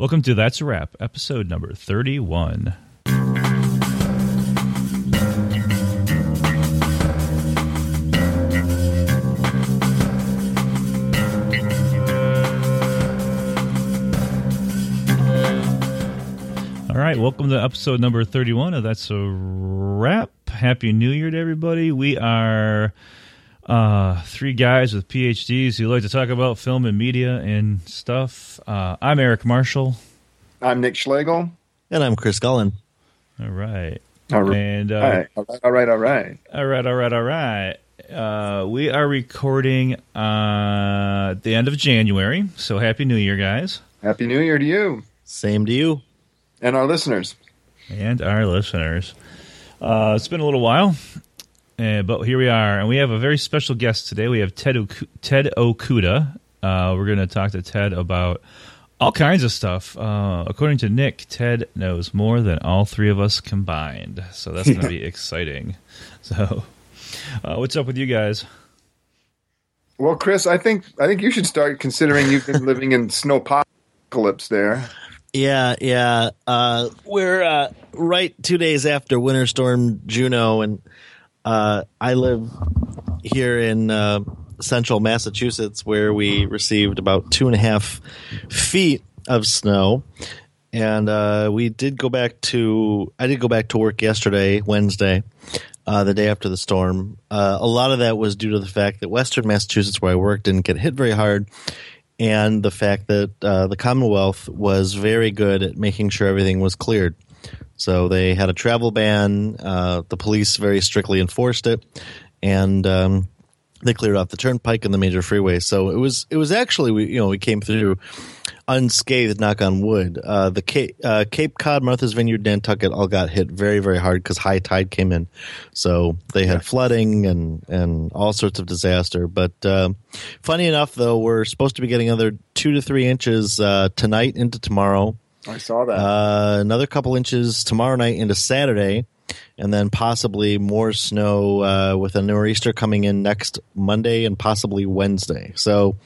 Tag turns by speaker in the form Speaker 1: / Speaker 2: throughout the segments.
Speaker 1: Welcome to That's a Wrap, episode number 31. All right, welcome to episode number 31 of That's a Wrap. Happy New Year to everybody. We are uh, three guys with PhDs who like to talk about film and media and stuff. Uh, I'm Eric Marshall.
Speaker 2: I'm Nick Schlegel.
Speaker 3: And I'm Chris Gullen.
Speaker 1: All right.
Speaker 2: All right.
Speaker 1: And, uh,
Speaker 2: all right. All right. All right. All right.
Speaker 1: All right. All right. All right. Uh, we are recording uh, at the end of January. So happy New Year, guys.
Speaker 2: Happy New Year to you
Speaker 3: Same to you.
Speaker 2: and our listeners.
Speaker 1: and our listeners. Uh, it's been a little while, uh, but here we are, and we have a very special guest today. We have Ted Oku- Ted Okuda. Uh, we're going to talk to Ted about all kinds of stuff. Uh, according to Nick, Ted knows more than all three of us combined, so that's going to be exciting. So, uh, what's up with you guys?
Speaker 2: Well, Chris, I think I think you should start considering you've been living in snowpocalypse there.
Speaker 3: Yeah, yeah. Uh, we're uh, right two days after Winter Storm Juno, and uh, I live here in uh, central Massachusetts, where we received about two and a half feet of snow. And uh, we did go back to. I did go back to work yesterday, Wednesday, uh, the day after the storm. Uh, a lot of that was due to the fact that Western Massachusetts, where I work, didn't get hit very hard, and the fact that uh, the Commonwealth was very good at making sure everything was cleared. So they had a travel ban. Uh, the police very strictly enforced it, and um, they cleared off the turnpike and the major freeway. So it was it was actually we you know we came through unscathed. Knock on wood. Uh, the Cape, uh, Cape Cod, Martha's Vineyard, Nantucket all got hit very very hard because high tide came in. So they had flooding and and all sorts of disaster. But uh, funny enough, though, we're supposed to be getting another two to three inches uh, tonight into tomorrow.
Speaker 2: I saw that.
Speaker 3: Uh, another couple inches tomorrow night into Saturday, and then possibly more snow uh, with a nor'easter coming in next Monday and possibly Wednesday. So,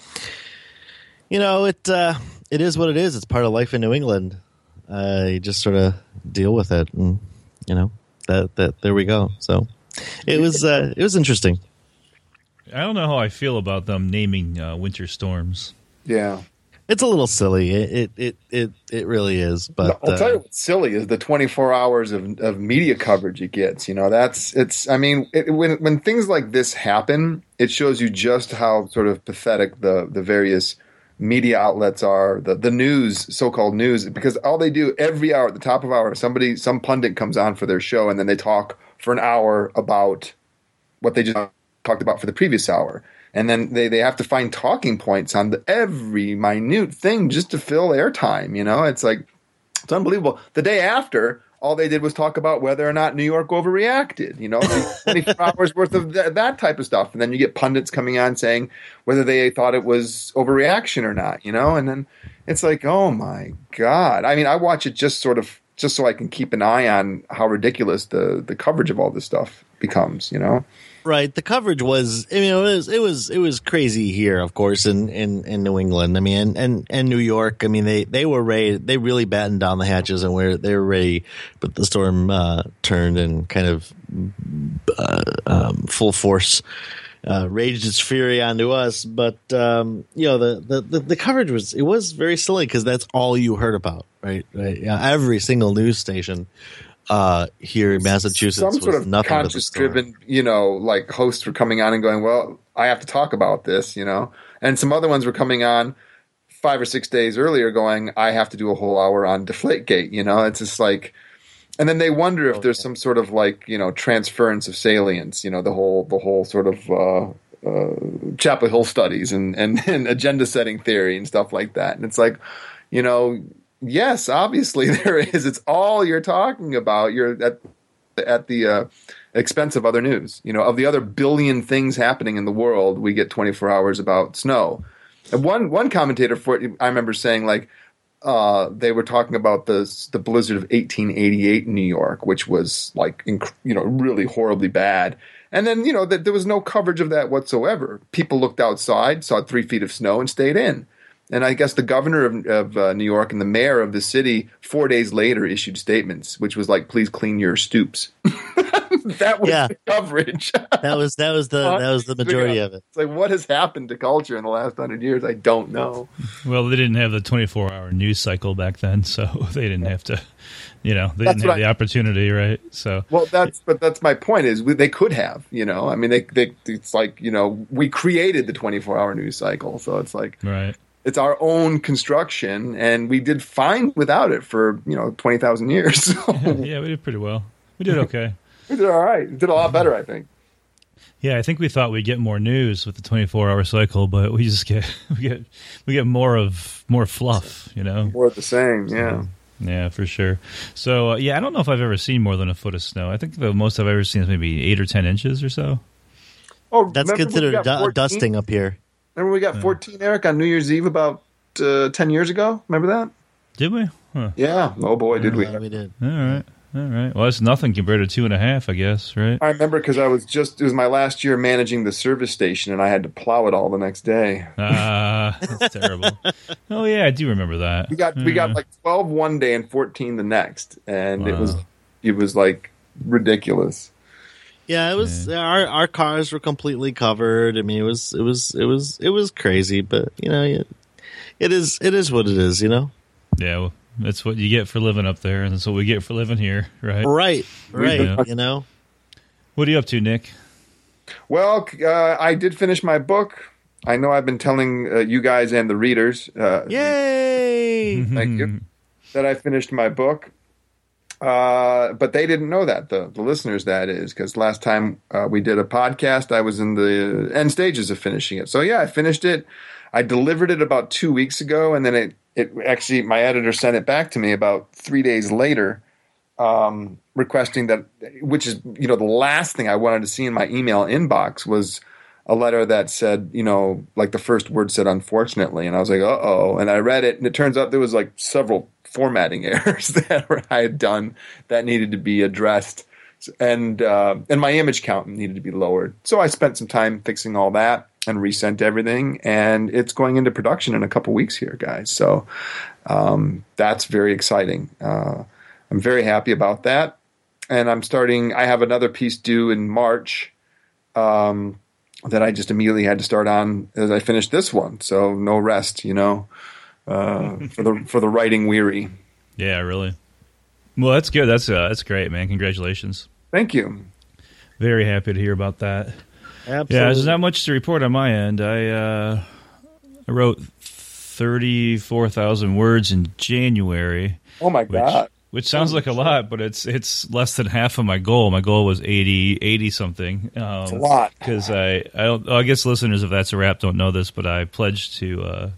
Speaker 3: you know, it uh, it is what it is. It's part of life in New England. Uh, you just sort of deal with it, and you know that that there we go. So, it was uh, it was interesting.
Speaker 1: I don't know how I feel about them naming uh, winter storms.
Speaker 2: yeah.
Speaker 3: It's a little silly. It it it it, really is. But
Speaker 2: I'll tell you
Speaker 3: uh,
Speaker 2: what's silly is the 24 hours of, of media coverage it gets. You know, that's it's. I mean, it, when when things like this happen, it shows you just how sort of pathetic the the various media outlets are. The the news, so called news, because all they do every hour at the top of hour, somebody some pundit comes on for their show, and then they talk for an hour about what they just talked about for the previous hour. And then they, they have to find talking points on the, every minute thing just to fill airtime. You know, it's like, it's unbelievable. The day after, all they did was talk about whether or not New York overreacted, you know, like 24 hours worth of th- that type of stuff. And then you get pundits coming on saying whether they thought it was overreaction or not, you know, and then it's like, oh my God. I mean, I watch it just sort of, just so I can keep an eye on how ridiculous the, the coverage of all this stuff becomes, you know?
Speaker 3: Right. The coverage was, I mean, it was, it was, it was crazy here, of course, in, in, in New England. I mean, and, and, and New York. I mean, they, they were ready, they really battened down the hatches and were, they were ready, but the storm, uh, turned and kind of, uh, um, full force, uh, raged its fury onto us. But, um, you know, the, the, the, the coverage was, it was very silly because that's all you heard about, right? Right. Yeah. Every single news station, uh, here in Massachusetts
Speaker 2: some sort of conscious driven, you know like hosts were coming on and going well i have to talk about this you know? And some other ones were coming on five or six days earlier going i have to do a whole hour on deflategate you know? It's just like and then they wonder if there's some sort of like you know transference of salience you know the whole the whole sort of uh uh, Chapel Hill studies and, and, and agenda setting theory and stuff like that. And it's like, you know, yes, obviously there is. It's all you're talking about. You're at at the uh, expense of other news. You know, of the other billion things happening in the world, we get 24 hours about snow. And one one commentator for it, I remember saying like uh, they were talking about the the blizzard of 1888 in New York, which was like inc- you know really horribly bad. And then you know that there was no coverage of that whatsoever. People looked outside, saw three feet of snow, and stayed in. And I guess the governor of, of uh, New York and the mayor of the city four days later issued statements, which was like, "Please clean your stoops." that was
Speaker 3: Yeah.
Speaker 2: the coverage.
Speaker 3: That was that was the that was the majority of it.
Speaker 2: It's like, what has happened to culture in the last hundred years? I don't know.
Speaker 1: Well, they didn't have the 24 hour news cycle back then, so they didn't have to, you know, they
Speaker 2: That's
Speaker 1: didn't
Speaker 2: what
Speaker 1: have the opportunity, right? So,
Speaker 2: Well, that's but that's my point is we, they could have, you know. I mean, they, they it's like you know we created the twenty four hour news cycle, so it's like
Speaker 1: right.
Speaker 2: It's our own construction, and we did fine without it for you know twenty thousand years. So
Speaker 1: Yeah, we did pretty well. We did okay.
Speaker 2: we did all right. We did a lot better, I think.
Speaker 1: Yeah, I think we thought we'd get more news with the 24 hour cycle, but we just get we get we get more of more fluff, you know.
Speaker 2: More of the same, yeah.
Speaker 1: Yeah, for sure. So uh, yeah, I don't know if I've ever seen more than a foot of snow. I think the most I've ever seen is maybe eight or ten inches or so.
Speaker 2: Oh,
Speaker 3: That's
Speaker 2: remember when we
Speaker 3: considered
Speaker 2: got
Speaker 3: du- dusting up here.
Speaker 2: Remember we got fourteen, Eric, on New Year's Eve about uh, ten years ago. Remember that?
Speaker 1: Did we? Huh.
Speaker 2: Yeah. Oh boy, did we!
Speaker 3: Yeah, we did.
Speaker 1: All right, all right. Well, that's nothing compared to two and a half, I guess, right?
Speaker 2: I remember because I was just it was my last year managing the service station, and I had to plow it all the next day.
Speaker 1: Ah, that's terrible. Oh yeah, I do remember that.
Speaker 2: We got we got like 12 one day and 14 the next, and it was it was like ridiculous.
Speaker 3: Yeah, it was our our cars were completely covered. I mean, it was it was it was it was crazy, but you know, it, it is it is what it is, you know.
Speaker 1: Yeah, well, that's what you get for living up there, and that's what we get for living here, right?
Speaker 3: Right, right.
Speaker 1: Yeah.
Speaker 3: You know,
Speaker 1: What are you up to, Nick?
Speaker 2: Well, uh, I did finish my book. I know I've been telling uh, you guys and the readers, uh,
Speaker 3: yay!
Speaker 2: thank you, that I finished my book. Uh, but they didn't know that the the listeners that is because last time uh, we did a podcast, I was in the end stages of finishing it. So yeah, I finished it. I delivered it about two weeks ago, and then it it actually my editor sent it back to me about three days later, um, requesting that, which is you know the last thing I wanted to see in my email inbox was a letter that said, you know, like the first word said unfortunately. And I was like, uh oh. And I read it, and it turns out there was like several formatting errors that I had done that needed to be addressed. And uh, and my image count needed to be lowered. So I spent some time fixing all that and resent everything. And it's going into production in a couple weeks here, guys. So um, that's very exciting. Uh, I'm very happy about that. And I'm starting, I have another piece due in March. Um, that I just immediately had to start on as I finished this one. So no rest, you know, uh, for the for the writing weary.
Speaker 1: Yeah, really. Well, that's good. That's uh, that's great, man. Congratulations.
Speaker 2: Thank you.
Speaker 1: Very happy to hear about that.
Speaker 3: Absolutely.
Speaker 1: Yeah, there's not much to report on my end. I uh, I wrote thirty four thousand words in January,
Speaker 2: Oh my
Speaker 1: which
Speaker 2: god!
Speaker 1: which sounds like a lot, but it's it's less than half of my goal. My goal was 80, 80 something. Um,
Speaker 2: It's a lot.
Speaker 1: because I I don't. I guess listeners, if that's a wrap, don't know this, but I pledged to. Uh,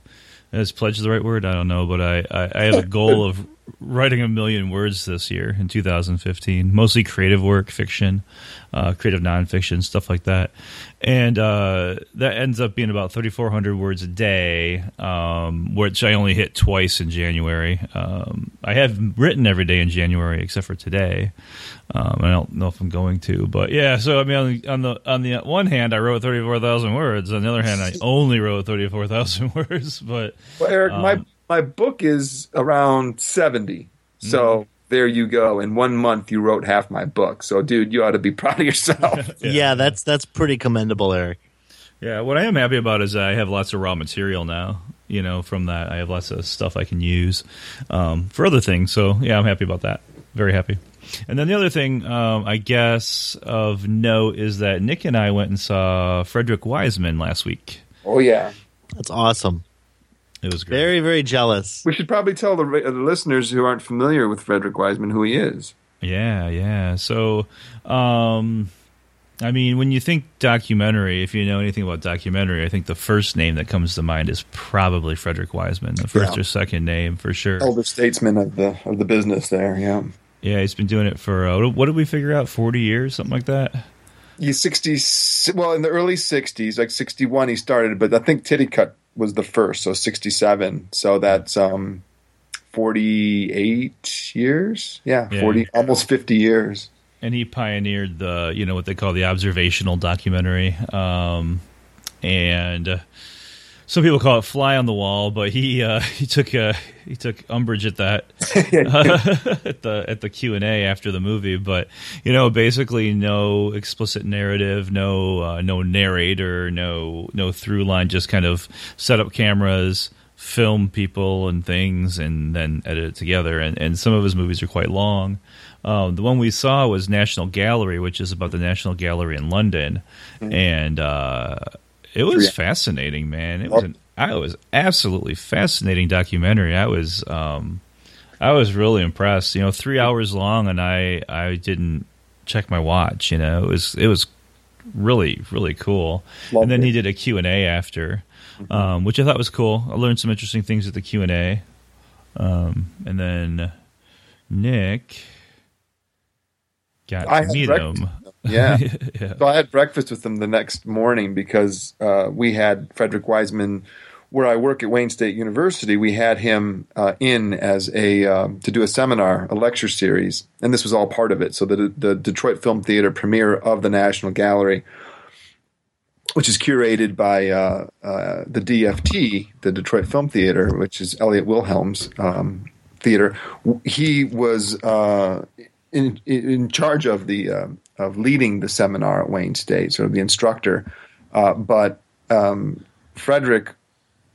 Speaker 1: is pledge the right word? I don't know, but I, I, I have a goal of writing a million words this year in 2015, mostly creative work, fiction, uh, creative nonfiction, stuff like that. And uh, that ends up being about 3,400 words a day, um, which I only hit twice in January. Um, I have written every day in January except for today. Um, I don't know if I'm going to, but yeah. So I mean, on the on the, on the one hand, I wrote 34,000 words. On the other hand, I only wrote 34,000 words. But
Speaker 2: Well, Eric, my
Speaker 1: Um,
Speaker 2: my book is around seventy. So
Speaker 1: Mm-hmm.
Speaker 2: there you go. In one month, you wrote half my book. So, dude, you ought to be proud of yourself.
Speaker 3: yeah. that's that's pretty commendable, Eric.
Speaker 1: Yeah, what I am happy about is I have lots of raw material now. You know, from that, I have lots of stuff I can use um, for other things. So, yeah, I'm happy about that. Very happy. And then the other thing, um, I guess, of note is that Nick and I went and saw Frederick Wiseman last week.
Speaker 2: oh yeah.
Speaker 3: That's awesome.
Speaker 1: It was great.
Speaker 3: Very very jealous.
Speaker 2: We should probably tell the, the listeners who aren't familiar with Frederick Wiseman who he is.
Speaker 1: Yeah, yeah. So, um, I mean, when you think documentary, if you know anything about documentary, I think the first name that comes to mind is probably Frederick Wiseman, the first
Speaker 2: Yeah.
Speaker 1: or second name for sure.
Speaker 2: Elder statesman of the of the business there. Yeah.
Speaker 1: Yeah, he's been doing it for uh, what did we figure out? Forty years, something like that.
Speaker 2: He's 60, well, in the early 60s, like 61, he started, but I think Titicut was the first, so 67. So that's um, 48 years. Yeah,
Speaker 1: Yeah.
Speaker 2: 40, almost 50 years.
Speaker 1: And he pioneered the you know what they call the observational documentary, um, and uh, some people call it fly on the wall, but he uh, he took uh, he took umbrage at that uh, at the at the Q and A after the movie. But you know, basically, no explicit narrative, no uh, no narrator, no no through line, just kind of set up cameras, film people and things, and then edit it together. And and some of his movies are quite long. Um, the one we saw was National Gallery, which is about the National Gallery in London, mm-hmm. and uh, it was fascinating, man. It was an I was absolutely fascinating documentary. I was um, I was really impressed. You know, three hours long, and I I didn't check my watch. You know, it was it was really really cool. And then he did a Q and A after, mm-hmm. um, which I thought was cool. I learned some interesting things at the Q and A. Um, and then Nick got I to meet him.
Speaker 2: Yeah. yeah. So I had breakfast with them the next morning because uh, we had Frederick Wiseman, where I work at Wayne State University. We had him uh, in as a um, to do a seminar, a lecture series, and this was all part of it. So the the Detroit Film Theater premiere of the National Gallery. Which is curated by uh, uh the DFT, the Detroit Film Theater, which is Elliot Wilhelm's um, theater. He was uh, in in charge of the uh, of leading the seminar at Wayne State, sort of the instructor. Uh, but um, Frederick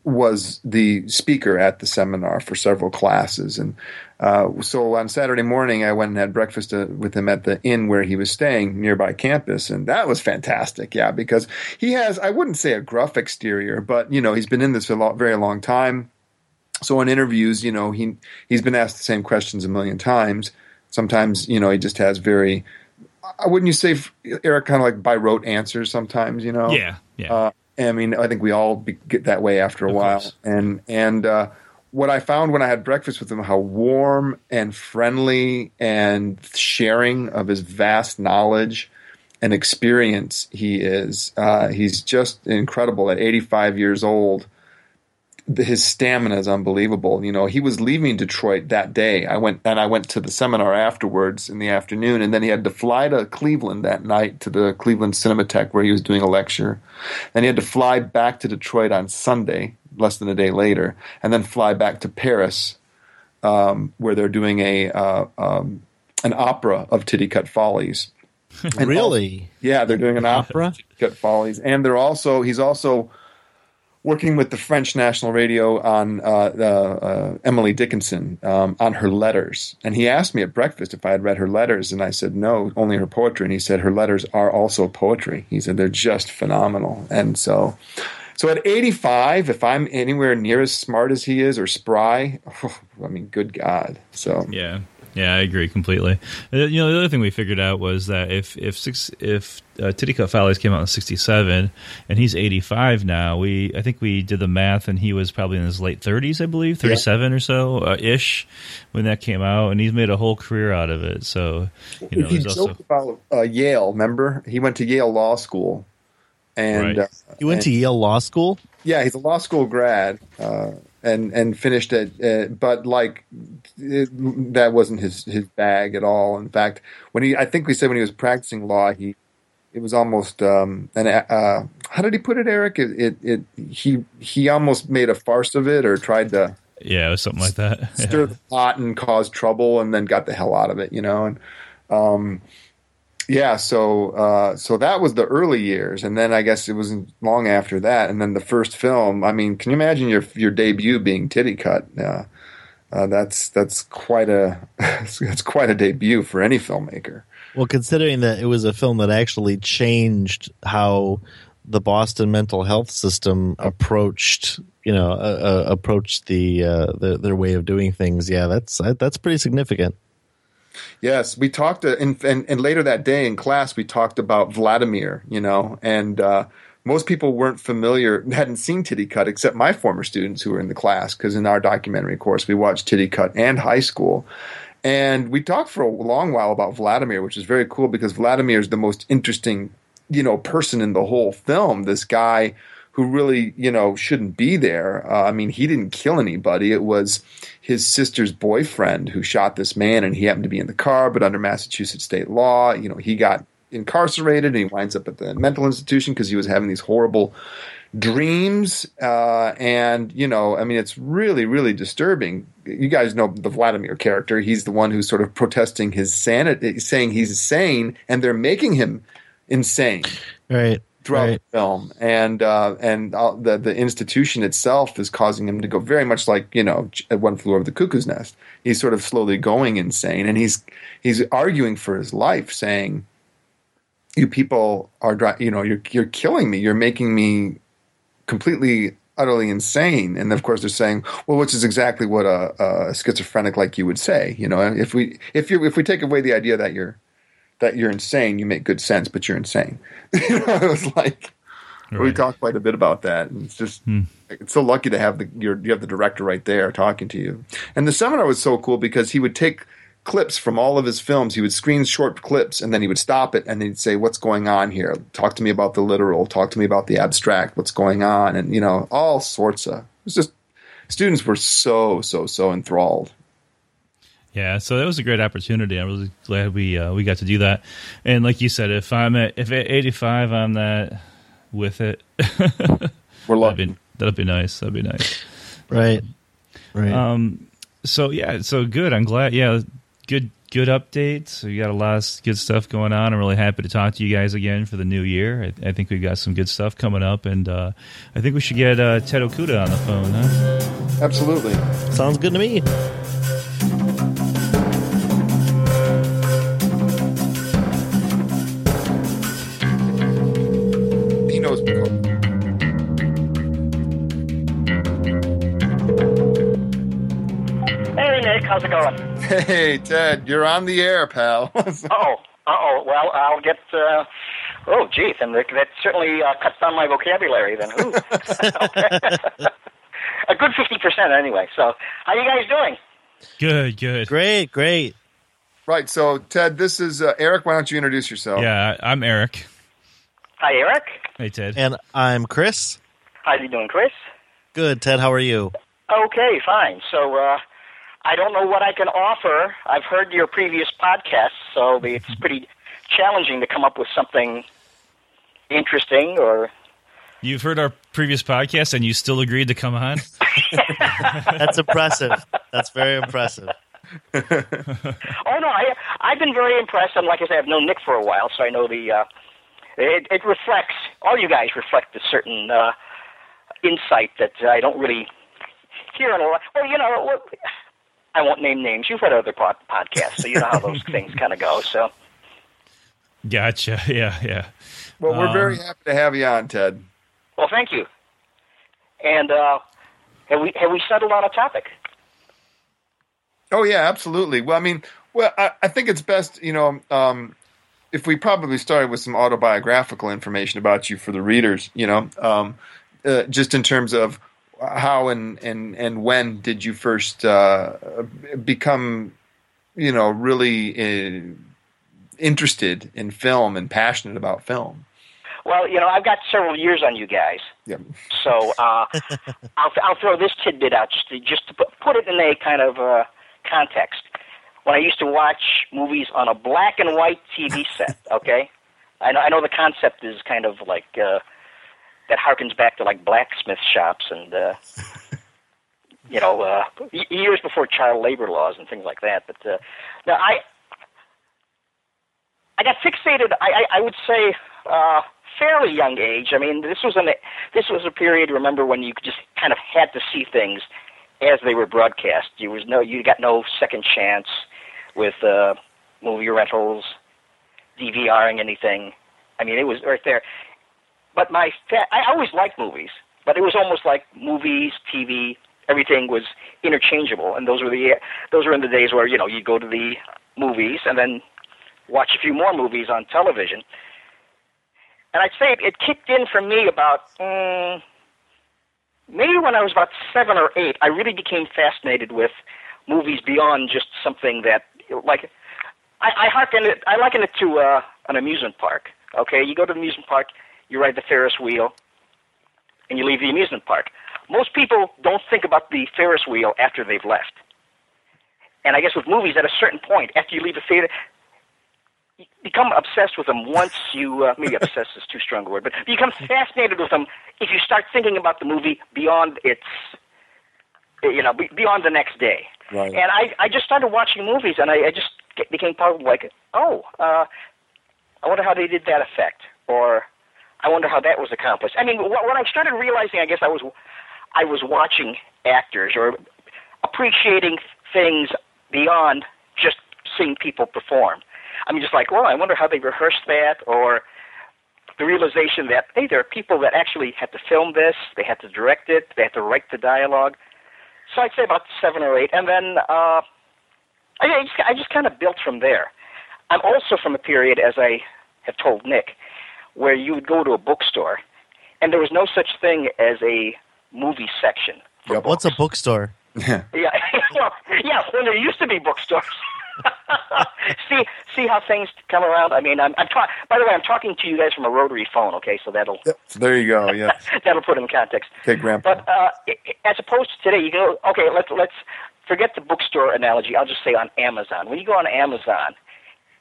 Speaker 2: was the speaker at the seminar for several classes, and uh, so on Saturday morning, I went and had breakfast uh, with him at the inn where he was staying nearby campus, and that was fantastic. Yeah, because he has I wouldn't say a gruff exterior, but you know he's been in this for a very long time. So in interviews, you know he he's been asked the same questions a million times. Sometimes you know he just has very wouldn't you say Eric kind of like by rote answers sometimes? You know,
Speaker 1: yeah, yeah. Uh,
Speaker 2: I mean, I think we all be, get that way after a of while. Course. And and uh, what I found when I had breakfast with him, how warm and friendly and sharing of his vast knowledge and experience he is. Uh, he's just incredible at 85 years old his stamina is unbelievable. You know, he was leaving Detroit that day. I went and I went to the seminar afterwards in the afternoon, and then he had to fly to Cleveland that night to the Cleveland Cinematheque where he was doing a lecture. Then he had to fly back to Detroit on Sunday, less than a day later, and then fly back to Paris, um, where they're doing a uh, um, an opera of Titicut Follies.
Speaker 3: really?
Speaker 2: yeah, they're doing an opera, Titicut Follies, and they're also he's also working with the French National Radio on uh, uh, Emily Dickinson um, on her letters. And he asked me at breakfast if I had read her letters, and I said no, only her poetry. And he said her letters are also poetry. He said they're just phenomenal. And so, so at 85, if I'm anywhere near as smart as he is or spry, oh, I mean, good God. So
Speaker 1: yeah, yeah, I agree completely. Uh, you know, the other thing we figured out was that if if six if uh, Titicut Follies came out in '67 and he's 85 now, we I think we did the math and he was probably in his late 30s, I believe, 37 yeah. or so uh, ish when that came out, and he's made a whole career out of it. So you know,
Speaker 2: he joked also... about uh, Yale. Remember, he went to Yale Law School, and
Speaker 3: right. Uh, he went
Speaker 2: and,
Speaker 3: to Yale Law School.
Speaker 2: Yeah, he's a law school grad uh, and and finished it. Uh, but like it, that wasn't his his bag at all. In fact, when he I think we said when he was practicing law, he it was almost um, an uh, how did he put it, Eric? It, it, it he he almost made a farce of it or tried to
Speaker 1: yeah, it was something like that.
Speaker 2: stir the pot and cause trouble, and then got the hell out of it, you know. And um, yeah, so uh, so that was the early years, and then I guess it wasn't long after that, and then the first film. I mean, can you imagine your your debut being Titicut? Uh, uh, that's that's quite a that's quite a debut for any filmmaker.
Speaker 3: Well, considering that it was a film that actually changed how the Boston mental health system approached, you know, uh, uh approached the, uh, the, their way of doing things. Yeah, that's that's pretty significant.
Speaker 2: Yes, we talked, uh, and, and, and later that day in class, we talked about Vladimir, you know, and uh, most people weren't familiar, hadn't seen Titicut except my former students who were in the class, because in our documentary course, we watched Titicut and high school. And we talked for a long while about Vladimir, which is very cool because Vladimir is the most interesting, you know, person in the whole film. This guy who really, you know, shouldn't be there. Uh, I mean, he didn't kill anybody. It was his sister's boyfriend who shot this man, and he happened to be in the car. But under Massachusetts state law, you know, he got incarcerated and he winds up at the mental institution because he was having these horrible dreams, uh, and you know, I mean, it's really, really disturbing. You guys know the Vladimir character; he's the one who's sort of protesting his sanity, saying he's sane, and they're making him insane
Speaker 3: Right.
Speaker 2: Throughout
Speaker 3: Right.
Speaker 2: the film, and uh, and uh, the the institution itself is causing him to go very much like you know Ch- One Flew Over the Cuckoo's Nest. He's sort of slowly going insane, and he's he's arguing for his life, saying, "You people are dri- you know you're you're killing me. You're making me completely." Utterly insane, and of course they're saying, "Well, which is exactly what a, a schizophrenic like you would say." You know, if we if you if we take away the idea that you're that you're insane, you make good sense, but you're insane. you know, it was like we talked quite a bit about that. And it's just hmm. it's so lucky to have the your, you have the director right there talking to you. And the seminar was so cool because he would take clips from all of his films. He would screen short clips and then he would stop it and he'd say, "What's going on here? Talk to me about the literal. Talk to me about the abstract. What's going on?" And you know, all sorts of. It was just students were so so so enthralled.
Speaker 1: Yeah, so that was a great opportunity. I'm really glad we uh, we got to do that. And like you said, if I'm at if at 85, I'm that with it.
Speaker 2: We're
Speaker 1: that'd
Speaker 2: lucky.
Speaker 1: be that'd be nice. That'd be nice.
Speaker 3: Right. Right.
Speaker 1: Um, so yeah, so good. I'm glad. Yeah, good good updates. We got a lot of good stuff going on. I'm really happy to talk to you guys again for the new year. I, I think we've got some good stuff coming up, and uh, I think we should get uh, Ted Okuda on the phone. Huh?
Speaker 2: Absolutely.
Speaker 3: Sounds good to me.
Speaker 4: Going?
Speaker 2: Hey Ted, you're on the air, pal.
Speaker 4: Oh, oh, well, I'll get. Uh, oh, geez, and that that certainly uh, cuts down my vocabulary. Then, Ooh. a good fifty percent, anyway. So, how you guys doing?
Speaker 1: Good, good.
Speaker 3: Great. Great.
Speaker 2: Right. So, Ted, this is uh, Eric. Why don't you introduce yourself?
Speaker 1: Yeah, I- I'm Eric.
Speaker 4: Hi, Eric.
Speaker 1: Hey, Ted.
Speaker 3: And I'm Chris.
Speaker 4: How you doing, Chris?
Speaker 3: Good. Ted, how are you?
Speaker 4: Okay, fine. So, uh, I don't know what I can offer. I've heard your previous podcasts, so it's pretty challenging to come up with something interesting or
Speaker 1: You've heard our previous podcast, and you still agreed to come on.
Speaker 3: That's impressive. That's very impressive.
Speaker 4: Oh no, I I've been very impressed, and like I said, I've known Nick for a while, so I know the. Uh, it, it reflects all you guys reflect a certain uh, insight that I don't really hear in a lot. Well, you know, what- I won't name names. You've heard other pod- podcasts, so you know how those things kind of go. So,
Speaker 1: Gotcha. Yeah, yeah.
Speaker 2: Well, we're
Speaker 1: Um,
Speaker 2: very happy to have you on, Ted.
Speaker 4: well, thank you. And uh, have we have we settled on a topic?
Speaker 2: Oh yeah, absolutely. Well, I mean, well, I, I think it's best, you know, um, if we probably started with some autobiographical information about you for the readers, you know, um, uh, just in terms of how and and and when did you first uh, become, you know, really uh, interested in film and passionate about film?
Speaker 4: Well, you know, I've got several years on you guys.
Speaker 2: Yeah.
Speaker 4: So uh, I'll, I'll throw this tidbit out just to, just to put, put it in a kind of uh, context. When I used to watch movies on a black and white TV set, okay, I know, I know the concept is kind of like uh, that harkens back to like blacksmith shops and uh, you know uh, years before child labor laws and things like that. But uh, now I I got fixated. I, I, I would say uh, fairly young age. I mean, this was an this was a period. Remember when you just kind of had to see things as they were broadcast. You was no you got no second chance with uh, movie rentals, DVRing anything. I mean, it was right there. But my fa- I always liked movies, but it was almost like movies, TV, everything was interchangeable. And those were the those were in the days where you know you'd go to the movies and then watch a few more movies on television. And I'd say it kicked in for me about mm, maybe when I was about seven or eight. I really became fascinated with movies beyond just something that like I, I hearken it. I liken it to uh, an amusement park. Okay, you go to the amusement park, you ride the Ferris wheel, and you leave the amusement park. Most people don't think about the Ferris wheel after they've left. And I guess with movies, at a certain point, after you leave the theater, you become obsessed with them once you uh, maybe obsessed is too strong a word, but you become fascinated with them if you start thinking about the movie beyond its you know beyond the next day.
Speaker 2: Right.
Speaker 4: And I I just started watching movies, and I, I just became part of like oh uh, I wonder how they did that effect, or I wonder how that was accomplished. I mean, when I started realizing, I guess I was I was watching actors or appreciating things beyond just seeing people perform. I mean, just like, well, I wonder how they rehearsed that, or the realization that hey, there are people that actually had to film this, they had to direct it, they had to write the dialogue. So I'd say about seven or eight, and then uh, I just I just kind of built from there. I'm also from a period, as I have told Nick, where you would go to a bookstore, and there was no such thing as a movie section.
Speaker 2: Yep.
Speaker 3: What's a bookstore?
Speaker 2: Yeah.
Speaker 4: Yeah, well, yeah. When there used to be bookstores. see, see how things come around. I mean, I'm, I'm ta- By the way, I'm talking to you guys from a rotary phone. Okay, so that'll
Speaker 2: Yep. So there you go. Yeah.
Speaker 4: that'll put it in context.
Speaker 2: Okay, Grandpa.
Speaker 4: But uh, i- i- as opposed to today, you go okay. Let's let's forget the bookstore analogy. I'll just say on Amazon. When you go on Amazon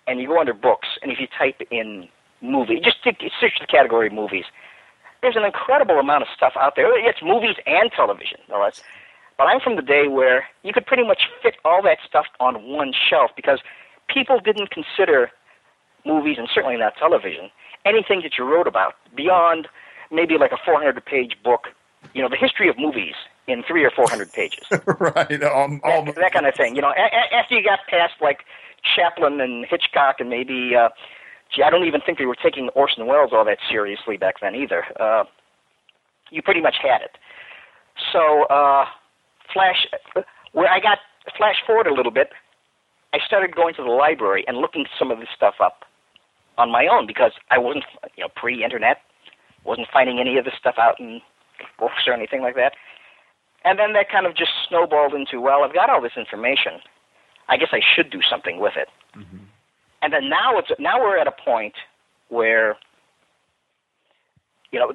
Speaker 4: and you go under books, and if you type in movie, just take, search the category movies. There's an incredible amount of stuff out there. It's movies and television. No less. But I'm from the day where you could pretty much fit all that stuff on one shelf because people didn't consider movies and certainly not television anything that you wrote about beyond maybe like a 400 page book. You know, the history of movies in three or 400 pages.
Speaker 2: right. Um,
Speaker 4: that, that kind of thing. You know, a- a- after you got past like Chaplin and Hitchcock and maybe, uh, gee, I don't even think they were taking Orson Welles all that seriously back then either. Uh, you pretty much had it. So, uh, flash, where I got flash forward a little bit, I started going to the library and looking some of this stuff up on my own because I wasn't, you know, pre-internet, wasn't finding any of this stuff out in books or anything like that. And then that kind of just snowballed into, well, I've got all this information. I guess I should do something with it. And then now it's now we're at a point where you know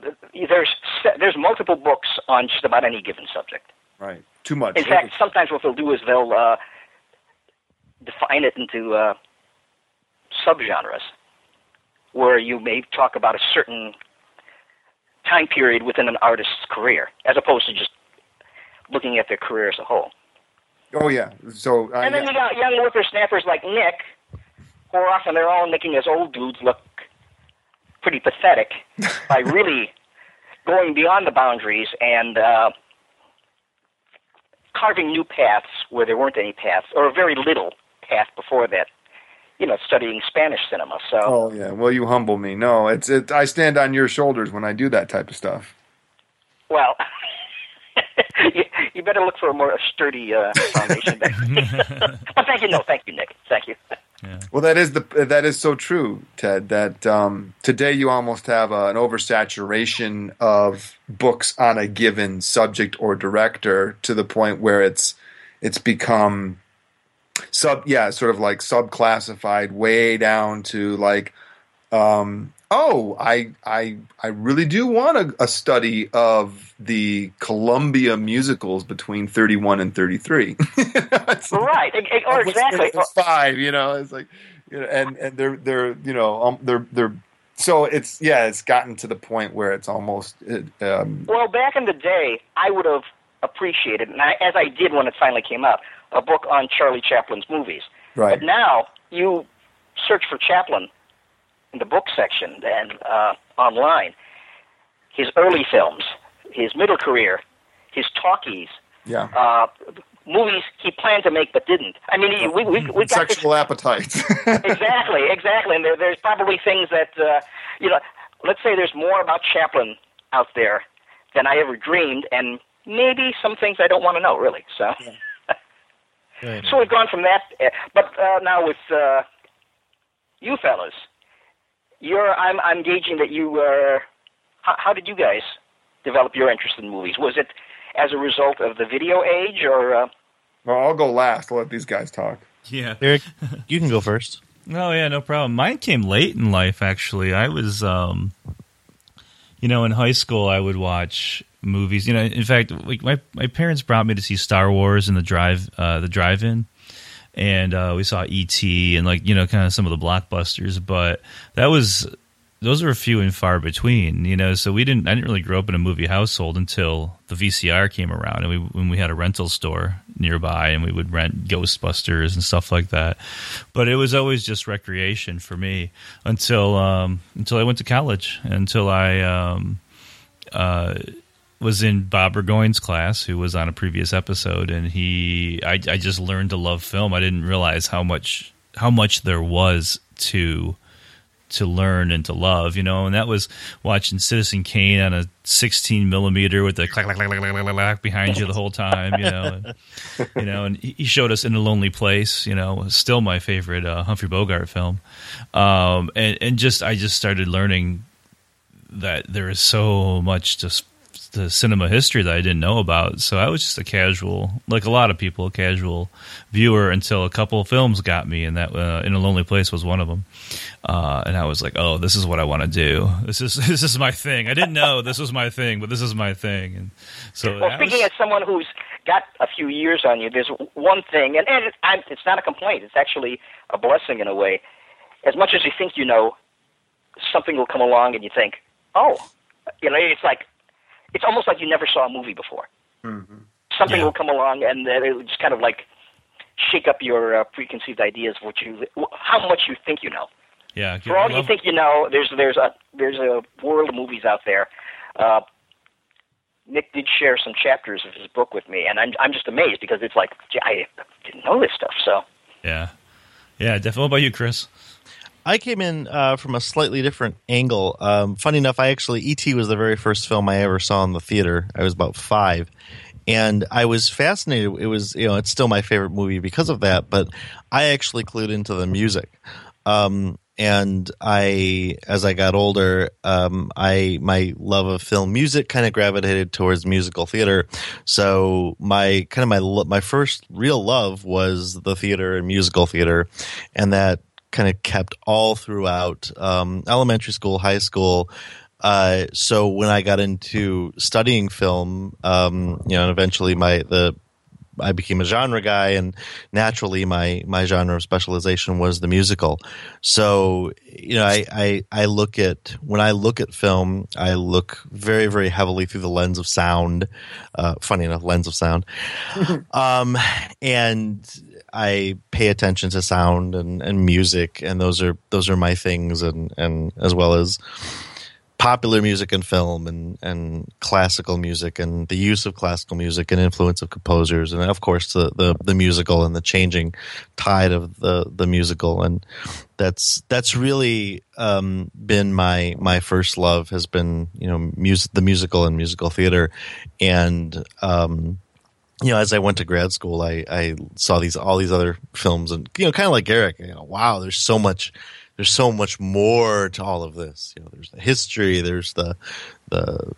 Speaker 4: there's there's multiple books on just about any given subject.
Speaker 2: right. Too much.
Speaker 4: In fact, sometimes what they'll do is they'll uh, define it into uh, subgenres, where you may talk about a certain time period within an artist's career, as opposed to just looking at their career as a whole.
Speaker 2: oh yeah. So uh,
Speaker 4: And then
Speaker 2: yeah.
Speaker 4: you got young whippersnappers like Nick, are often they're all making us old dudes look pretty pathetic by really going beyond the boundaries and uh, carving new paths where there weren't any paths, or very little path before that. You know, studying Spanish cinema. So,
Speaker 2: Oh yeah. Well, you humble me. No, it's it. I stand on your shoulders when I do that type of stuff.
Speaker 4: well, you, you better look for a more sturdy uh, foundation. there. but thank you, no, thank you, Nick. Thank you.
Speaker 2: Well, that is the that is so true, Ted. That um, today you almost have uh, an oversaturation of books on a given subject or director to the point where it's it's become sub yeah sort of like subclassified way down to like um, oh I I I really do want a, a study of the Columbia musicals between thirty one and thirty three.
Speaker 4: Right, e- e- or exactly.
Speaker 2: Five, you know, it's like, you know, and and they're they're you know um, they're they're so it's yeah, it's gotten to the point where it's almost it, um,
Speaker 4: Well, back in the day, I would have appreciated, and I, as I did when it finally came out, a book on Charlie Chaplin's movies.
Speaker 2: right.
Speaker 4: But now you search for Chaplin in the book section and uh, online. His early films, his middle career, his talkies,
Speaker 2: Yeah,
Speaker 4: uh, movies he planned to make but didn't. I mean, he- we we we got this
Speaker 2: sexual appetites.
Speaker 4: exactly, exactly. And there, there's probably things that uh, you know. Let's say there's more about Chaplin out there than I ever dreamed, and maybe some things I don't want to know really. So,
Speaker 3: Right.
Speaker 4: so we've gone from that. uh, But uh, now with uh, you fellas, you're I'm I'm gauging that you. Uh, how, how did you guys develop your interest in movies? Was it as a result of the video age, or uh,
Speaker 2: well, I'll go last. I'll let these guys talk.
Speaker 1: Yeah.
Speaker 3: Eric, you can go first.
Speaker 1: Oh yeah, no problem. Mine came late in life. Actually, I was, um, you know, in high school, I would watch movies. You know, in fact, like my my parents brought me to see Star Wars in the drive, uh, the drive-in, and uh, we saw E.T. and like you know kind of some of the blockbusters, but that was those were a few and far between, you know. So we didn't. I didn't really grow up in a movie household until the VCR came around, and we when we had a rental store nearby, and we would rent Ghostbusters and stuff like that. But it was always just recreation for me until um, until I went to college, until I um, uh, was in Bob Burgoyne's class, who was on a previous episode, and he I, I just learned to love film. I didn't realize how much how much there was to to learn and to love, you know, and that was watching Citizen Kane on a 16 millimeter with the clack, clack, clack, clack, clack, clack behind you the whole time, you know, and, you know, and he showed us in a lonely place, you know, still my favorite uh, Humphrey Bogart film, um, and and just I just started learning that there is so much just the cinema history that I didn't know about. So I was just a casual, like a lot of people, a casual viewer until a couple of films got me, and that uh, In a Lonely Place was one of them. Uh, and I was like, "Oh, this is what I want to do. This is this is my thing." I didn't know this was my thing, but this is my thing. And so,
Speaker 4: well, speaking was, as someone who's got a few years on you, there's one thing, and, and I'm, it's not a complaint. It's actually a blessing in a way. As much as you think you know, something will come along, and you think, "Oh, you know," it's like it's almost like you never saw a movie before. Mm-hmm. Something yeah. will come along, and it will just kind of like shake up your uh, preconceived ideas of what you, how much you think you know.
Speaker 1: Yeah.
Speaker 4: For all you think you know, there's there's a there's a world of movies out there. Uh, Nick did share some chapters of his book with me, and I'm I'm just amazed because it's like I didn't know this stuff. So.
Speaker 1: Yeah. Yeah. Definitely. What about you, Chris?
Speaker 3: I came in uh, from a slightly different angle. Um, funny enough, I actually E.T. was the very first film I ever saw in the theater. I was about five, and I was fascinated. It was you know it's still my favorite movie because of that. But I actually clued into the music. Um, and I, as I got older, um, I my love of film music kind of gravitated towards musical theater. So my kind of my my first real love was the theater and musical theater, and that kind of kept all throughout um, elementary school, high school. Uh, so when I got into studying film, um, you know, and eventually my the I became a genre guy, and naturally, my my genre of specialization was the musical. So, you know, I, I I look at when I look at film, I look very very heavily through the lens of sound. Uh, funny enough, lens of sound, um, and I pay attention to sound and, and music, and those are those are my things, and and as well as popular music and film and, and classical music and the use of classical music and influence of composers and of course the, the, the musical and the changing tide of the, the musical and that's that's really um, been my my first love has been you know music the musical and musical theater and um, you know, as I went to grad school, I, I saw these all these other films, and you know, kind of like Eric, you know, wow, there's so much there's so much more to all of this. You know, there's the history, there's the the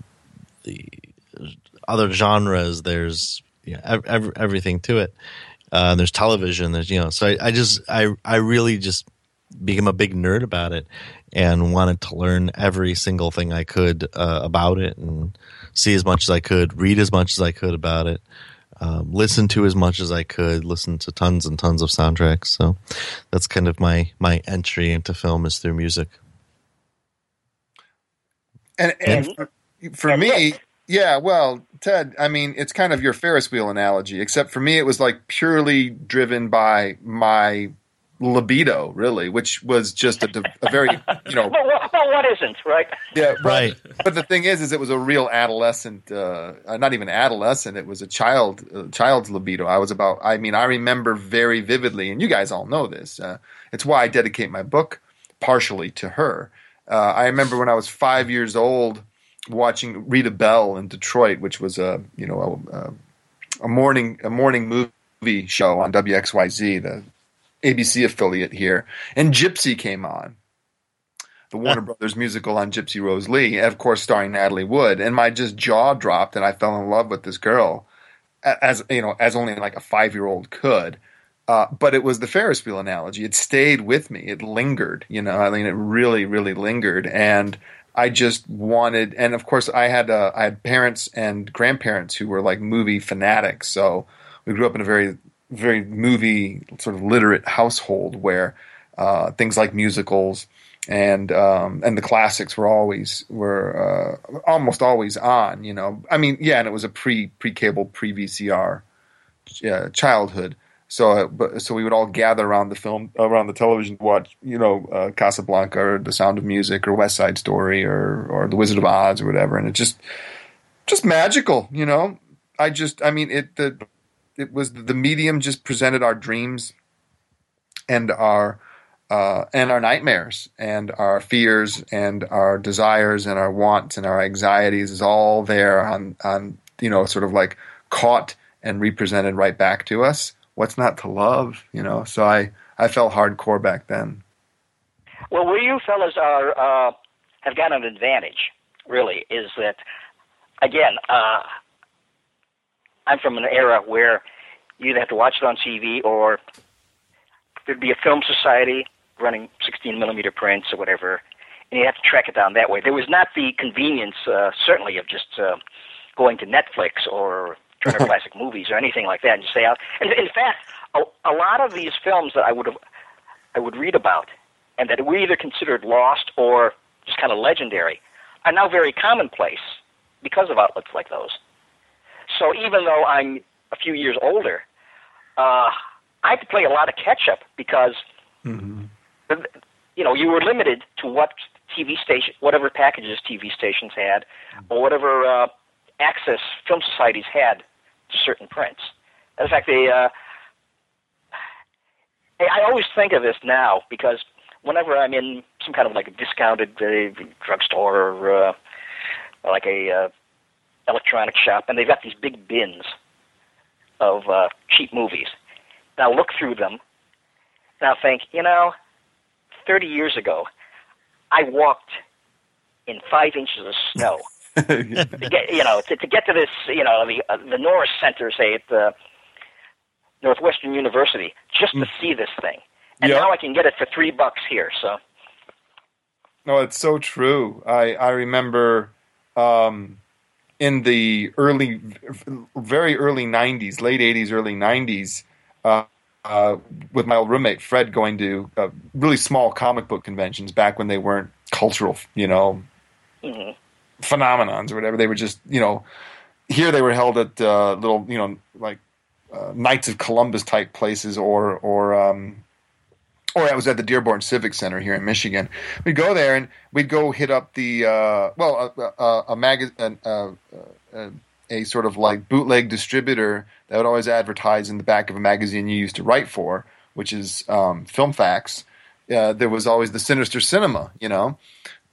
Speaker 3: the other genres, there's you know, ev- everything to it. Uh, there's television, there's you know, so I, I just I I really just became a big nerd about it and wanted to learn every single thing I could uh, about it and see as much as I could, read as much as I could about it um, listen to as much as I could, listen to tons and tons of soundtracks. So that's kind of my my entry into film is through music.
Speaker 2: And, and for, for me, yeah, well, Ted, I mean, it's kind of your Ferris wheel analogy, except for me, it was like purely driven by my libido, really, which was just a, a very, you know.
Speaker 4: well, well, what isn't, right?
Speaker 2: Yeah, right. But the thing is, is it was a real adolescent, uh, not even adolescent. It was a child, uh, child's libido. I was about. I mean, I remember very vividly, and you guys all know this. Uh, it's why I dedicate my book partially to her. Uh, I remember when I was five years old watching Rita Bell in Detroit, which was a you know a, a morning a morning movie show on WXYZ, the ABC affiliate here, and Gypsy came on. The Warner Brothers musical on Gypsy Rose Lee, of course, starring Natalie Wood, and my just jaw dropped, and I fell in love with this girl, as you know, as only like a five year old could. Uh, but it was the Ferris wheel analogy. It stayed with me. It lingered. You know, I mean, it really, really lingered, and I just wanted. And of course, I had uh, I had parents and grandparents who were like movie fanatics, so we grew up in a very very movie sort of literate household where uh, things like musicals and um, and the classics were always were uh, almost always on. You know, I mean, yeah, and it was a pre pre cable pre VCR uh, childhood. So, uh, but, so we would all gather around the film, around the television, to watch, you know, uh, Casablanca or The Sound of Music or West Side Story or or The Wizard of Oz or whatever, and it just just magical, you know. I just, I mean, it the it was the medium just presented our dreams and our uh, and our nightmares and our fears and our desires and our wants and our anxieties is all there on on you know sort of like caught and represented right back to us. What's not to love, you know? So I I felt hardcore back then.
Speaker 4: Well, where you fellas are uh, have got an advantage, really, is that again, uh, I'm from an era where you'd have to watch it on TV or there'd be a film society running 16 millimeter prints or whatever, and you have to track it down that way. There was not the convenience, uh, certainly, of just uh, going to Netflix or Turner Classic Movies or anything like that and just say out. And in fact, a, a lot of these films that I would have, I would read about, and that were either considered lost or just kind of legendary, are now very commonplace because of outlets like those. So even though I'm a few years older, uh, I had to play a lot of catch up because mm-hmm you know, you were limited to what TV station, whatever packages TV stations had, or whatever uh, access film societies had to certain prints. In fact, they, uh, I always think of this now because whenever I'm in some kind of like a discounted uh, drugstore or uh, like a uh, electronic shop, and they've got these big bins of uh, cheap movies. And I'll look through them, and I'll think, you know, 30 years ago, I walked in five inches of snow. to get, you know, to, to get to this, you know, the uh, the Norris Center, say at the Northwestern University, just to mm. see this thing, and yep. now I can get it for three bucks here. So,
Speaker 2: no, it's so true. I I remember um, in the early, very early '90s, late '80s, early '90s. Uh, uh, with my old roommate Fred going to uh, really small comic book conventions back when they weren't cultural, you know, mm-hmm. phenomenons or whatever. They were just, you know, here they were held at uh, little, you know, like uh, Knights of Columbus type places, or or um, or I was at the Dearborn Civic Center here in Michigan. We'd go there and we'd go hit up the uh, well a, a, a magazine a sort of like bootleg distributor that would always advertise in the back of a magazine you used to write for, which is um, Filmfax. Uh, there was always the Sinister Cinema, you know.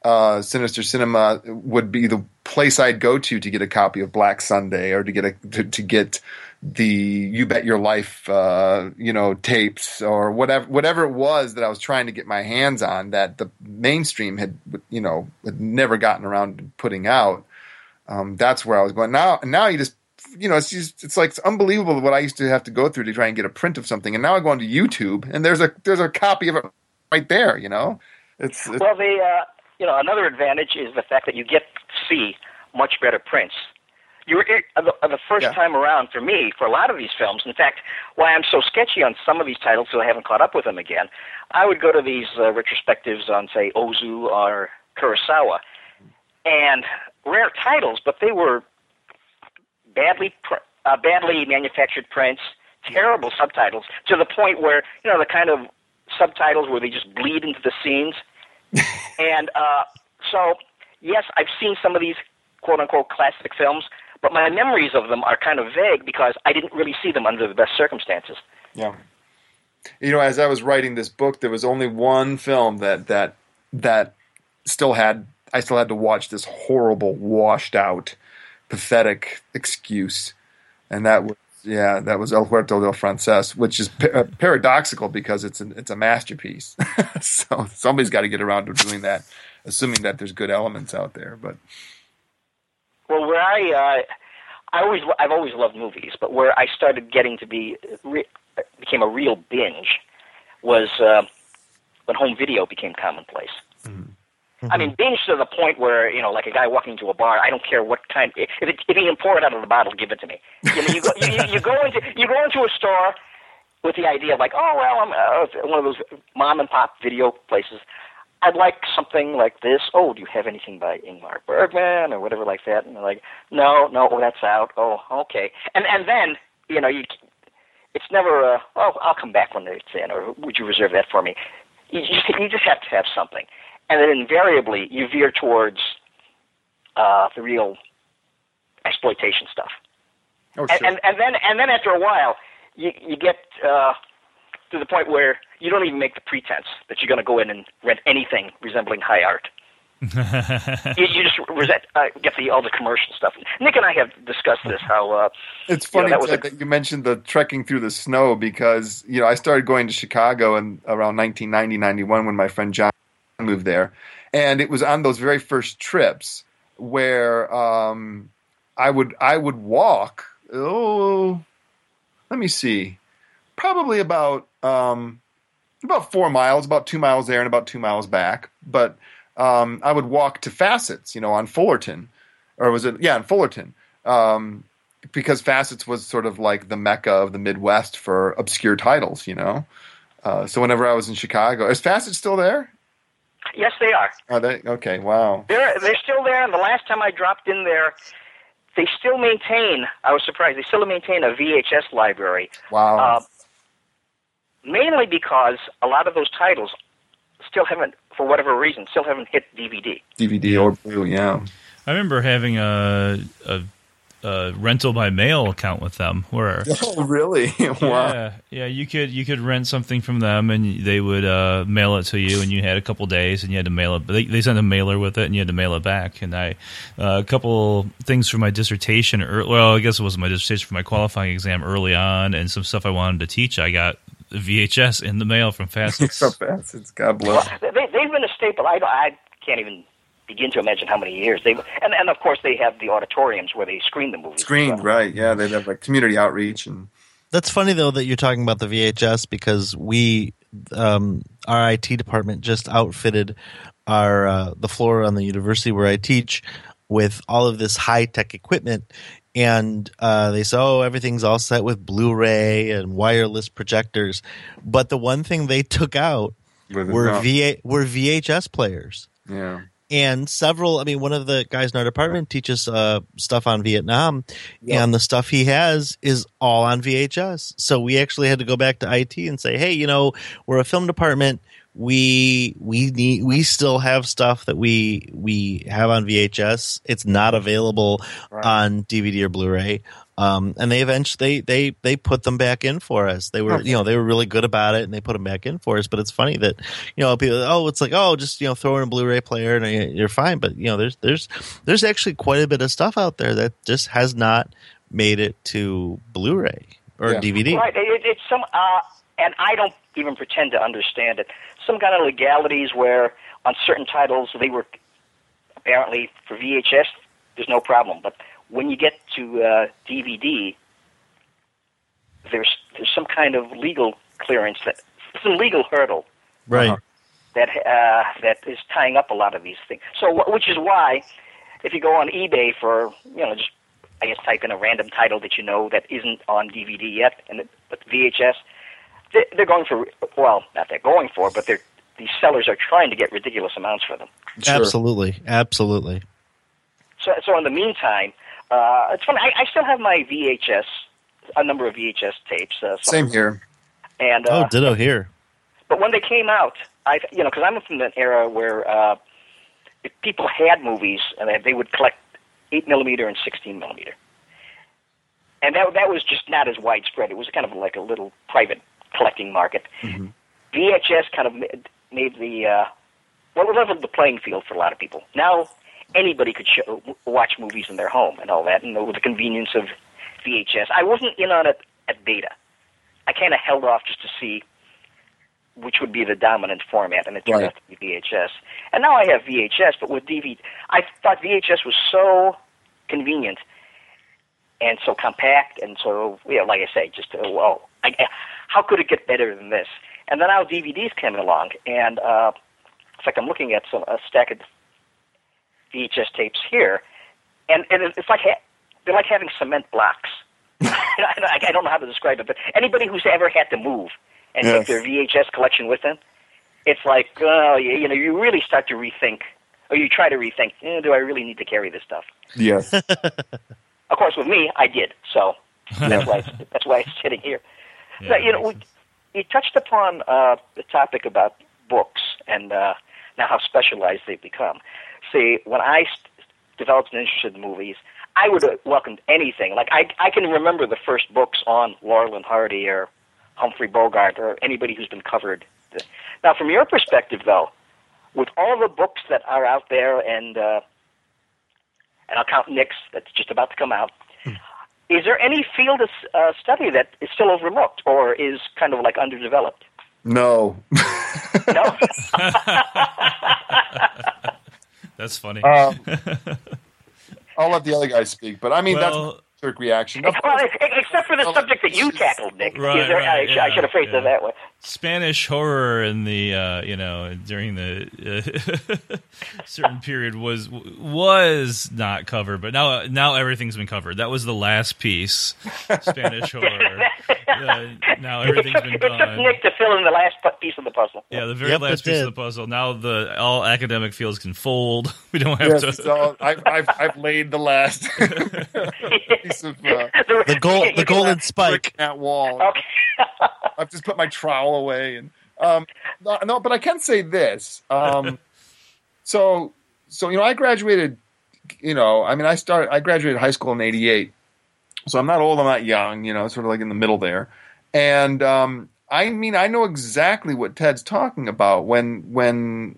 Speaker 2: Uh, Sinister Cinema would be the place I'd go to to get a copy of Black Sunday or to get a to, to get the You Bet Your Life, uh, you know, tapes or whatever whatever it was that I was trying to get my hands on that the mainstream had you know had never gotten around to putting out um, that's where I was going. Now, now you just, you know, it's just, it's like it's unbelievable what I used to have to go through to try and get a print of something. And now I go onto YouTube and there's a there's a copy of it right there. You know, it's, it's
Speaker 4: well, the uh, you know another advantage is the fact that you get to see much better prints. You were the, the first yeah. time around for me for a lot of these films. In fact, why I'm so sketchy on some of these titles, so I haven't caught up with them again. I would go to these uh, retrospectives on, say, Ozu or Kurosawa, and rare titles, but they were badly pr- uh, badly manufactured prints, terrible subtitles to the point where you know the kind of subtitles where they just bleed into the scenes. and uh, so, yes, I've seen some of these quote unquote classic films, but my memories of them are kind of vague because I didn't really see them under the best circumstances.
Speaker 2: Yeah. You know, as I was writing this book, there was only one film that that that still had I still had to watch this horrible, washed out, pathetic excuse, and that was yeah, that was El Huerto del Frances, which is uh, paradoxical because it's an, it's a masterpiece. so somebody's got to get around to doing that, assuming that there's good elements out there. But
Speaker 4: well, where I uh, I always I've always loved movies, but where I started getting to be re- became a real binge was uh, when home video became commonplace. Mm-hmm. I mean, binge to the point where you know, like a guy walking into a bar. I don't care what kind. If, it, if he can pour it out of the bottle, give it to me. You know, you go, you, you go into you go into a store, with the idea of like, oh well, I'm uh, one of those mom and pop video places. I'd like something like this. Oh, do you have anything by Ingmar Bergman or whatever like that? And they're like, no, no, oh, that's out. Oh, okay. And and then you know you, it's never a, oh, I'll come back when it's in, or would you reserve that for me? You just you just have to have something, and then invariably you veer towards uh, the real exploitation stuff.
Speaker 2: Oh,
Speaker 4: And,
Speaker 2: sure.
Speaker 4: and and then and then after a while, you you get uh, to the point where you don't even make the pretense that you're going to go in and rent anything resembling high art. you, you just resent, uh, get the all the commercial stuff. Nick and I have discussed this. How uh,
Speaker 2: It's
Speaker 4: you know,
Speaker 2: funny
Speaker 4: that was
Speaker 2: Ted,
Speaker 4: a-
Speaker 2: that you mentioned the trekking through the snow because you know I started going to Chicago in around 1990 91 when my friend John moved there, and it was on those very first trips where um, I would I would walk. Oh, let me see, probably about um, about four miles, about two miles there and about two miles back. But um, I would walk to Facets, you know, on Fullerton, or was it yeah, on Fullerton. Um, because Facets was sort of like the mecca of the Midwest for obscure titles, you know. Uh, so whenever I was in Chicago, is Facet still there?
Speaker 4: yes, they are.
Speaker 2: Are they okay? Wow.
Speaker 4: They're they're still there. And the last time I dropped in there, they still maintain. I was surprised. They still maintain a VHS library.
Speaker 2: Wow.
Speaker 4: Uh, mainly because a lot of those titles still haven't, for whatever reason, still haven't hit DVD.
Speaker 2: DVD or Blue, yeah.
Speaker 1: I remember having a, a, a rental by mail account with them where
Speaker 2: Oh, really? wow.
Speaker 1: yeah, yeah, you could you could rent something from them and they would uh, mail it to you, and you had a couple days, and you had to mail it. They, they sent a mailer with it, and you had to mail it back. And I uh, a couple things for my dissertation. ear- Well, I guess it wasn't my dissertation for my qualifying exam early on, and some stuff I wanted to teach. I got the VHS in the mail from Facets.
Speaker 2: So Facets, God bless.
Speaker 4: Well, they, they've been a staple. I, I can't even begin to imagine how many years they've. And, and of course, they have the auditoriums where they screen the movies.
Speaker 2: Screened,
Speaker 4: well.
Speaker 2: right? Yeah, they have like community outreach and
Speaker 3: That's funny though that you're talking about the VHS because we, um, our IT department just outfitted our uh, the floor on the university where I teach with all of this high tech equipment, and uh, they said, "Oh, everything's all set with Blu-ray and wireless projectors," but the one thing they took out
Speaker 2: with
Speaker 3: were VA were VHS players.
Speaker 2: Yeah.
Speaker 3: and several i mean one of the guys in our department teaches uh, stuff on vietnam. And the stuff he has is all on vhs so we actually had to go back to it and say hey you know we're a film department we we need we still have stuff that we we have on vhs it's not available
Speaker 2: Right.
Speaker 3: on dvd or blu-ray um, and they eventually they, they they put them back in for us. They were
Speaker 2: Okay.
Speaker 3: you know they were really good about it, and they put them back in for us. But it's funny that you know people oh it's like oh just you know throw in a Blu-ray player and you're fine. But you know there's there's there's actually quite a bit of stuff out there that just has not made it to Blu-ray or
Speaker 2: Yeah.
Speaker 3: DVD.
Speaker 4: Right. It, it's some, uh, and I don't even pretend to understand it. Some kind of legalities where on certain titles they were apparently for VHS, there's no problem, but when you get to uh, DVD, there's there's some kind of legal clearance that some legal hurdle
Speaker 3: Right.
Speaker 2: Uh-huh.
Speaker 4: that uh, that is tying up a lot of these things. So, which is why, if you go on eBay for you know just I guess type in a random title that you know that isn't on DVD yet, and it, but VHS, they, they're going for well, not they're going for, but they're these sellers are trying to get ridiculous amounts for them.
Speaker 2: Sure.
Speaker 3: Absolutely, absolutely.
Speaker 4: So, so in the meantime, uh, it's funny. I, I still have my VHS, a number of VHS tapes. Uh,
Speaker 2: Same here.
Speaker 4: And uh,
Speaker 3: oh, ditto here.
Speaker 4: But when they came out, I you know because I'm from an era where uh, if people had movies and they, they would collect eight millimeter and sixteen millimeter, and that that was just not as widespread. It was kind of like a little private collecting market. VHS kind of made, made the uh, well, it leveled the playing field for a lot of people. Now anybody could show, watch movies in their home and all that, and with the convenience of VHS. I wasn't in on it at beta. I kind of held off just to see which would be the dominant format, and it turned
Speaker 2: Right.
Speaker 4: out to be VHS. And now I have VHS, but with DVD, I thought VHS was so convenient and so compact, and so you know, like I say, just uh, well, I- how could it get better than this? And then now DVDs came along, and uh, it's like I'm looking at some a stack of VHS tapes here, and, and it's like ha- they're like having cement blocks. I, I don't know how to describe it, but anybody who's ever had to move and
Speaker 2: Yes.
Speaker 4: take their VHS collection with them, it's like, oh, you, you know, you really start to rethink, or you try to rethink, eh, do I really need to carry this stuff?
Speaker 2: Yes.
Speaker 4: Of course, with me, I did. So that's why it's, that's why it's sitting here.
Speaker 1: Yeah,
Speaker 4: Now, you know, we, you touched upon uh, the topic about books and uh, now how specialized they've become. See, when I st- developed an interest in movies, I would have welcomed anything. Like I, I can remember the first books on Laurel and Hardy or Humphrey Bogart or anybody who's been covered. Now, from your perspective, though, with all the books that are out there, and uh, and I'll count Nick's that's just about to come out. Is there any field of uh, study that is still overlooked or is kind of like underdeveloped?
Speaker 2: No.
Speaker 4: No.
Speaker 1: That's funny.
Speaker 2: Um, I'll let the other guy speak, but I mean
Speaker 1: Well-
Speaker 2: that's a jerk reaction. Of
Speaker 4: well,
Speaker 2: course,
Speaker 4: except for the subject that you tackled, Nick.
Speaker 1: Right,
Speaker 4: there,
Speaker 1: right,
Speaker 4: I, sh- I should have phrased
Speaker 1: yeah.
Speaker 4: it that way.
Speaker 1: Spanish horror in the uh, you know during the uh, certain period was was not covered, but now now everything's been covered. That was the last piece, Spanish horror. Uh, now everything's
Speaker 4: it took,
Speaker 1: been
Speaker 4: it took
Speaker 1: done.
Speaker 4: Nick to fill in the last piece of the puzzle.
Speaker 1: Yeah, the very
Speaker 3: Yep,
Speaker 1: last piece
Speaker 3: did.
Speaker 1: of the puzzle. Now the all academic fields can fold. We don't have
Speaker 2: yes,
Speaker 1: to.
Speaker 2: so I've, I've I've laid the last piece of uh,
Speaker 3: The gold, the golden spike.
Speaker 2: at wall.
Speaker 4: Okay.
Speaker 2: I've just put my trowel away, and um, no, no, but I can say this. Um, so, so you know, I graduated. You know, I mean, I started. I graduated high school in '88, so I'm not old. I'm not young. You know, sort of like in the middle there. And um, I mean, I know exactly what Ted's talking about when when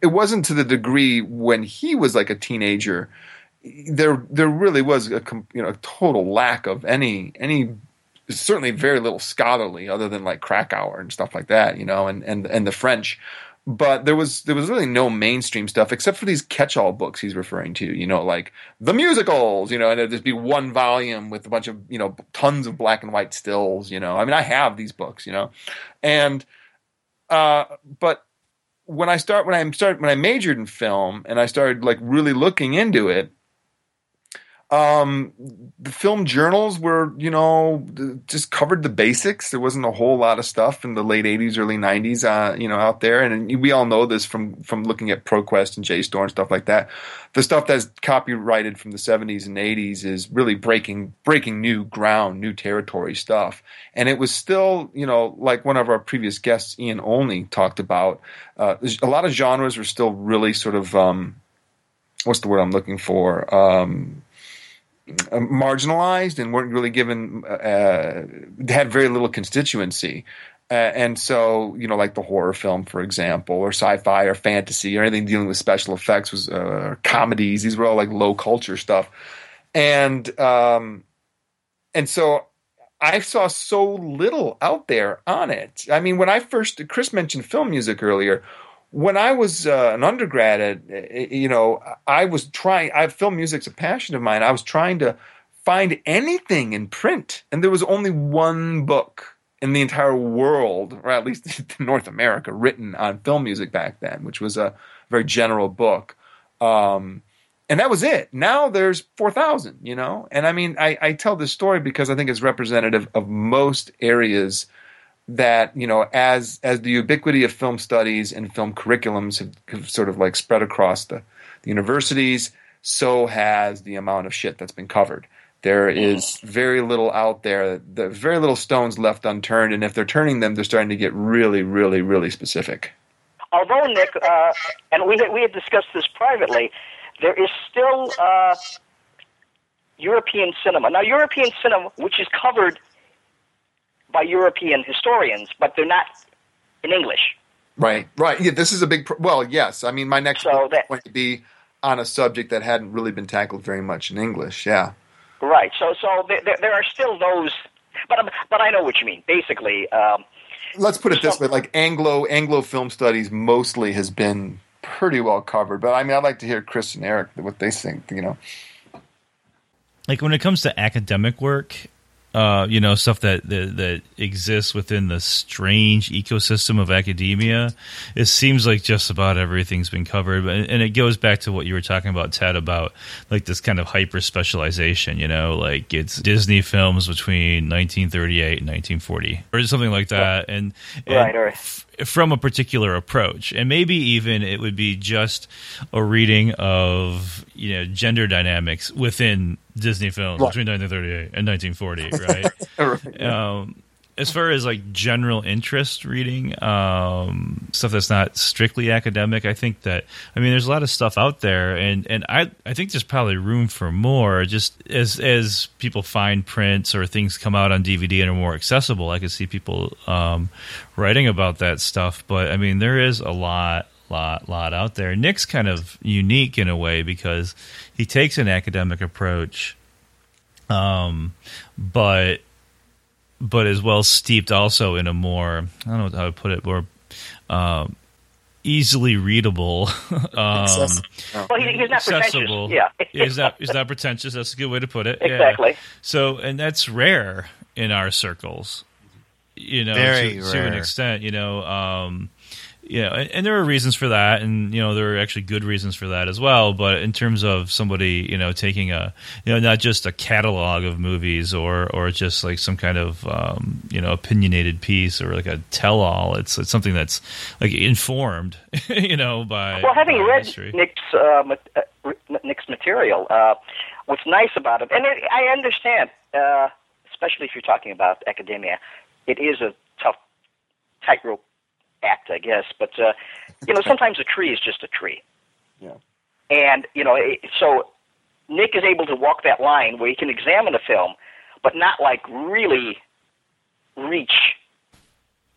Speaker 2: it wasn't to the degree when he was like a teenager. There, there really was a you know a total lack of any any certainly very little scholarly other than like Kracauer and stuff like that, you know, and and and the French. But there was there was really no mainstream stuff except for these catch-all books he's referring to, you know, like the musicals, you know, and it'd just be one volume with a bunch of you know tons of black and white stills, you know. I mean, I have these books, you know, and uh, but when I start when I started when I majored in film and I started like really looking into it, um, the film journals were you know just covered the basics. There wasn't a whole lot of stuff in the late '80s, early '90s, uh, you know, out there, and we all know this from from looking at ProQuest and JSTOR and stuff like that. The stuff that's copyrighted from the '70s and '80s is really breaking breaking new ground, new territory stuff, and it was still you know like one of our previous guests, Ian Olney, talked about. Uh, a lot of genres were still really sort of um, what's the word I'm looking for. Um, marginalized and weren't really given uh, had very little constituency. Uh, and so, you know, like the horror film, for example, or sci-fi or fantasy or anything dealing with special effects was uh, comedies. These were all like low culture stuff, and um, and so I saw so little out there on it. I mean, when I first Chris mentioned film music earlier. When I was uh, an undergrad, at, uh, you know, I was trying. I film music's a passion of mine. I was trying to find anything in print, and there was only one book in the entire world, or at least North America, written on film music back then, which was a very general book. Um, and that was it. Now there's 4,000, you know? And I mean, I, I tell this story because I think it's representative of most areas that, you know, as, as the ubiquity of film studies and film curriculums have, have sort of like spread across the, the universities, so has the amount of shit that's been covered. There is very little out there. There's very little stones left unturned, and if they're turning them, they're starting to get really, really, really specific.
Speaker 4: Although Nick, uh, and we had, we had discussed this privately, there is still uh, European cinema. Now, European cinema, which is covered by European historians, but they're not in English.
Speaker 2: Right, right. Yeah, this is a big. Pro- well, yes. I mean, my next
Speaker 4: So
Speaker 2: book
Speaker 4: that-
Speaker 2: is going to be on a subject that hadn't really been tackled very much in English. Yeah.
Speaker 4: Right. So, so there, there- there are still those, but but I know what you mean. Basically, um,
Speaker 2: Let's put it this way: like Anglo Anglo film studies mostly has been pretty well covered. But I mean, I'd like to hear Chris and Eric what they think. You know.
Speaker 1: like when it comes to academic work uh, you know, stuff that, that that exists within the strange ecosystem of academia, it seems like just about everything's been covered. And, and it goes back to what you were talking about, Ted, about like this kind of hyper specialization. You know, like it's Disney films between 1938 and 1940, or something like that, and, and
Speaker 4: Right, right.
Speaker 1: From a particular approach, and maybe even it would be just a reading of you know gender dynamics within Disney films
Speaker 2: Right.
Speaker 1: between 1938 and 1940, right? um, as far as like general interest reading, um, stuff that's not strictly academic, I think that I mean there's a lot of stuff out there, and and I I think there's probably room for more. Just as as people find prints or things come out on DVD and are more accessible, I could see people um, writing about that stuff. But I mean there is a lot lot lot out there. Nick's kind of unique in a way because he takes an academic approach, um, but but is well steeped also in a more I don't know how to put it more um, easily readable. um.
Speaker 4: Well, he, he's not
Speaker 1: accessible.
Speaker 4: pretentious. Yeah.
Speaker 1: he's not he's not pretentious. That's a good way to put it. Yeah.
Speaker 4: Exactly.
Speaker 1: So, and that's rare in our circles. You know,
Speaker 3: Very
Speaker 1: to, to an extent. You know, um, yeah, and, and there are reasons for that, and you know there are actually good reasons for that as well. But in terms of somebody, you know, taking a, you know, not just a catalog of movies or or just like some kind of um, you know opinionated piece or like a tell-all. It's it's something that's like informed, you know, by
Speaker 4: Well, having
Speaker 1: by
Speaker 4: read
Speaker 1: history.
Speaker 4: Nick's uh, uh, Nick's material, uh, what's nice about it, and it, I understand, uh, especially if you're talking about academia, it is a tough tightrope act, I guess. But uh, you know, sometimes a tree is just a tree.
Speaker 2: Yeah.
Speaker 4: And you know, it, so Nick is able to walk that line where he can examine a film, but not like really reach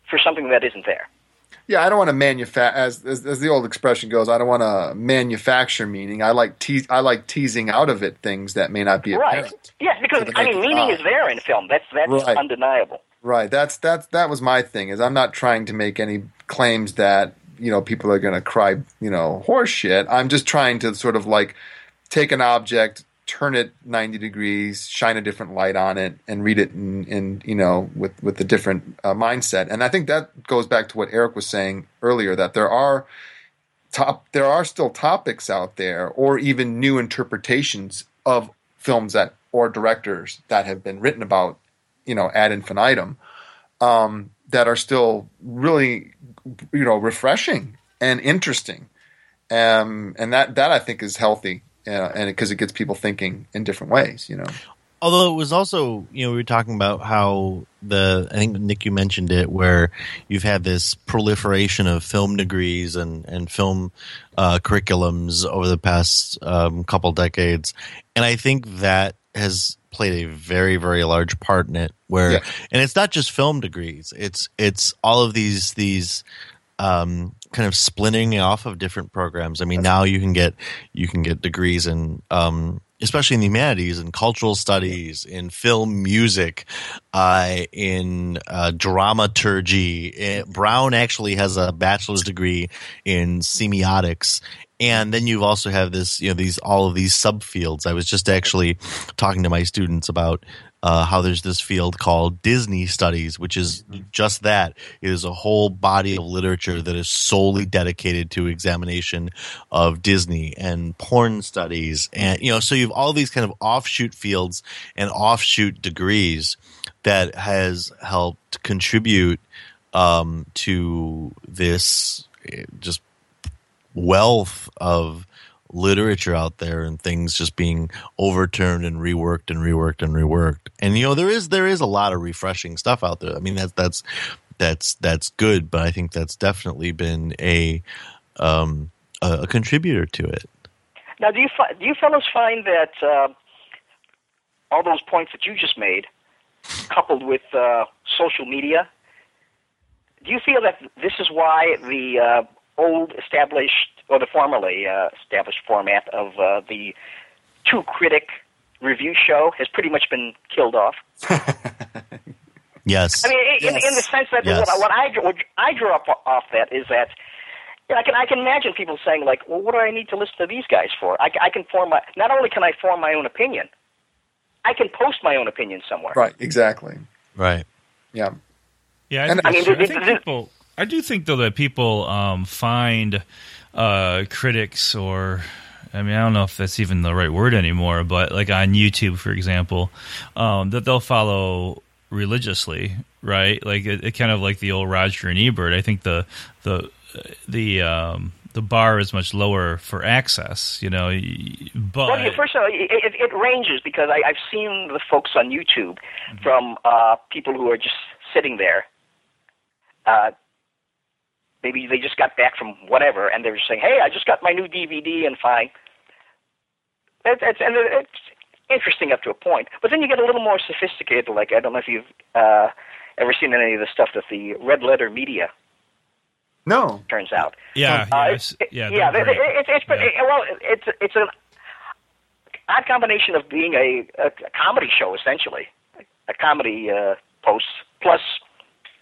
Speaker 4: for something that isn't there.
Speaker 2: Yeah, I don't want to manufacture, as, as as the old expression goes. I don't want to manufacture meaning. I like te- I like teasing out of it things that may not be
Speaker 4: Right.
Speaker 2: apparent.
Speaker 4: Yeah, because I mean, meaning
Speaker 2: eye.
Speaker 4: is there in film. That's that's
Speaker 2: Right.
Speaker 4: undeniable.
Speaker 2: Right. That's that's that was my thing. Is I'm not trying to make any claims that you know people are going to cry you know horse shit. I'm just trying to sort of like take an object, turn it 90 degrees, shine a different light on it, and read it in, in you know with with a different uh, mindset. And I think that goes back to what Eric was saying earlier that there are top there are still topics out there or even new interpretations of films that or directors that have been written about you know ad infinitum um, that are still really you know refreshing and interesting um, and that that I think is healthy uh, and because it gets people thinking in different ways you know
Speaker 3: Although it was also, you know, we were talking about how the, I think Nick, you mentioned it, where you've had this proliferation of film degrees and, and film uh, curriculums over the past um, couple decades. And I think that has played a very, very large part in it where,
Speaker 2: Yeah.
Speaker 3: and it's not just film degrees, it's, it's all of these, these, um, kind of splitting off of different programs. I mean, now you can get you can get degrees in, um, especially in the humanities, in cultural studies, in film music, uh, in uh, dramaturgy. Eh, Brown actually has a bachelor's degree in semiotics. And then you also have this, you know, these all of these subfields. I was just actually talking to my students about uh, how there's this field called Disney Studies, which is just that. It is a whole body of literature that is solely dedicated to examination of Disney and porn studies. And, you know, so you have all these kind of offshoot fields and offshoot degrees that has helped contribute um, to this eh, just wealth of literature out there and things just being overturned and reworked and reworked and reworked. And you know there is there is a lot of refreshing stuff out there. I mean that's that's that's that's good, but I think that's definitely been a um a, a contributor to it.
Speaker 4: Now, do you fi- do you fellows find that uh, all those points that you just made, coupled with uh, social media, do you feel that this is why the uh, old established or the formerly uh, established format of uh, the two critic review show has pretty much been killed off?
Speaker 3: Yes.
Speaker 4: I mean, in,
Speaker 2: Yes.
Speaker 4: in the sense that
Speaker 3: Yes.
Speaker 4: what, what I what I drew up off that is that you know, I can I can imagine people saying like, well, what do I need to listen to these guys for? I, I can form my not only can I form my own opinion, I can post my own opinion somewhere.
Speaker 2: Right. Exactly.
Speaker 3: Right.
Speaker 2: Yeah.
Speaker 1: Yeah, I,
Speaker 2: And-
Speaker 4: I mean,
Speaker 1: that's true.
Speaker 4: the-
Speaker 1: I think people. I do think though that people um, find uh, critics or. I mean, I don't know if that's even the right word anymore, but like on YouTube, for example, um, that they'll follow religiously, right? Like it, it kind of like the old Roger and Ebert. I think the the the um, the bar is much lower for access, you know. But
Speaker 4: Well, yeah, first of all, it, it, it ranges because I, I've seen the folks on YouTube from uh, people who are just sitting there. Uh, maybe they just got back from whatever, and they're just saying, "Hey, I just got my new DVD," and fine. It, it's and it's interesting up to a point, but then you get a little more sophisticated. Like I don't know if you've uh, ever seen any of the stuff that the Red Letter Media
Speaker 2: No.
Speaker 4: turns out.
Speaker 1: yeah,
Speaker 4: Uh,
Speaker 1: yes,
Speaker 4: it-
Speaker 1: yeah,
Speaker 4: yeah.
Speaker 1: they're
Speaker 4: it-
Speaker 1: great.
Speaker 4: It's it's pretty-
Speaker 1: Yeah.
Speaker 4: well, it's it's an odd combination of being a, a, a comedy show essentially, a comedy uh, post plus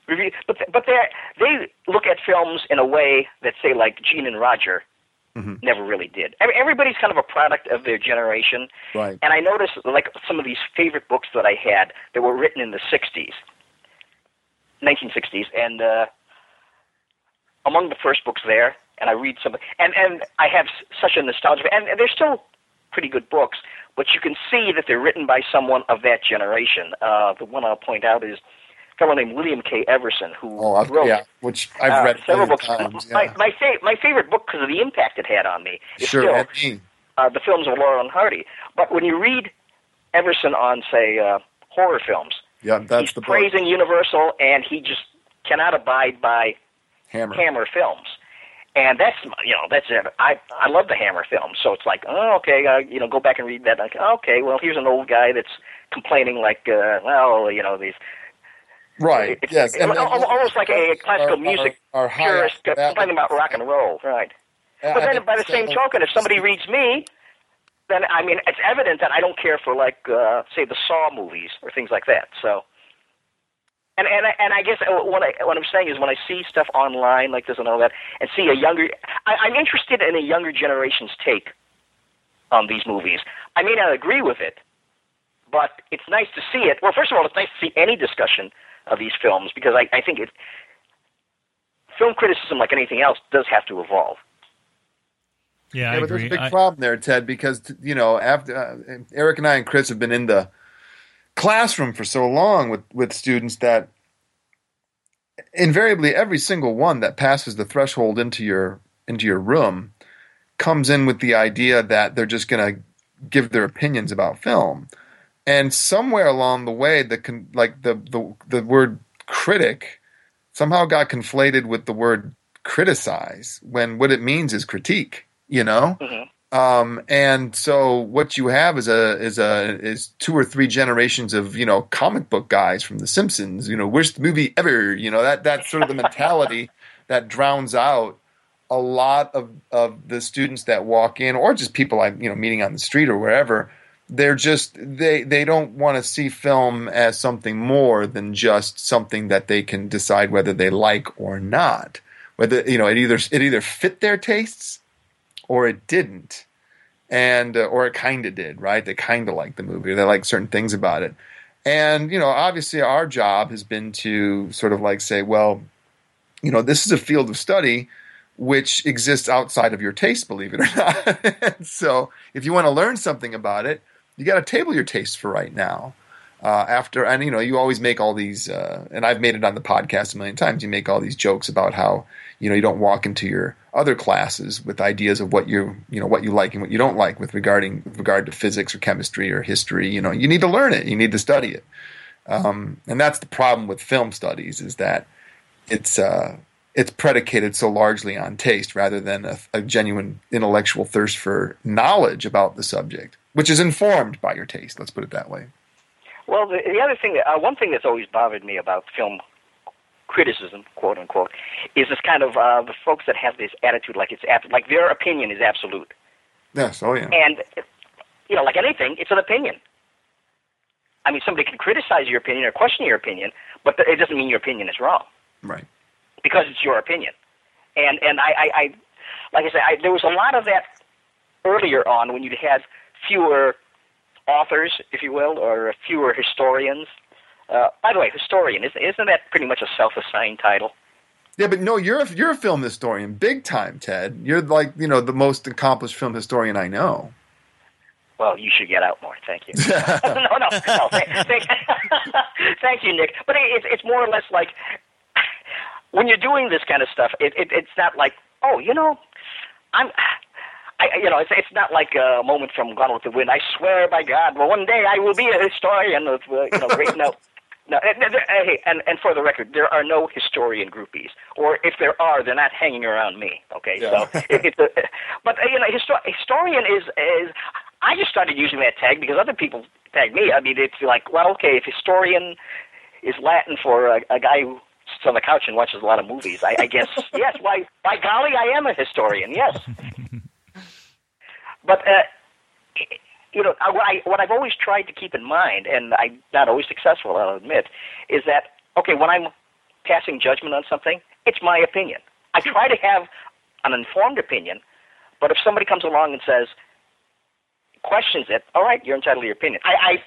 Speaker 4: review. But but they they look at films in a way that say like Gene and Roger
Speaker 2: Mhm.
Speaker 4: never really did. Every- Everybody's kind of a product of their generation.
Speaker 2: Right.
Speaker 4: And I noticed, like some of these favorite books that I had that were written in the '60s, 1960s, and uh, among the first books there, and I read some, and and I have such a nostalgia, and, and they're still pretty good books, but you can see that they're written by someone of that generation. Uh, the one I'll point out is fellow named William K. Everson, who
Speaker 2: Oh,
Speaker 4: wrote
Speaker 2: yeah. Which I've
Speaker 4: uh,
Speaker 2: read
Speaker 4: several books.
Speaker 2: times.
Speaker 4: My
Speaker 2: Yeah.
Speaker 4: my, fa- my favorite book because of the impact it had on me is
Speaker 2: Sure.
Speaker 4: still uh, the films of Laurel and Hardy. But when you read Everson on, say, uh, horror films,
Speaker 2: Yeah. That's
Speaker 4: he's
Speaker 2: the book.
Speaker 4: praising Universal, and he just cannot abide by
Speaker 2: Hammer.
Speaker 4: Hammer films. And that's you know that's it. I I love the Hammer films, so it's like oh okay uh, you know go back and read that. Like okay, well here's an old guy that's complaining like uh, well you know these
Speaker 2: Right.
Speaker 4: it's,
Speaker 2: yes.
Speaker 4: al- almost like a classical music
Speaker 2: our high
Speaker 4: purist complaining about rock and roll, right?
Speaker 2: I
Speaker 4: But then, by the same token, if somebody reads me, then I mean, it's evident that I don't care for like, uh, say, the Saw movies or things like that. So, and and I, and I guess uh, what I what I'm saying is when I see stuff online like this and all that, and see a younger, I, I'm interested in a younger generation's take on these movies. I may not agree with it, but it's nice to see it. Well, first of all, it's nice to see any discussion of these films because I, I think it. Film criticism, like anything else, does have to evolve.
Speaker 1: yeah, I
Speaker 2: Yeah, but there's a big
Speaker 1: I-
Speaker 2: problem there, Ted, because you know, after uh, Eric and I and Chris have been in the classroom for so long with with students that invariably every single one that passes the threshold into your into your room comes in with the idea that they're just going to give their opinions about film. And somewhere along the way the con- like the the the word critic somehow got conflated with the word criticize when what it means is critique, you know?
Speaker 4: Mhm.
Speaker 2: Um, and so what you have is a is a is two or three generations of you know comic book guys from The Simpsons. You know, worst movie ever. You know that that's sort of the mentality that drowns out a lot of of the students that walk in, or just people I'm you know meeting on the street or wherever. They're just they they don't want to see film as something more than just something that they can decide whether they like or not. Whether you know it either it either fit their tastes or it didn't. And uh, or it kind of did right? They kind of like the movie they like certain things about it. And you know obviously our job has been to sort of like say well you know this is a field of study which exists outside of your taste believe it or not. So if you want to learn something about it you got to table your tastes for right now uh, after and you know you always make all these uh, and i've made it on the podcast a million times. You make all these jokes about how you know you don't walk into your other classes with ideas of what you you know what you like and what you don't like with regarding with regard to physics or chemistry or history. You know you need to learn it. You need to study it. Um, and that's the problem with film studies is that it's uh, it's predicated so largely on taste rather than a, a genuine intellectual thirst for knowledge about the subject which is informed by your taste let's put it that way.
Speaker 4: Well, the, the other thing, uh, one thing that's always bothered me about film criticism, quote unquote, is this kind of uh, the folks that have this attitude like it's ab- like their opinion is absolute,
Speaker 2: yes oh yeah.
Speaker 4: And you know, like anything, it's an opinion. I mean, somebody can criticize your opinion or question your opinion, but it doesn't mean your opinion is wrong.
Speaker 2: Right.
Speaker 4: Because it's your opinion. And and I, I, I like I said, I, there was a lot of that earlier on when you had fewer authors, if you will, or fewer historians. Uh, by the way, historian isn't isn't that pretty much a self-assigned title?
Speaker 2: Yeah, but no, you're a, you're a film historian, big time, Ted. You're like you know the most accomplished film historian I know.
Speaker 4: Well, you should get out more. Thank you. no, no, no. Thank, thank, thank you, Nick. But it, it's more or less like when you're doing this kind of stuff. It, it, it's not like, oh, you know, I'm. I, you know, it's, it's not like a moment from Gone with the Wind. I swear by God, well, one day I will be a historian of, uh, you know, great. No, no, hey, and and for the record, there are no historian groupies, or if there are, they're not hanging around me. Okay, yeah. so it, it's a, but you know, histor- historian is is. I just started using that tag because other people tag me. I mean, it's like, well, okay, if historian is Latin for a, a guy who sits on the couch and watches a lot of movies, I, I guess yes. Why, by golly, I am a historian. Yes, but. Uh, you know, what, I, what I've always tried to keep in mind, and I'm not always successful, I'll admit, is that, okay, when I'm passing judgment on something, it's my opinion. I try to have an informed opinion, but if somebody comes along and says, questions it, all right, you're entitled to your opinion. I,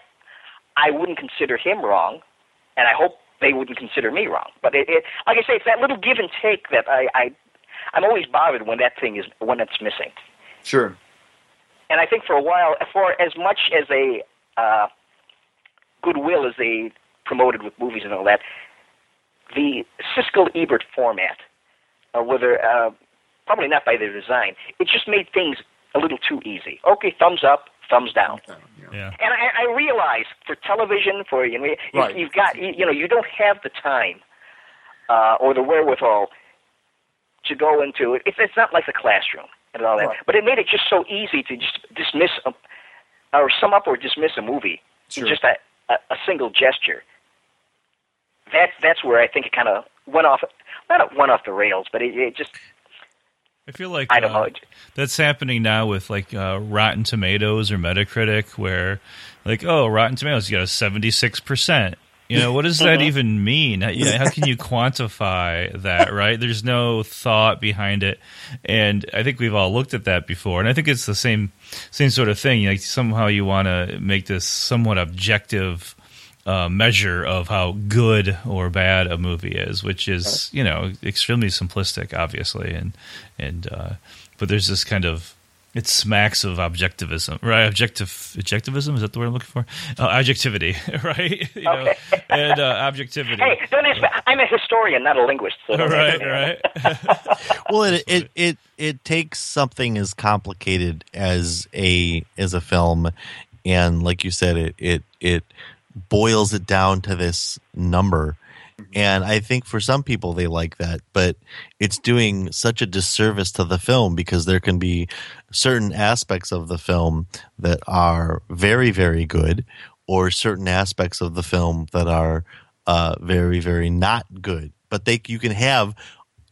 Speaker 4: I, I wouldn't consider him wrong, and I hope they wouldn't consider me wrong. But it, it like I say, it's that little give and take that I, I, I'm always bothered when that thing is when it's missing.
Speaker 2: Sure
Speaker 4: and I think for a while, for as much as a uh, goodwill as they promoted with movies and all that, the Siskel Ebert format, or whether uh, probably not by their design, it just made things a little too easy. Okay, thumbs up, thumbs down.
Speaker 1: Yeah.
Speaker 4: And I, I realize for television, for you know, right. you've got you know, you don't have the time uh, or the wherewithal to go into it. It's, it's not like the classroom and all that. Right. But it made it just so easy to just dismiss a, or sum up or dismiss a movie sure. in just a, a, a single gesture. That's that's where I think it kind of went off. Not went off the rails, but it, it just.
Speaker 1: I feel like
Speaker 4: I don't
Speaker 1: uh, that's happening now with like uh, Rotten Tomatoes or Metacritic, where like oh Rotten Tomatoes you got a seventy six percent, you know, what does that mm-hmm. even mean? How, how can you quantify that, right? There's no thought behind it. And I think we've all looked at that before. And I think it's the same same sort of thing. Like somehow you want to make this somewhat objective uh, measure of how good or bad a movie is, which is, you know, extremely simplistic, obviously. And, and, uh, but there's this kind of it smacks of objectivism, right? Objective objectivism is that the word I'm looking for? Uh, objectivity, right? You know,
Speaker 4: okay.
Speaker 1: and uh, objectivity.
Speaker 4: Hey, don't ask me. I'm a historian, not a linguist. So
Speaker 1: right, right.
Speaker 3: well, it, it it it takes something as complicated as a as a film, and like you said, it it it boils it down to this number and I think for some people they like that, but it's doing such a disservice to the film because there can be certain aspects of the film that are very, very good, or certain aspects of the film that are uh, very, very not good. But they you can have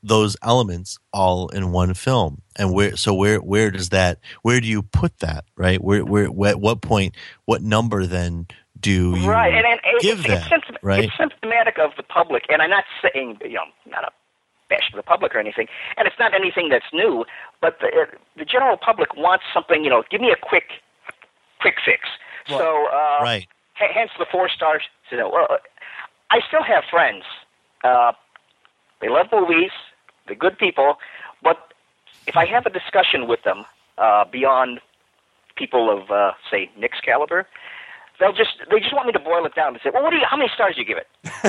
Speaker 3: those elements all in one film and where so where where does that where do you put that right where where at what point what number then do you
Speaker 4: right. and, and
Speaker 3: give
Speaker 4: it's,
Speaker 3: that?
Speaker 4: It's,
Speaker 3: right?
Speaker 4: it's symptomatic of the public, and I'm not saying you know not a bash to the public or anything, and it's not anything that's new, but the uh, the general public wants something. You know, give me a quick quick fix.
Speaker 3: Well,
Speaker 4: so uh,
Speaker 3: right.
Speaker 4: H- hence the four stars. You know, well, I still have friends. Uh, they love movies. They're good people, but if I have a discussion with them uh, beyond people of, uh, say, Nick's caliber, they'll just they just want me to boil it down to say, well, what do you, how many stars do you give it?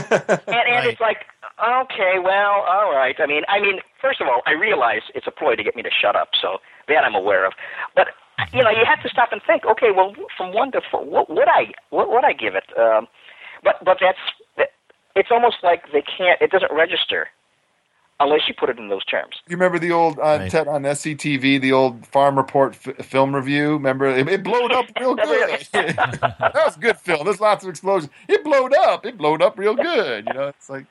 Speaker 4: and and
Speaker 3: right.
Speaker 4: it's like, okay, well, all right. I mean, I mean, first of all, I realize it's a ploy to get me to shut up, so that I'm aware of. But you know, you have to stop and think. Okay, well, from one to four, what would I what would I give it? Um, but but that's it's almost like they can't. It doesn't register unless you put it in those terms.
Speaker 2: You remember the old uh,
Speaker 3: Right.
Speaker 2: Ted on SCTV, the old Farm Report f- film review? Remember it, it blowed up real good. that was good film. There's lots of explosions. It blowed up. It blowed up real good. You know, it's like.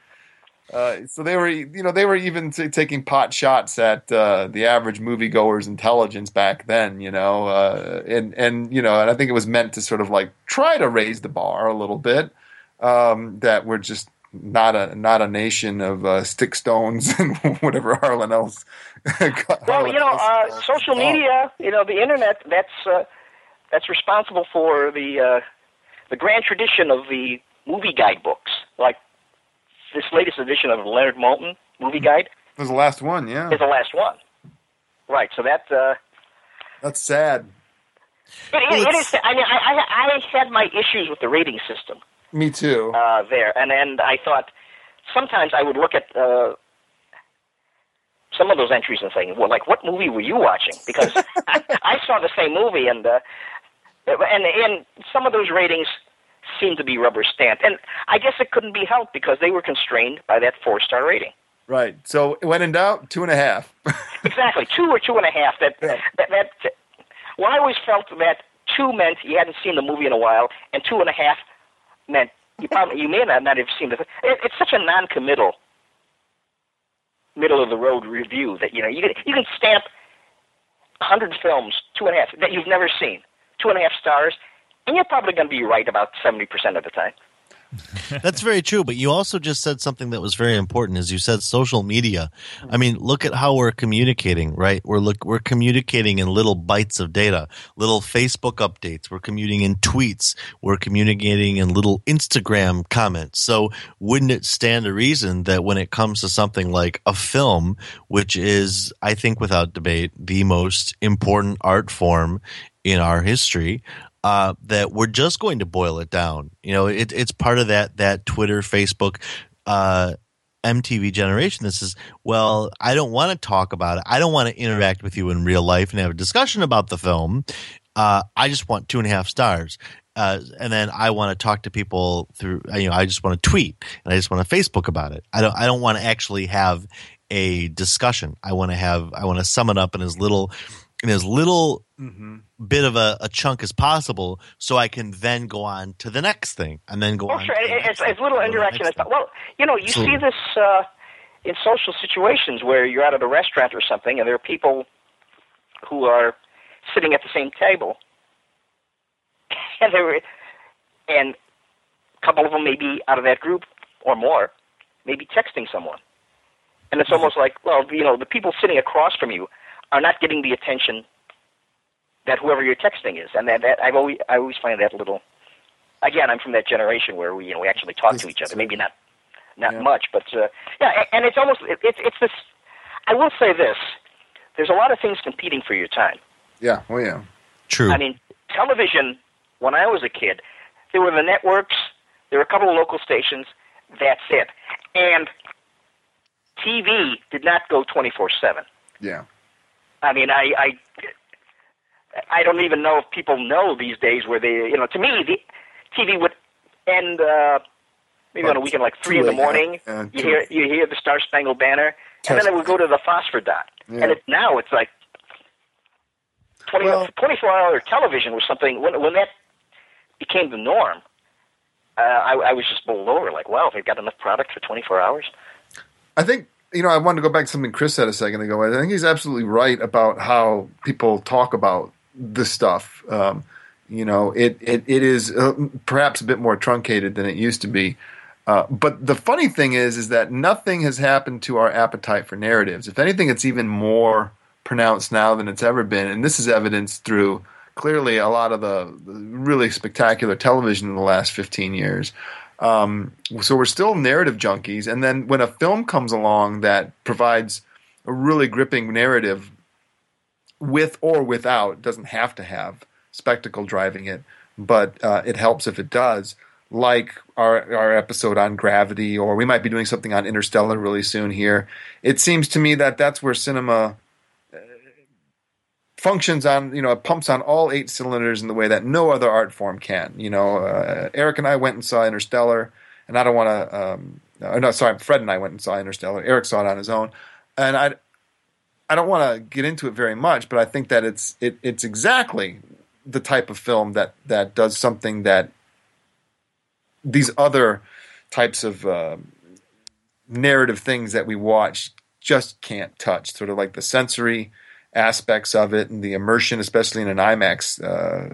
Speaker 2: Uh, so they were, you know, they were even t- taking pot shots at uh, the average moviegoer's intelligence back then, you know, uh, and and you know, and I think it was meant to sort of like try to raise the bar a little bit. Um, that we're just not a not a nation of uh, stick stones and whatever Harlan else.
Speaker 4: Well, you know, uh, social media, you know, the internet. That's uh, that's responsible for the uh, the grand tradition of the movie guidebooks, like this latest edition of Leonard Maltin movie guide
Speaker 2: It was the last one, yeah.
Speaker 4: is the last one. Right. So that uh,
Speaker 2: That's sad.
Speaker 4: it, it, it is. I mean, I, I I had my issues with the rating system
Speaker 2: Me too.
Speaker 4: uh, there, and and I thought sometimes I would look at uh, some of those entries and saying, well, like, what movie were you watching? Because I, I saw the same movie, and uh, and and some of those ratings seemed to be rubber stamped, and I guess it couldn't be helped because they were constrained by that four star rating.
Speaker 2: Right. So when in doubt, two and a half.
Speaker 4: Exactly, two or two and a half. That
Speaker 2: Yeah.
Speaker 4: that that. Well, I always felt that two meant you hadn't seen the movie in a while, and two and a half meant you probably you may not not have seen the. It, it's such a non-committal, middle of the road review that you know you can you can stamp hundred films two and a half that you've never seen, two and a half stars, and you're probably going to be right about seventy percent of the time.
Speaker 3: That's very true, but you also just said something that was very important as you said social media. I mean, look at how we're communicating, right? We're look we're communicating in little bites of data, little Facebook updates, we're commuting in tweets, we're communicating in little Instagram comments. So, wouldn't it stand to reason that when it comes to something like a film, which is I think without debate the most important art form in our history, uh, that we're just going to boil it down. You know, it, it's part of that that Twitter, Facebook, uh, MTV generation This is "Well, I don't want to talk about it. I don't want to interact with you in real life and have a discussion about the film. Uh, I just want two and a half stars." Uh, and then I want to talk to people through, you know, I just want to tweet and I just want to Facebook about it. I don't, I don't want to actually have a discussion. I want to have, I want to sum it up in as little, in as little bit of a, a chunk as possible so I can then go on to the next thing and then go
Speaker 4: Well,
Speaker 3: on.
Speaker 4: sure.
Speaker 3: to the
Speaker 4: It, it's,
Speaker 3: thing,
Speaker 4: little
Speaker 3: and go to
Speaker 4: indirection.
Speaker 3: thing.
Speaker 4: well, you know, you
Speaker 3: So-
Speaker 4: see this uh, in social situations where you're out at a restaurant or something, and there are people who are sitting at the same table, and they were, and a couple of them may be out of that group or more, maybe texting someone, and it's almost like, well, you know, the people sitting across from you are not getting the attention that whoever you're texting is, and that, that I've always I always find that a little again, I'm from that generation where we, you know, we actually talk to each other. Maybe not, not
Speaker 2: Yeah.
Speaker 4: much, but uh, yeah. And it's almost, it, it's, it's this. I will say this: there's a lot of things competing for your time.
Speaker 2: Yeah. Oh yeah.
Speaker 3: True.
Speaker 4: I mean, television. When I was a kid, there were the networks. There were a couple of local stations. That's it. And TV did not go 24/7.
Speaker 2: Yeah.
Speaker 4: I mean, I, I, I don't even know if people know these days where they, you know, to me, the TV would end uh, maybe on a weekend like three in the morning.
Speaker 2: Yeah,
Speaker 4: you hear you hear the Star Spangled Banner, and then it would go to the phosphor dot.
Speaker 2: Yeah.
Speaker 4: And it, now it's like 20,
Speaker 2: Well-
Speaker 4: 24 hour television was something when when that became the norm. Uh, I, I was just bowled over, like, wow, they've got enough product for 24 hours.
Speaker 2: I think you know I wanted to go back to something Chris said a second ago. I think he's absolutely right about how people talk about this stuff. Um, you know, it it, it is uh, perhaps a bit more truncated than it used to be. Uh, but the funny thing is, is that nothing has happened to our appetite for narratives. If anything, it's even more pronounced now than it's ever been, and this is evidenced through clearly a lot of the, the really spectacular television in the last fifteen years. Um, so we're still narrative junkies, and then when a film comes along that provides a really gripping narrative, with or without, doesn't have to have spectacle driving it, but uh, it helps if it does. Like our our episode on gravity, or we might be doing something on Interstellar really soon here. It seems to me that that's where cinema uh, functions on you know it pumps on all eight cylinders in the way that no other art form can you know uh, eric and i went and saw interstellar and i don't want to um, uh, no sorry fred and i went and saw interstellar eric saw it on his own and i i don't want to get into it very much but i think that it's it, it's exactly the type of film that that does something that these other types of uh, narrative things that we watch just can't touch sort of like the sensory aspects of it and the immersion, especially in an IMAX uh,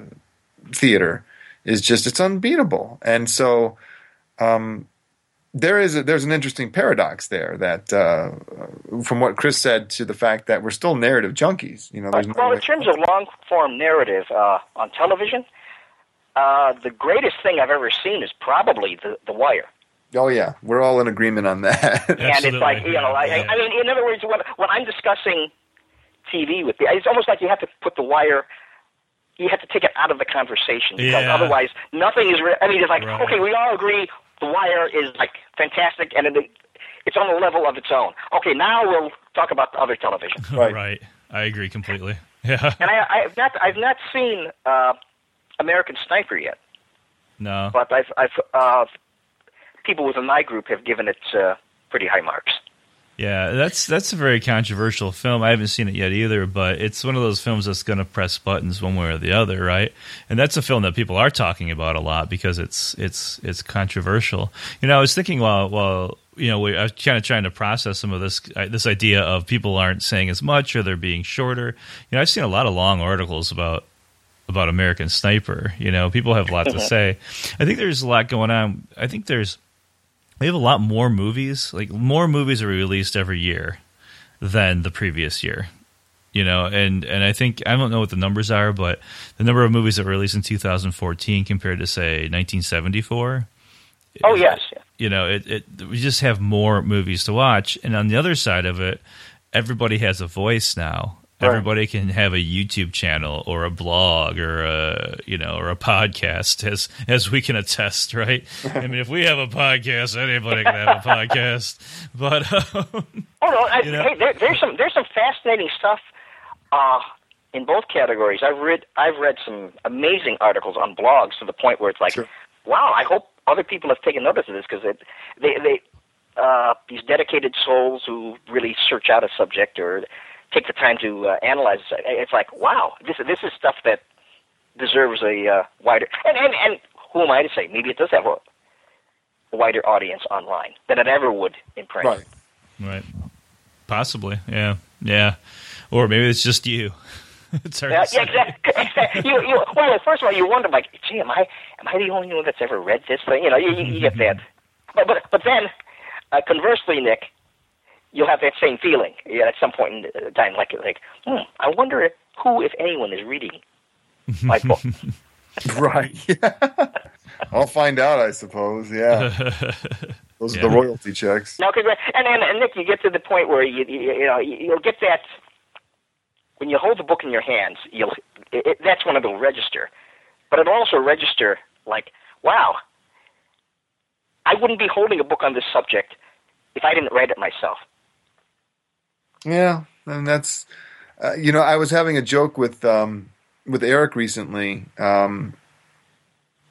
Speaker 2: theater, is just it's unbeatable. And so, um, there is a, there's an interesting paradox there that uh, from what Chris said to the fact that we're still narrative junkies. You know, there's no
Speaker 4: well,
Speaker 2: way-
Speaker 4: in terms of long form narrative uh, on television, uh, the greatest thing I've ever seen is probably The, the Wire.
Speaker 2: oh yeah, we're all in agreement on that.
Speaker 4: and it's like you know, I,
Speaker 1: yeah.
Speaker 4: I mean, in other words, when when I'm discussing TV with the, it's almost like you have to put the wire. You have to take it out of the conversation because
Speaker 1: Yeah.
Speaker 4: otherwise nothing is. Re- I mean, it's like
Speaker 1: Right.
Speaker 4: okay, we all agree the wire is like fantastic and it, it's on a level of its own. Okay, now we'll talk about the other television.
Speaker 2: Right.
Speaker 1: right. I agree completely. Yeah.
Speaker 4: and I, I've not I've not seen uh, American Sniper yet,
Speaker 1: No.
Speaker 4: but I've I've uh, people within my group have given it uh, pretty high marks.
Speaker 1: Yeah, that's that's a very controversial film. I haven't seen it yet either, but it's one of those films that's going to press buttons one way or the other, right? And that's a film that people are talking about a lot because it's it's it's controversial. You know, I was thinking while while you know we, I was kind of trying to process some of this uh, this idea of people aren't saying as much or they're being shorter. You know, I've seen a lot of long articles about about American Sniper. You know, people have a lot to say. I think there's a lot going on. I think there's we have a lot more movies. Like more movies are released every year than the previous year. You know, and and I think I don't know what the numbers are, but the number of movies that were released in 2014 compared to say 1974.
Speaker 4: Oh yes.
Speaker 1: You know, it, it we just have more movies to watch, and on the other side of it, everybody has a voice now.
Speaker 2: Right.
Speaker 1: Everybody can have a YouTube channel or a blog or a you know or a podcast, as as we can attest, right? I mean, if we have a podcast, anybody can have a podcast. But um,
Speaker 4: Oh no! I,
Speaker 1: You know?
Speaker 4: hey, there, there's some there's some fascinating stuff uh, in both categories. I've read I've read some amazing articles on blogs to the point where it's like,
Speaker 2: Sure.
Speaker 4: wow! I hope other people have taken notice of this because they they uh, these dedicated souls who really search out a subject or take the time to uh, analyze it. It's like, wow! This this is stuff that deserves a uh, wider and, and and who am I to say? Maybe it does have a wider audience online than it ever would in print.
Speaker 2: right.
Speaker 1: right, possibly, yeah, yeah, or maybe it's just you. it's hard
Speaker 4: Yeah,
Speaker 1: to say.
Speaker 4: yeah, exactly. you, you, well, first of all, you wonder, like, gee, am I, am I the only one that's ever read this thing? You know, you, you, you get that. But, but, but then, uh, conversely, Nick, you'll have that same feeling yeah, at some point in time, like, like, hmm, I wonder who, if anyone, is reading my book.
Speaker 2: Right. I'll find out, I suppose. Yeah. Those
Speaker 1: Yeah.
Speaker 2: are the royalty checks.
Speaker 4: No, cause, and, and, and Nick, you get to the point where you, you, you know, you- you'll get that when you hold the book in your hands. You'll, it, it, that's when it'll register, but it'll also register like, wow, I wouldn't be holding a book on this subject if I didn't write it myself.
Speaker 2: Yeah, and that's uh, you know I was having a joke with um, with Eric recently, um,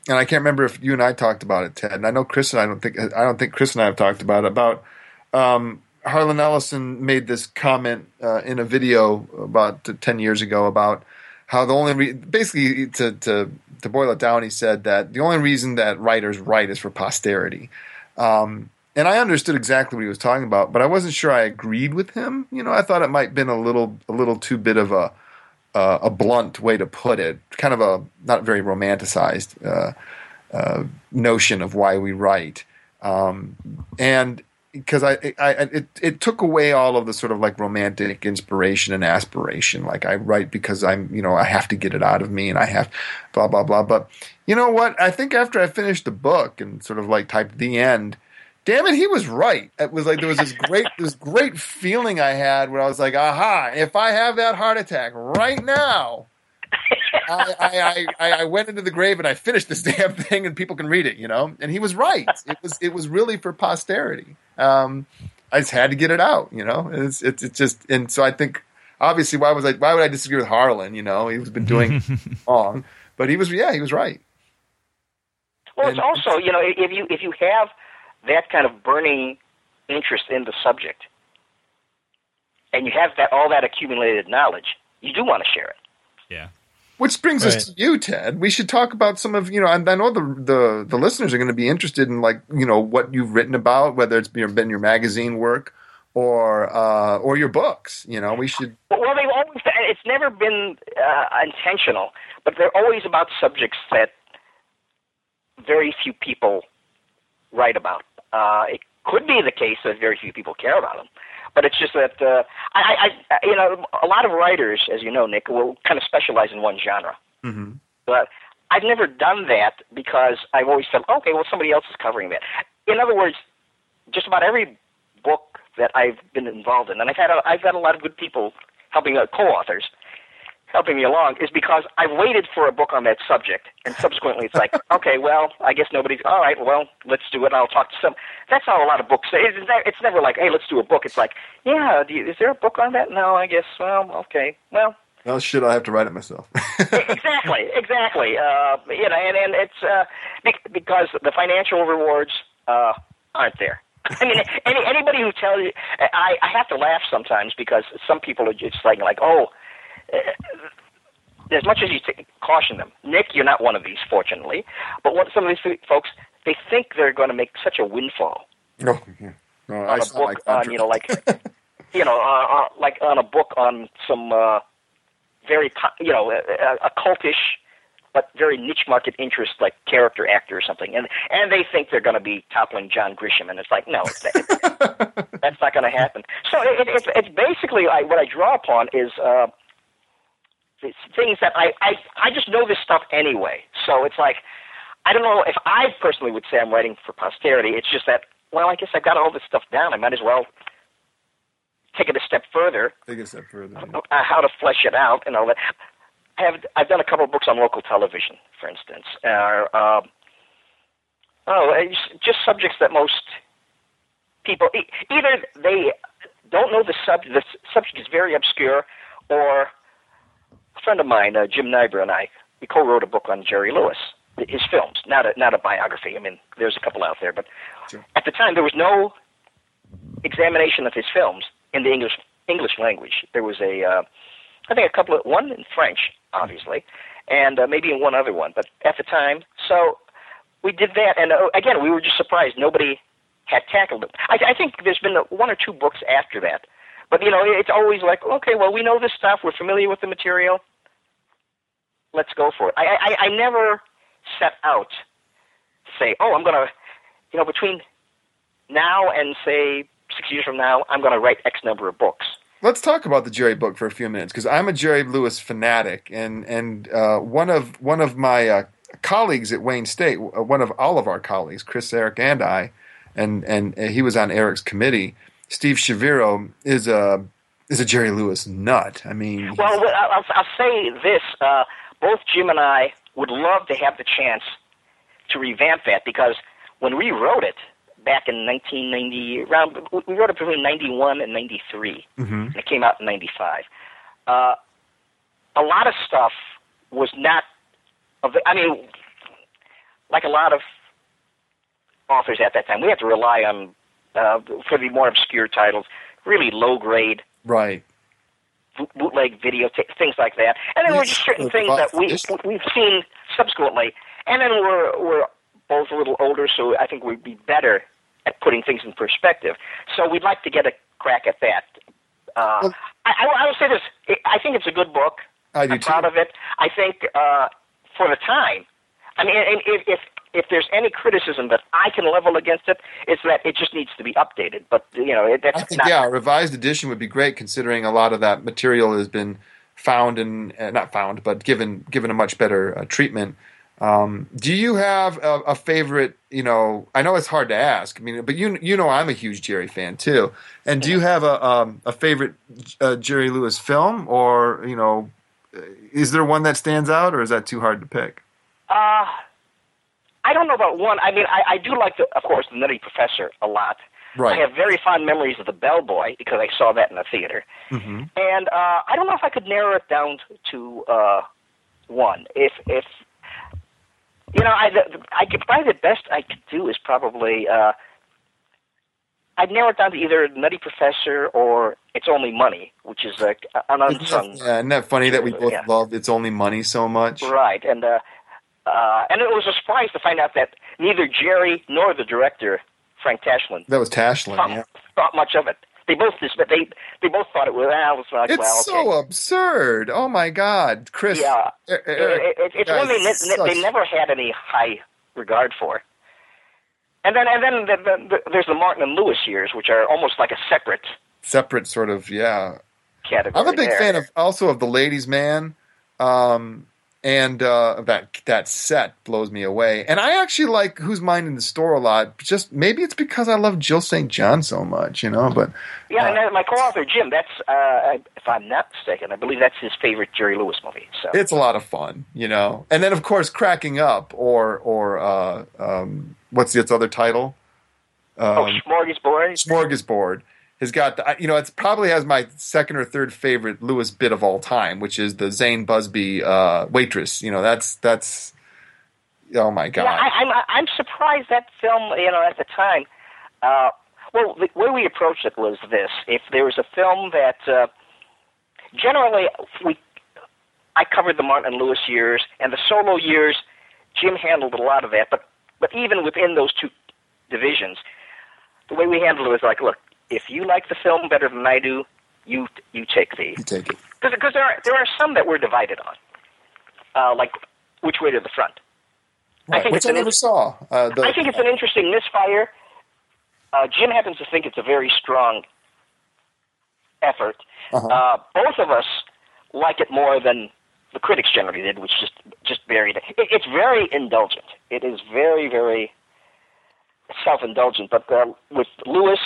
Speaker 2: and I can't remember if you and I talked about it, Ted. And I know Chris and I don't think I don't think Chris and I have talked about it about um, Harlan Ellison made this comment uh, in a video about ten years ago about how the only re- basically to to to boil it down, he said that the only reason that writers write is for posterity. Um, and I understood exactly what he was talking about, but I wasn't sure I agreed with him. You know, I thought it might have been a little a little too bit of a uh, a blunt way to put it, kind of a not very romanticized uh, uh, notion of why we write, um, and because I, I, it, it took away all of the sort of like romantic inspiration and aspiration. Like I write because I'm, you know, I have to get it out of me and I have blah, blah, blah. But you know what? I think after I finished the book and sort of like typed the end, damn it, he was right. It was like there was this great, this great feeling I had where I was like, aha, if I have that heart attack right now, I, I, I, I went into the grave and I finished this damn thing and people can read it, you know? And he was right. It was, it was really for posterity. Um, I just had to get it out, you know? It's, it's, it's just, and so I think, obviously, why was I, why would I disagree with Harlan? You know, he's been doing wrong, but he was, yeah, he was right.
Speaker 4: Well, it's also, you know, if you if you have that kind of burning interest in the subject, and you have that all that accumulated knowledge, you do want to share it.
Speaker 1: Yeah.
Speaker 2: Which brings us to you, Ted. We should talk about some of you know. And I know the the the listeners are going to be interested in like you know what you've written about, whether it's been been your magazine work or uh, or your books. You know, we should.
Speaker 4: Well, they've always it's never been uh, intentional, but they're always about subjects that very few people write about. Uh, it could be the case that very few people care about them, but it's just that uh, I, I, you know, a lot of writers, as you know, Nick, will kind of specialize in one genre.
Speaker 2: Mm-hmm.
Speaker 4: But I've never done that because I've always felt, okay, well, somebody else is covering that. In other words, just about every book that I've been involved in, and I've had a, I've had a lot of good people helping uh, co-authors helping me along is because I've waited for a book on that subject, and subsequently it's like, okay, well, I guess nobody's. All right, well, let's do it. I'll talk to some. That's how a lot of books. It's, it's never like, hey, let's do a book. It's like, yeah, you, is there a book on that? No, I guess. Well, okay, well.
Speaker 2: Oh shit! I have to write it myself.
Speaker 4: exactly, exactly. Uh, you know, and and it's uh, because the financial rewards uh, aren't there. I mean, any, anybody who tells you, I, I have to laugh sometimes because some people are just like, like, oh, as much as you t- caution them, Nick, you're not one of these, fortunately. But what some of these folks, they think they're going to make such a windfall.
Speaker 2: No, yeah. no,
Speaker 4: on a book on, you know, like, you know, uh, uh, like on a book on some uh, very, you know, a, a cultish but very niche market interest, like character actor or something, and and they think they're going to be toppling John Grisham, and it's like, no, it's, that's not going to happen. So it, it, it's it's basically I, what I draw upon is. Uh, it's things that I, I I just know this stuff anyway. So it's like I don't know if I personally would say I'm writing for posterity. It's just that well, I guess I've got all this stuff down. I might as well take it a step further.
Speaker 2: Take it a step further.
Speaker 4: Yeah. Uh, how to flesh it out and all that. I have I've done a couple of books on local television, for instance. Uh, uh, oh, just subjects that most people either they don't know the subject. The subject is very obscure, or a friend of mine, uh, Jim Neibaur, and I, we co-wrote a book on Jerry Lewis, his films, not a not a biography. I mean, there's a couple out there, but sure. at the time there was no examination of his films in the English English language. There was a, uh, I think a couple of one in French, obviously, and uh, maybe in one other one, but at the time, so we did that, and uh, again, we were just surprised nobody had tackled it. I, I think there's been one or two books after that, but you know, it's always like, okay, well, we know this stuff, we're familiar with the material, let's go for it. I, I, I never set out to say, oh, I'm to, you know, between now and say six years from now, I'm going to write X number of books.
Speaker 2: Let's talk about the Jerry book for a few minutes because I'm a Jerry Lewis fanatic, and and uh, one of one of my uh, colleagues at Wayne State, uh, one of all of our colleagues, Chris, Eric, and I, and and he was on Eric's committee. Steve Shaviro is a is a Jerry Lewis nut. I mean,
Speaker 4: well, I'll, I'll say this: uh, both Jim and I would love to have the chance to revamp that because when we wrote it back in 1990, around we wrote it between 91 and 93, mm-hmm. and it came out in 95. Uh, a lot of stuff was not. Of the, I mean, like a lot of authors at that time, we had to rely on uh, for the more obscure titles, really low grade,
Speaker 2: right
Speaker 4: bootleg video, t- things like that. And then we're just certain things that we we've seen subsequently. And then we're we're both a little older, so I think we'd be better at putting things in perspective. So we'd like to get a crack at that. Uh, well, I, I, I will say this: I think it's a good book.
Speaker 2: I do
Speaker 4: I'm proud of it. I think uh, for the time. I mean, if, if if there's any criticism that I can level against it, it's that it just needs to be updated. But you know, it, that's
Speaker 2: I think,
Speaker 4: not,
Speaker 2: yeah, a revised edition would be great, considering a lot of that material has been found and uh, not found, but given given a much better uh, treatment. Um, do you have a, a, favorite? You know, I know it's hard to ask. I mean, but you you know, I'm a huge Jerry fan too. And do you have a um, a favorite uh, Jerry Lewis film, or you know, is there one that stands out, or is that too hard to pick?
Speaker 4: Uh I don't know about one. I mean, I, I do like, the, of course, the Nutty Professor a lot.
Speaker 2: Right.
Speaker 4: I have very fond memories of the Bellboy because I saw that in the theater.
Speaker 2: Mm-hmm.
Speaker 4: And uh, I don't know if I could narrow it down to uh, one. If if you know, I the, I could probably the best I could do is probably uh, I'd narrow it down to either Nutty Professor or It's Only Money, which is uh, an unsung.
Speaker 2: Yeah, isn't that funny that we both yeah. love It's Only Money so much?
Speaker 4: Right, and uh, uh, and it was a surprise to find out that neither Jerry nor the director, Frank Tashlin,
Speaker 2: that was Tashlin,
Speaker 4: thought,
Speaker 2: yeah.
Speaker 4: thought much of it. They both but they they both thought it was. Well, it was like,
Speaker 2: it's
Speaker 4: well,
Speaker 2: okay. so absurd. Oh my God, Chris.
Speaker 4: Yeah,
Speaker 2: er,
Speaker 4: er, it, it, it's one they, they never had any high regard for. And then and then the, the, the, there's the Martin and Lewis years, which are almost like a separate
Speaker 2: separate sort of yeah.
Speaker 4: category.
Speaker 2: I'm a big
Speaker 4: there.
Speaker 2: fan of also of the Ladies Man, um, and uh, that that set blows me away. And I actually like Who's Minding the Store a lot. Just maybe it's because I love Jill St. John so much, you know. But
Speaker 4: Yeah, and
Speaker 2: uh,
Speaker 4: then my co-author Jim. That's uh, if I'm not mistaken, I believe that's his favorite Jerry Lewis movie. So
Speaker 2: it's a lot of fun, you know. And then of course, cracking up or or uh, um, what's its other title?
Speaker 4: oh,
Speaker 2: Um,
Speaker 4: Smorgasbord.
Speaker 2: Smorgasbord has got the, you know it's probably has my second or third favorite Lewis bit of all time, which is the Zane Buzby uh, waitress. You know that's that's oh my god.
Speaker 4: Yeah, I, I'm I'm surprised that film. You know, at the time. Uh, well, the way we approached it was this: if there was a film that uh, generally we, I covered the Martin Lewis years and the solo years. Jim handled a lot of that, but but even within those two divisions, the way we handled it was like, look, if you like the film better than I do, you you take the
Speaker 2: you take it.
Speaker 4: because there are there are some that we're divided on, uh, like which way to the front. I think
Speaker 2: which
Speaker 4: it's
Speaker 2: I
Speaker 4: an
Speaker 2: never
Speaker 4: in-
Speaker 2: saw. Uh, the,
Speaker 4: I think it's an interesting misfire. Uh, Jim happens to think it's a very strong effort.
Speaker 2: Uh-huh.
Speaker 4: Uh, both of us like it more than the critics generally did, which just just buried it. it it's very indulgent. It is very very self-indulgent. But uh, with Lewis,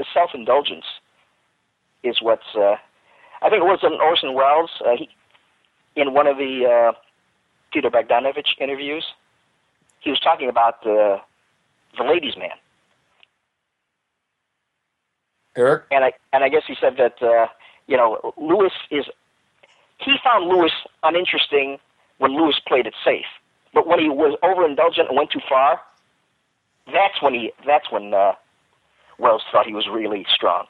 Speaker 4: the self-indulgence is what's. Uh, I think it was in Orson Welles. Uh, he, in one of the uh, Peter Bogdanovich interviews, he was talking about the the ladies' man,
Speaker 2: Eric.
Speaker 4: and I and I guess he said that uh, you know Lewis is he found Lewis uninteresting when Lewis played it safe, but when he was overindulgent and went too far, that's when he that's when uh, Welles thought he was really strong.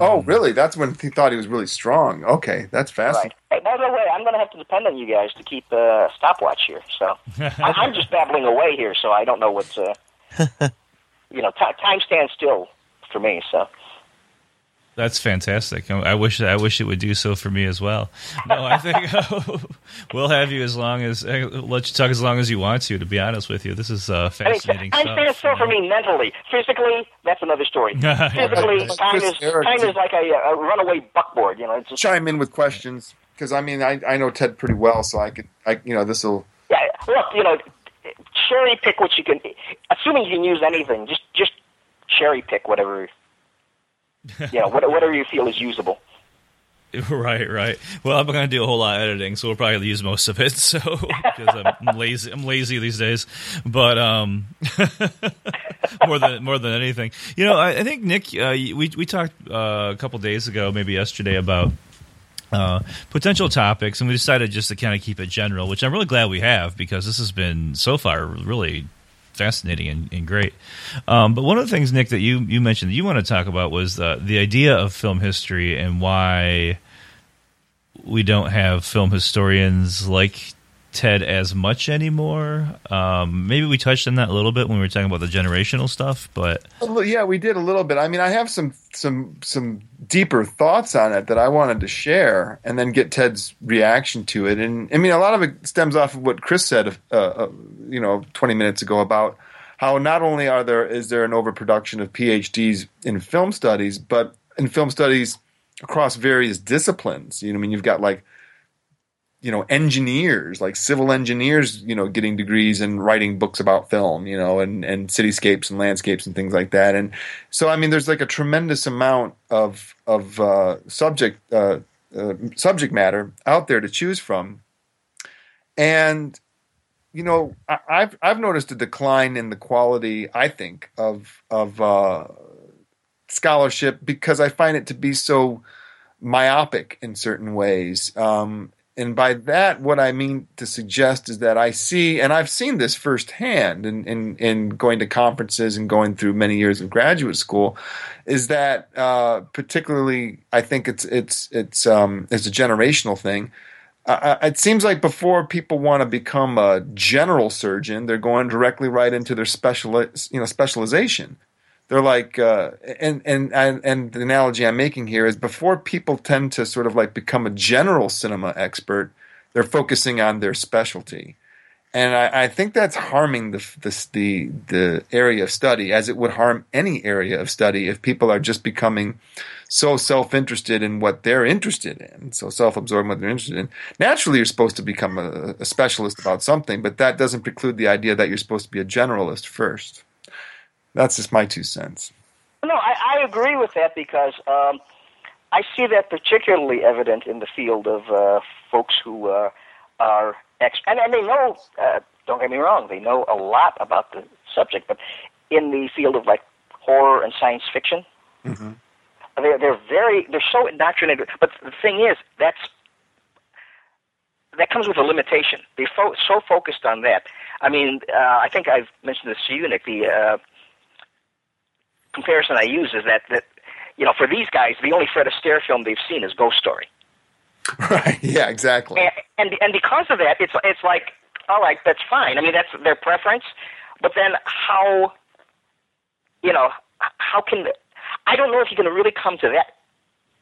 Speaker 2: Oh, really? That's when he thought he was really strong. Okay, that's
Speaker 4: Right.
Speaker 2: fascinating.
Speaker 4: Hey, by the way, I'm going to have to depend on you guys to keep uh, stopwatch here. So I, I'm just babbling away here, so I don't know what's. Uh, you know, ti time stands still for me. So
Speaker 1: That's fantastic. I I wish I wish it would do so for me as well. No, I think we'll have you as long as uh, let you talk as long as you want to. To be honest with you, this is uh,
Speaker 4: I mean,
Speaker 1: fascinating
Speaker 4: time
Speaker 1: stuff.
Speaker 4: stands still for me mentally. Physically, that's another story. Physically,
Speaker 2: Right.
Speaker 4: time is time is like a, a runaway buckboard. You know, it's just
Speaker 2: Chime in with questions because I mean I, I know Ted pretty well, so I could I you know this will
Speaker 4: yeah. Look, you know, cherry pick what you can. Assuming you can use anything, just just cherry pick whatever. Know, whatever you feel is usable.
Speaker 1: Right, right. Well, I'm going to do a whole lot of editing, so we'll probably use most of it. So because I'm lazy, I'm lazy these days. But um, more than more than anything, you know, I, I think Nick, uh, we we talked uh, a couple days ago, maybe yesterday, about uh, potential topics, and we decided just to kind of keep it general, which I'm really glad we have because this has been so far really fascinating and, and great. Um, but one of the things, Nick, that you you mentioned that you want to talk about was the the idea of film history and why we don't have film historians like Ted as much anymore. Um, maybe we touched on that a little bit when we were talking about the generational stuff, but
Speaker 2: Yeah, we did a little bit. I mean, I have some some some deeper thoughts on it that I wanted to share, and then get Ted's reaction to it. And I mean, a lot of it stems off of what Chris said, uh, uh, you know, twenty minutes ago about how not only are there is there an overproduction of PhDs in film studies, but in film studies across various disciplines. You know, I mean, you've got like you know engineers like civil engineers you know getting degrees and writing books about film you know and and cityscapes and landscapes and things like that. And so i mean there's like a tremendous amount of of uh, subject uh, uh, subject matter out there to choose from. And you know I, i've i've noticed a decline in the quality i think of of uh, scholarship because i find it to be so myopic in certain ways. Um, and by that, what I mean to suggest is that I see, and I've seen this firsthand in, in, in going to conferences and going through many years of graduate school, is that uh, particularly I think it's it's it's um, it's a generational thing. Uh, it seems like before people want to become a general surgeon, they're going directly right into their special you know specialization they're like uh, and, and and the analogy I'm making here is before people tend to sort of like become a general cinema expert, they're focusing on their specialty. and I, I think that's harming the, the the the area of study as it would harm any area of study if people are just becoming so self-interested in what they're interested in, so self-absorbed in what they're interested in. Naturally, you're supposed to become a, a specialist about something, but that doesn't preclude the idea that you're supposed to be a generalist first. That's just my two cents.
Speaker 4: No, I, I agree with that because um, I see that particularly evident in the field of uh, folks who uh, are ex- and, and they know. Uh, don't get me wrong; they know a lot about the subject, but in the field of like horror and science fiction,
Speaker 2: mm-hmm.
Speaker 4: they're they're very they're so indoctrinated. But the thing is, that's that comes with a limitation. They're fo- so focused on that. I mean, uh, I think I've mentioned this to you, Nick. The uh, comparison I use is that that you know, for these guys, the only Fred Astaire film they've seen is Ghost Story.
Speaker 2: Right. Yeah. Exactly.
Speaker 4: And, and and because of that, it's it's like, all right, that's fine. I mean, that's their preference. But then how, you know, how can I don't know if you can really come to that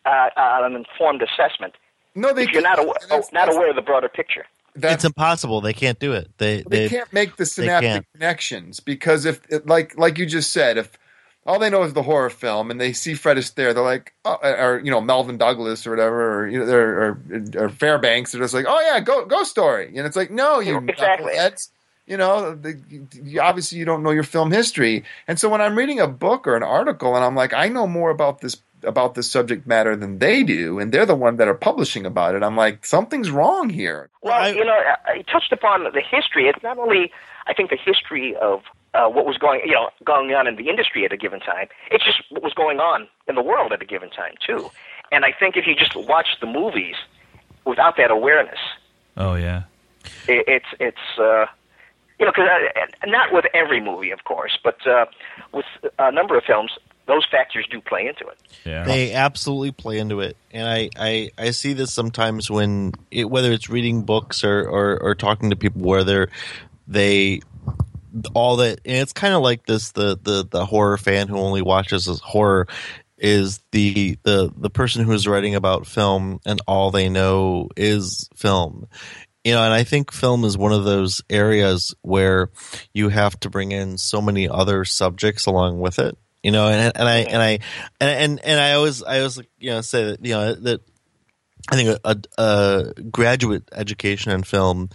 Speaker 4: uh, uh, an informed assessment.
Speaker 2: No, they
Speaker 4: if you're not aware,
Speaker 2: that's,
Speaker 4: not
Speaker 2: that's,
Speaker 4: aware of the broader picture.
Speaker 3: it's impossible. They can't do it. They
Speaker 2: they,
Speaker 3: they
Speaker 2: can't make the synaptic connections because if like like you just said, if all they know is the horror film, and they see Fred Astaire. They're like, oh, or you know, Melvyn Douglas or whatever, or you know, or, or, or Fairbanks. They're just like, oh yeah, go Ghost Story, and it's like, no, you
Speaker 4: exactly.
Speaker 2: You know, the, you, obviously you don't know your film history, and so when I'm reading a book or an article, and I'm like, I know more about this about this subject matter than they do, and they're the one that are publishing about it. I'm like, something's wrong here.
Speaker 4: Well, I, you know, uh, uh, I touched upon the history. It's not only, I think, the history of uh, what was going you know going on in the industry at a given time. It's just what was going on in the world at a given time too. And I think if you just watch the movies without that awareness,
Speaker 1: oh yeah,
Speaker 4: it, it's it's uh, you know because uh, not with every movie, of course, but uh, with a number of films. Those factors do play into it.
Speaker 1: Yeah.
Speaker 3: They absolutely play into it, and I, I, I see this sometimes when it, whether it's reading books or, or, or talking to people where they're they all that and it's kind of like this the the the horror fan who only watches horror is the the the person who's writing about film and all they know is film. You know and i think film is one of those areas where you have to bring in so many other subjects along with it you know and, and i and i and, and and i always i always you know say that you know that i think a, a, a graduate education in film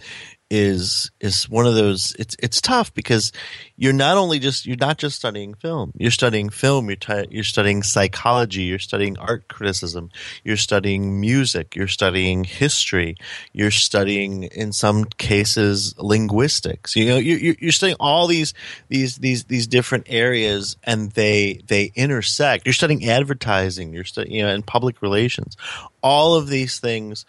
Speaker 3: is is one of those it's it's tough because you're not only just you're not just studying film. You're studying film. You're t- you're studying psychology. You're studying art criticism. You're studying music. You're studying history. You're studying in some cases linguistics. You know you you're studying all these these these these different areas and they they intersect. You're studying advertising. You're studying you know and public relations. All of these things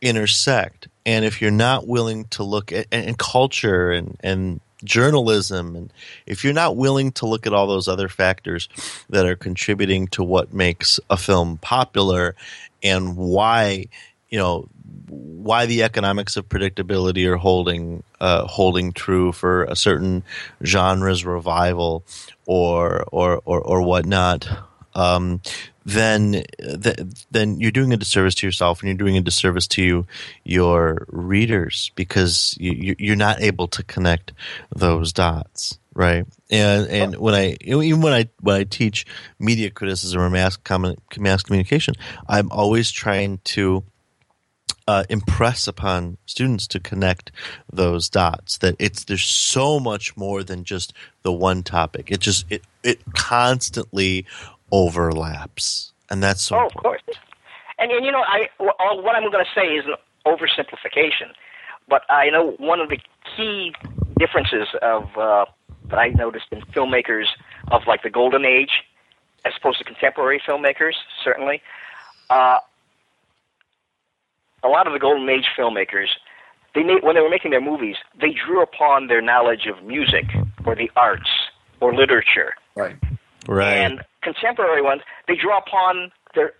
Speaker 3: intersect. And if you're not willing to look at and culture and, and journalism and if you're not willing to look at all those other factors that are contributing to what makes a film popular and why you know why the economics of predictability are holding uh, holding true for a certain genre's revival or or or, or whatnot um, then th- then you're doing a disservice to yourself and you're doing a disservice to you, your readers because you, you're not able to connect those dots right? And and when i even when i when i teach media criticism or mass mass communication i'm always trying to uh, impress upon students to connect those dots that it's there's so much more than just the one topic. It just it it constantly overlaps, and that's so.
Speaker 4: Oh, of course. And, and you know, I what I'm going to say is an oversimplification, but I know one of the key differences of uh, that I noticed in filmmakers of like the golden age, as opposed to contemporary filmmakers, certainly. Uh, a lot of the golden age filmmakers, they made, when they were making their movies, they drew upon their knowledge of music or the arts or literature.
Speaker 2: Right.
Speaker 3: Right.
Speaker 4: And contemporary ones, they draw upon their,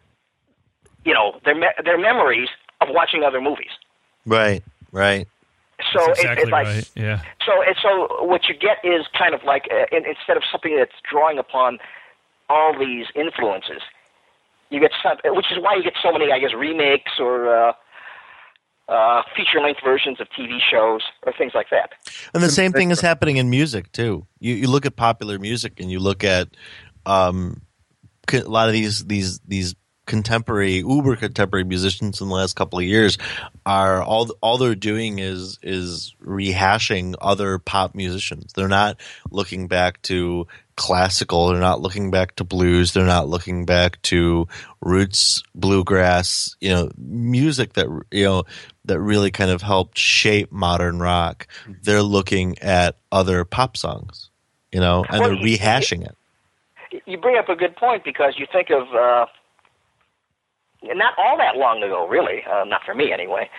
Speaker 4: you know, their me- their memories of watching other movies.
Speaker 3: Right. Right.
Speaker 4: So
Speaker 1: That's
Speaker 4: it,
Speaker 1: exactly
Speaker 4: it's like,
Speaker 1: right. Yeah.
Speaker 4: so it, so what you get is kind of like uh, in, instead of something that's drawing upon all these influences, you get some, which is why you get so many, I guess, remakes or uh, uh, feature length versions of TV shows or things like that.
Speaker 3: And the same thing is happening in music too. You you look at popular music and you look at um, a lot of these these these contemporary uber contemporary musicians in the last couple of years are all all they're doing is is rehashing other pop musicians. They're not looking back to classical. They're not looking back to blues. They're not looking back to roots bluegrass. You know, music that you know that really kind of helped shape modern rock. They're looking at other pop songs. You know, and they're rehashing it.
Speaker 4: You bring up a good point because you think of uh, not all that long ago, really, uh, not for me anyway.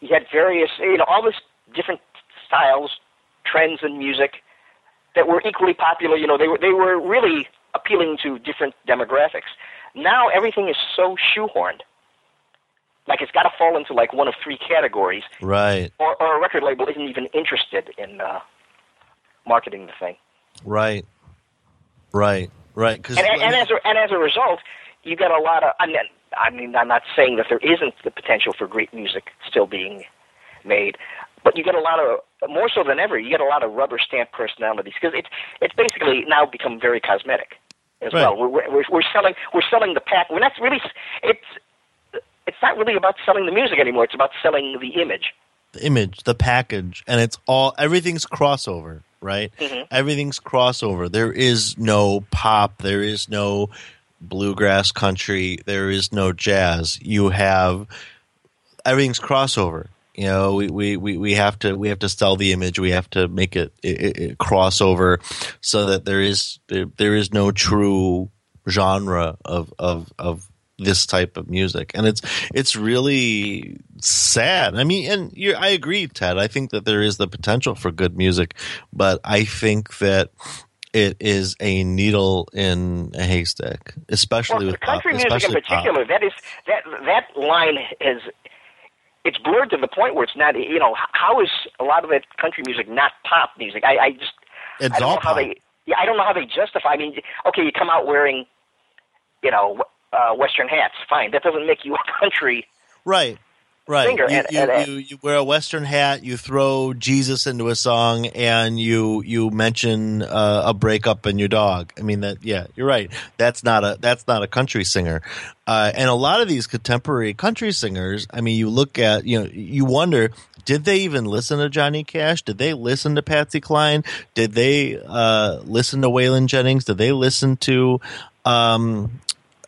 Speaker 4: You had various, you know, all this different styles, trends in music that were equally popular. You know, they were they were really appealing to different demographics. Now everything is so shoehorned. Like it's got to fall into like one of three categories,
Speaker 3: Right,
Speaker 4: or, or a record label isn't even interested in uh, marketing the thing.
Speaker 3: right, right, right. Because
Speaker 4: and, and as a, and as a result, you get a lot of. I mean, I mean, I'm not saying that there isn't the potential for great music still being made, but you get a lot of more so than ever. You get a lot of rubber stamp personalities because it's it's basically now become very cosmetic as
Speaker 3: Right.
Speaker 4: well. We're, we're we're selling we're selling the pack. We're not really. It's it's not really about selling the music anymore. It's about selling the image.
Speaker 3: the image, the package, and it's all everything's crossover, right?
Speaker 4: Mhm.
Speaker 3: Everything's crossover. There is no pop. There is no bluegrass country. There is no jazz. You have everything's crossover. You know, we, we, we, we have to we have to sell the image. We have to make it, it, it crossover so that there is there, there is no true genre of of of this type of music, and it's it's really sad. I mean, and I agree, Ted. I think that there is the potential for good music, but I think that it is a needle in a haystack, especially
Speaker 4: Well,
Speaker 3: with
Speaker 4: country
Speaker 3: pop,
Speaker 4: music in
Speaker 3: especially pop.
Speaker 4: particular, that is that that line is it's blurred to the point where it's not. You know, how is a lot of that country music not pop music? I, I just
Speaker 3: It's
Speaker 4: I don't
Speaker 3: all
Speaker 4: know how
Speaker 3: pop.
Speaker 4: they. Yeah, I don't know how they justify. I mean, okay, you come out wearing, you know, uh, western hats. Fine, that doesn't make you a country.
Speaker 3: Right. Right.
Speaker 4: singer,
Speaker 3: You,
Speaker 4: and-
Speaker 3: you,
Speaker 4: and,
Speaker 3: you, you wear a Western hat, you throw Jesus into a song, and you you mention uh, a breakup and your dog. I mean that. Yeah, you're right. That's not a that's not a country singer. Uh, and a lot of these contemporary country singers. I mean, you look at you know you wonder. Did they even listen to Johnny Cash? Did they listen to Patsy Cline? Did they uh, listen to Waylon Jennings? Did they listen to um,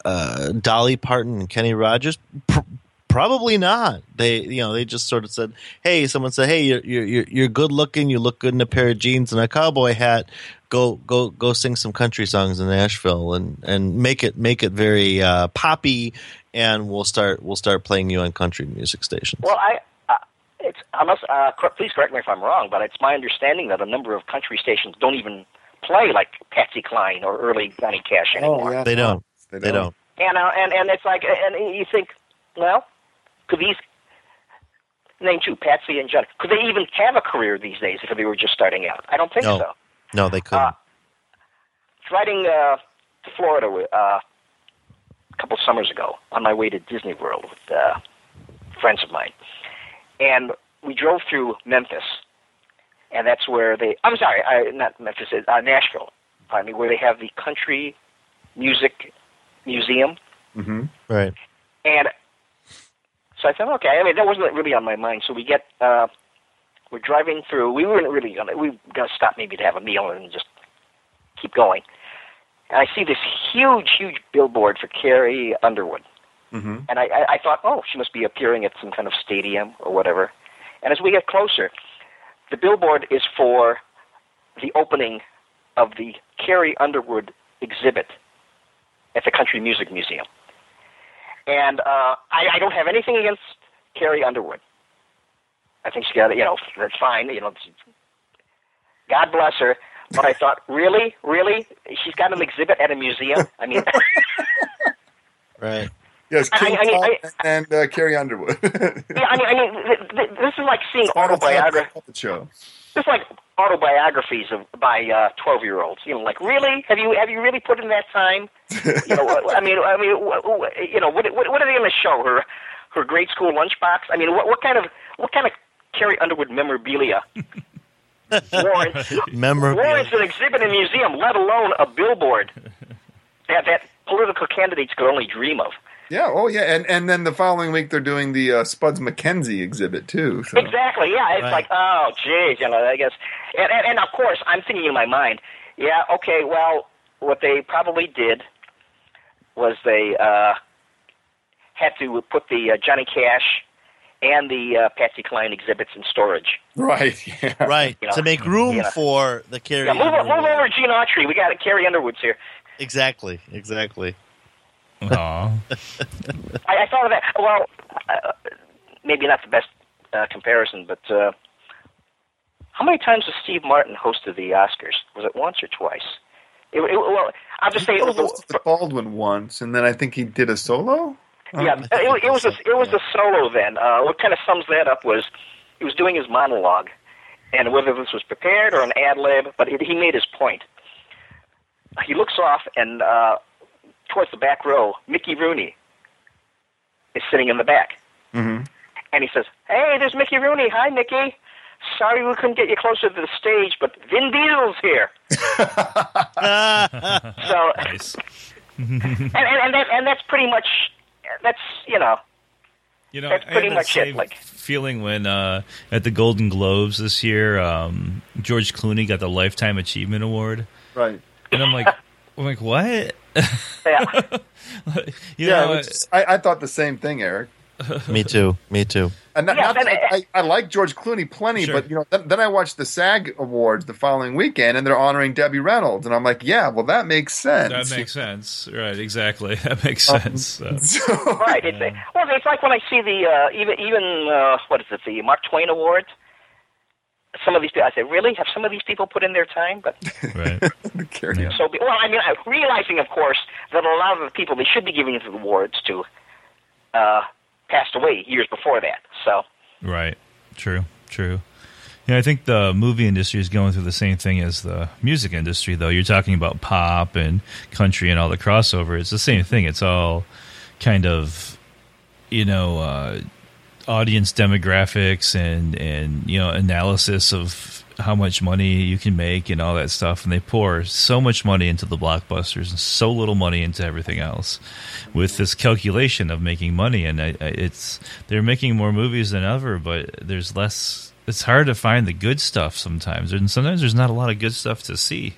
Speaker 3: uh, Dolly Parton and Kenny Rogers? Pr- probably not. They, you know, they just sort of said, "Hey," someone said, "Hey, you're you're you're good looking. You look good in a pair of jeans and a cowboy hat. Go go go sing some country songs in Nashville and and make it make it very uh, poppy, and we'll start we'll start playing you on country music stations."
Speaker 4: Well, I. Uh, it's unless uh, please correct me if I'm wrong, but it's my understanding that a number of country stations don't even play like Patsy Cline or early Johnny Cash anymore.
Speaker 2: Oh, yeah.
Speaker 3: they don't.
Speaker 2: They
Speaker 3: They don't.
Speaker 4: And uh, and and it's like, and you think, well, could these name two, Patsy and Johnny, could they even have a career these days if they were just starting out? I don't think
Speaker 3: No.
Speaker 4: so.
Speaker 3: No, they couldn't.
Speaker 4: Uh, riding uh, to Florida uh, a couple summers ago on my way to Disney World with uh, friends of mine, and we drove through Memphis, and that's where they. I'm sorry, I, not Memphis, uh, Nashville. Pardon me, where they have the country music museum.
Speaker 2: hmm
Speaker 3: right.
Speaker 4: And so I thought, okay. I mean, that wasn't really on my mind. So we get, uh, we're driving through. We weren't really gonna. We were gonna stop maybe to have a meal and just keep going. And I see this huge, huge billboard for Carrie Underwood.
Speaker 2: hmm
Speaker 4: And I, I, I thought, oh, she must be appearing at some kind of stadium or whatever. And as we get closer, the billboard is for the opening of the Carrie Underwood exhibit at the Country Music Museum. And uh, I, I don't have anything against Carrie Underwood. I think she got it, you know, that's fine. You know, God bless her. But I thought, really, really, she's got an exhibit at a museum. I mean,
Speaker 3: Right.
Speaker 2: Yes, King
Speaker 4: I-
Speaker 2: Kong
Speaker 4: I-
Speaker 2: and uh, Carrie Underwood.
Speaker 4: yeah, I mean, I mean, th- th- this is like seeing autobiography.
Speaker 2: show.
Speaker 4: It's like autobiographies of by uh, twelve year olds. You know, like really, have you have you really put in that time? You know, uh, I mean, I mean, you know, what what, what are they going to show her? her grade school lunchbox. I mean, what what kind of what kind of Carrie Underwood memorabilia warrants
Speaker 3: Memorabilia.
Speaker 4: warrants an exhibit in a museum, let alone a billboard that that political candidates could only dream of.
Speaker 2: Yeah. Oh, yeah. And and then the following week they're doing the uh, Spuds MacKenzie exhibit too. So.
Speaker 4: Exactly. Yeah. It's
Speaker 3: Right.
Speaker 4: like, oh, geez, you know. I guess, and, and and of course, I'm thinking in my mind, yeah, okay. Well, what they probably did was they uh, had to put the uh, Johnny Cash and the uh, Patsy Cline exhibits in storage.
Speaker 2: Right. Yeah.
Speaker 3: Right.
Speaker 4: You know,
Speaker 3: to make room
Speaker 4: yeah.
Speaker 3: for the Carrie.
Speaker 4: Yeah, move, move
Speaker 3: Underwood.
Speaker 4: over, Gene Autry. We got Carrie Underwood's here.
Speaker 3: Exactly. Exactly.
Speaker 1: Aw.
Speaker 4: I, I thought of that. Well, uh, maybe not the best uh, comparison, but uh, how many times has Steve Martin hosted the Oscars? Was it once or twice? It, it, well, I'll just say it was the,
Speaker 2: the Baldwin once, and then I think he did a solo.
Speaker 4: yeah.
Speaker 2: Um,
Speaker 4: It, it was a, it was a solo. Then uh, what kind of sums that up was he was doing his monologue, and whether this was prepared or an ad lib, but he, he made his point. He looks off, and uh, towards the back row, Mickey Rooney is sitting in the back.
Speaker 2: mhm.
Speaker 4: And he says, Hey, there's Mickey Rooney. Hi, Mickey. Sorry we couldn't get you closer to the stage, but Vin Diesel's here. So,
Speaker 1: nice.
Speaker 4: and, and, and, that, and that's pretty much, that's, you know,
Speaker 1: You know,
Speaker 4: That's
Speaker 1: I
Speaker 4: pretty
Speaker 1: had that
Speaker 4: much it, like-
Speaker 1: feeling when uh, at the Golden Globes this year, um, George Clooney got the Lifetime Achievement Award,
Speaker 2: Right.
Speaker 1: and I'm like, I'm like, what?
Speaker 4: Yeah.
Speaker 1: you
Speaker 2: yeah.
Speaker 1: know,
Speaker 2: which is- I, I thought the same thing, Eric.
Speaker 3: Me too. Me too.
Speaker 2: And not,
Speaker 4: Yeah,
Speaker 2: not that I, I, I like George Clooney plenty,
Speaker 1: Sure.
Speaker 2: but you know, then, then I watched the SAG Awards the following weekend, and they're honoring Debbie Reynolds, and I'm like, yeah, well, that makes sense.
Speaker 1: that makes sense, right? Exactly, that makes
Speaker 2: Um,
Speaker 1: sense. So,
Speaker 2: So-
Speaker 4: Right. It's, well, it's like when I see the, uh, even, even uh, what is it, the Mark Twain Awards. Some of these people, I say, really? Have some of these people put in their time? But
Speaker 1: right, Yeah.
Speaker 4: so, well, I mean, I- realizing, of course, that a lot of the people they should be giving the awards to uh, passed away years before that. So,
Speaker 1: right, true, true. Yeah, I think the movie industry is going through the same thing as the music industry, though. You're talking about pop and country and all the crossover. It's the same thing. It's all kind of, you know, uh, audience demographics and and you know analysis of how much money you can make and all that stuff. And they pour so much money into the blockbusters and so little money into everything else, with this calculation of making money. And I, I, it's they're making more movies than ever, but there's less. It's hard to find the good stuff sometimes, and sometimes there's not a lot of good stuff to see.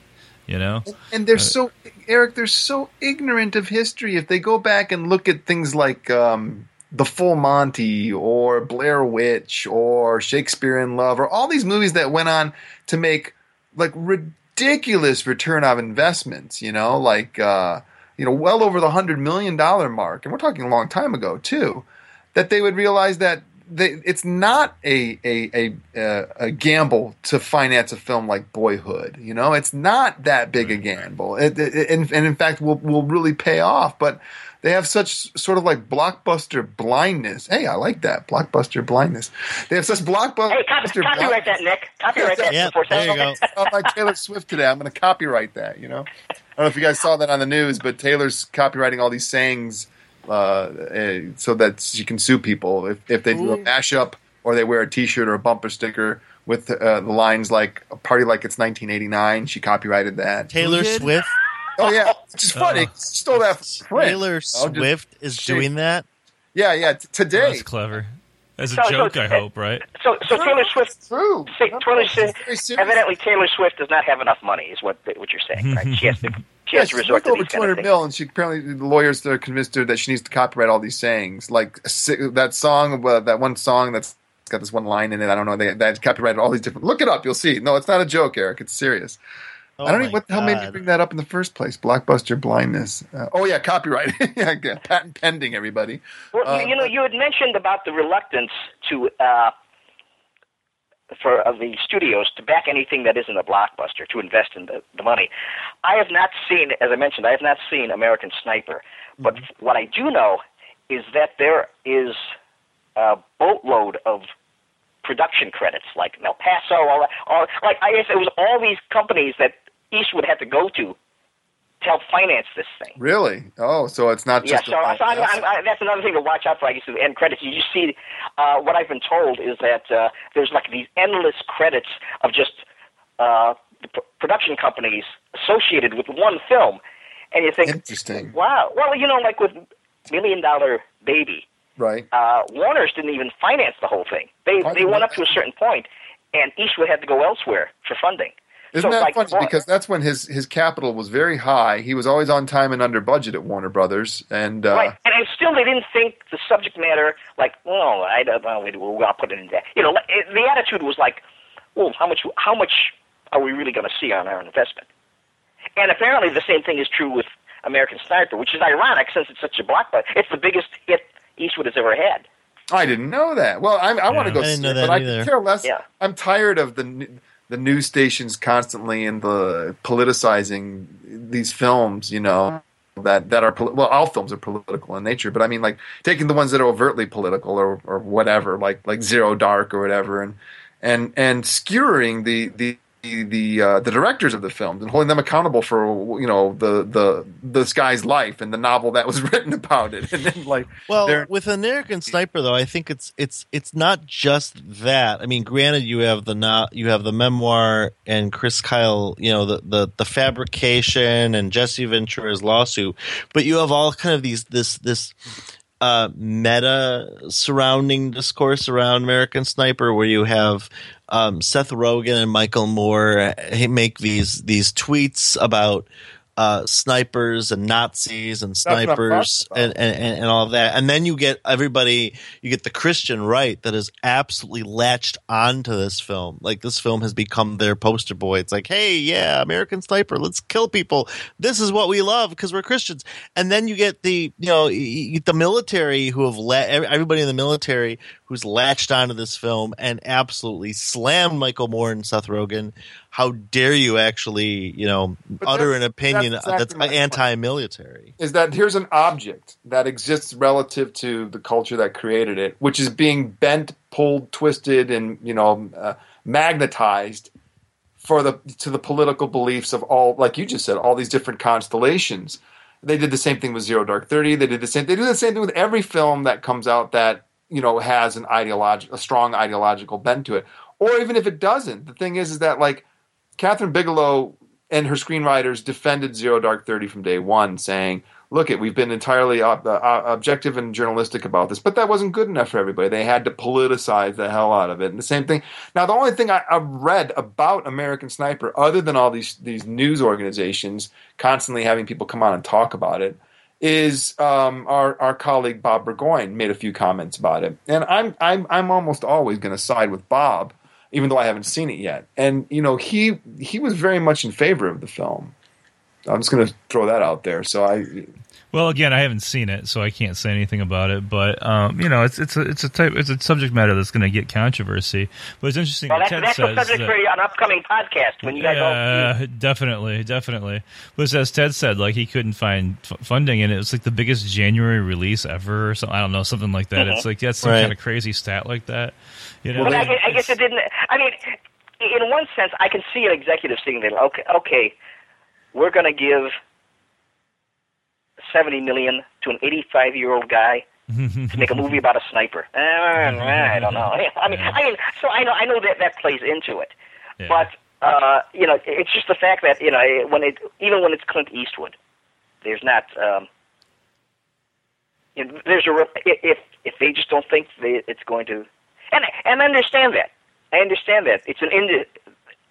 Speaker 1: You know,
Speaker 2: and they're so Eric, they're so ignorant of history. If they go back and look at things like um, the Full Monty or Blair Witch or Shakespeare in Love or all these movies that went on to make like ridiculous return of investments, you know, like uh, you know, well over the hundred million dollar mark, and we're talking a long time ago too, that they would realize that they, it's not a a, a a gamble to finance a film like Boyhood. You know, it's not that big a gamble, it, it, and, and in fact, will will really pay off. But they have such sort of like blockbuster blindness. Hey, I like that blockbuster blindness. They have such blockbuster.
Speaker 4: hey, copy, copyright that, Nick. Copyright that.
Speaker 3: Yeah,
Speaker 4: before
Speaker 3: there you go.
Speaker 2: on my Taylor Swift today. I'm going to copyright that. You know, I don't know if you guys saw that on the news, but Taylor's copywriting all these sayings uh, eh, so that she can sue people if, if they do a mashup or they wear a T-shirt or a bumper sticker with uh, the lines like "a party like it's 1989." She copyrighted that.
Speaker 3: Taylor? Swift.
Speaker 2: Oh yeah, which is funny.
Speaker 1: Oh.
Speaker 2: Stole that from print.
Speaker 3: Taylor
Speaker 2: Oh, just-
Speaker 3: Swift is
Speaker 2: shake-
Speaker 3: doing that.
Speaker 2: Yeah, yeah. T- today,
Speaker 1: that's clever. As a
Speaker 4: So- so
Speaker 1: joke, I hope, right?
Speaker 4: So, so Taylor Swift.
Speaker 2: True.
Speaker 4: Say, Taylor
Speaker 2: It's
Speaker 4: Swift evidently, Taylor Swift does not have enough money, is what what you're saying, right? She has to. She
Speaker 2: Yeah,
Speaker 4: has to resort to
Speaker 2: over
Speaker 4: these
Speaker 2: two
Speaker 4: kind of
Speaker 2: hundred
Speaker 4: things.
Speaker 2: mil, and she apparently the lawyers are convinced her that she needs to copyright all these sayings, like that song, uh, that one song that's got this one line in it. I don't know. They that copyrighted all these different. Look it up, you'll see. No, it's not a joke, Eric. It's serious.
Speaker 3: Oh
Speaker 2: I don't
Speaker 3: my
Speaker 2: know what the hell made me bring that up in the first place. Blockbuster blindness. Uh, oh yeah, copyright. yeah, yeah, patent pending. Everybody.
Speaker 4: Well,
Speaker 2: Uh,
Speaker 4: you, you know, you had mentioned about the reluctance to uh, for uh, the studios to back anything that isn't a blockbuster to invest in the, the money. I have not seen, as I mentioned, I have not seen American Sniper. But what I do know is that there is a boatload of production credits, like Malpaso, all, that- all like I guess it was all these companies that Eastwood had to go to to help finance this thing.
Speaker 2: Really? Oh, so it's not
Speaker 4: Yeah,
Speaker 2: just.
Speaker 4: so,
Speaker 2: a-
Speaker 4: so I'm, I'm, I, that's another thing to watch out for. I guess the end credits. You just see uh, what I've been told is that uh, there's like these endless credits of just uh, p- production companies associated with one film, and you think,
Speaker 2: Interesting.
Speaker 4: wow. Well, you know, like with Million Dollar Baby,
Speaker 2: Right.
Speaker 4: uh, Warner's didn't even finance the whole thing. They they went up to a certain point, and Eastwood had to go elsewhere for funding.
Speaker 2: Isn't
Speaker 4: so
Speaker 2: that
Speaker 4: like,
Speaker 2: funny?
Speaker 4: well-
Speaker 2: because that's when his his capital was very high. He was always on time and under budget at Warner Brothers, and uh,
Speaker 4: right, and, and still they didn't think the subject matter like, oh, I don't know, we'll I'll put it in there. You know, it, the attitude was like, well, how much how much are we really going to see on our investment? And apparently, the same thing is true with American Sniper, which is ironic since it's such a blockbuster. It's the biggest hit Eastwood has ever had.
Speaker 2: I didn't know that. Well, I'm, I want to go
Speaker 3: I
Speaker 2: see it, but I
Speaker 3: either.
Speaker 2: could care less.
Speaker 4: Yeah.
Speaker 2: I'm tired of the n- the news stations constantly and the politicizing these films. You know that that are well, all films are political in nature, but I mean like taking the ones that are overtly political or or whatever, like like Zero Dark or whatever, and and and skewering the the. The the, uh, the directors of the films and holding them accountable for you know the the this guy's life and the novel that was written about it and then like
Speaker 3: Well, with American Sniper, though, I think it's it's it's not just that. I mean, granted, you have the not you have the memoir and Chris Kyle, you know, the the the fabrication and Jesse Ventura's lawsuit, but you have all kind of these this this uh, meta surrounding discourse around American Sniper, where you have um, Seth Rogen and Michael Moore make these these tweets about uh, snipers and Nazis and
Speaker 2: That's what I'm
Speaker 3: snipers and, and, and, all that. And then you get everybody, you get the Christian right that is absolutely latched onto this film. Like this film has become their poster boy. It's like, hey, yeah, American Sniper, let's kill people. This is what we love because we're Christians. And then you get the, you know, you get the military who have let everybody in the military who's latched onto this film and absolutely slammed Michael Moore and Seth Rogen. How dare you actually, you know,
Speaker 2: But
Speaker 3: utter
Speaker 2: that's-
Speaker 3: an opinion
Speaker 2: that's
Speaker 3: that's,
Speaker 2: exactly point.
Speaker 3: anti-military?
Speaker 2: is that here's an object that exists relative to the culture that created it, which is being bent, pulled, twisted, and you know uh, magnetized for the to the political beliefs of all, like you just said, all these different constellations. They did the same thing with Zero Dark Thirty. They did the same. They do the same thing with every film that comes out that you know has an ideology, a strong ideological bent to it, or even if it doesn't. The thing is, is that like Kathryn Bigelow and her screenwriters defended Zero Dark Thirty from day one, saying, "Look, it we've been entirely ob- uh, objective and journalistic about this, but that wasn't good enough for everybody. They had to politicize the hell out of it." And the same thing. Now, the only thing I, I've read about American Sniper, other than all these these news organizations constantly having people come on and talk about it, is um, our our colleague Bob Burgoyne made a few comments about it, and I'm I'm I'm almost always going to side with Bob, even though I haven't seen it yet. And you know, he he was very much in favor of the film. I'm just going to throw that out there. So I
Speaker 1: Well, again, I haven't seen it, so I can't say anything about it. But um, you know, it's it's a it's a type it's a subject matter that's going to get controversy. But it's interesting
Speaker 4: Well,
Speaker 1: that
Speaker 4: that's,
Speaker 1: Ted
Speaker 4: that's the
Speaker 1: says
Speaker 4: subject
Speaker 1: that-
Speaker 4: for an upcoming podcast when you guys all.
Speaker 1: yeah, definitely, definitely. But as Ted said, like he couldn't find f- funding, and it was like the biggest January release ever, or something. I don't know, something like that.
Speaker 4: Mhm.
Speaker 1: It's like that's some
Speaker 3: Right.
Speaker 1: kind of crazy stat like that. You know,
Speaker 4: But I,
Speaker 1: and
Speaker 4: I guess it didn't. I mean, in one sense, I can see an executive saying, there. Okay, okay, we're going to give seventy million to an eighty-five-year-old guy to make a movie about a sniper. Uh, I don't know. I mean, I mean, so I know, I know that that plays into it,
Speaker 1: Yeah.
Speaker 4: but uh, you know, it's just the fact that you know, when it even when it's Clint Eastwood, there's not. Um, you know, there's a if if they just don't think they, it's going to, and and I understand that. I understand that it's an ind-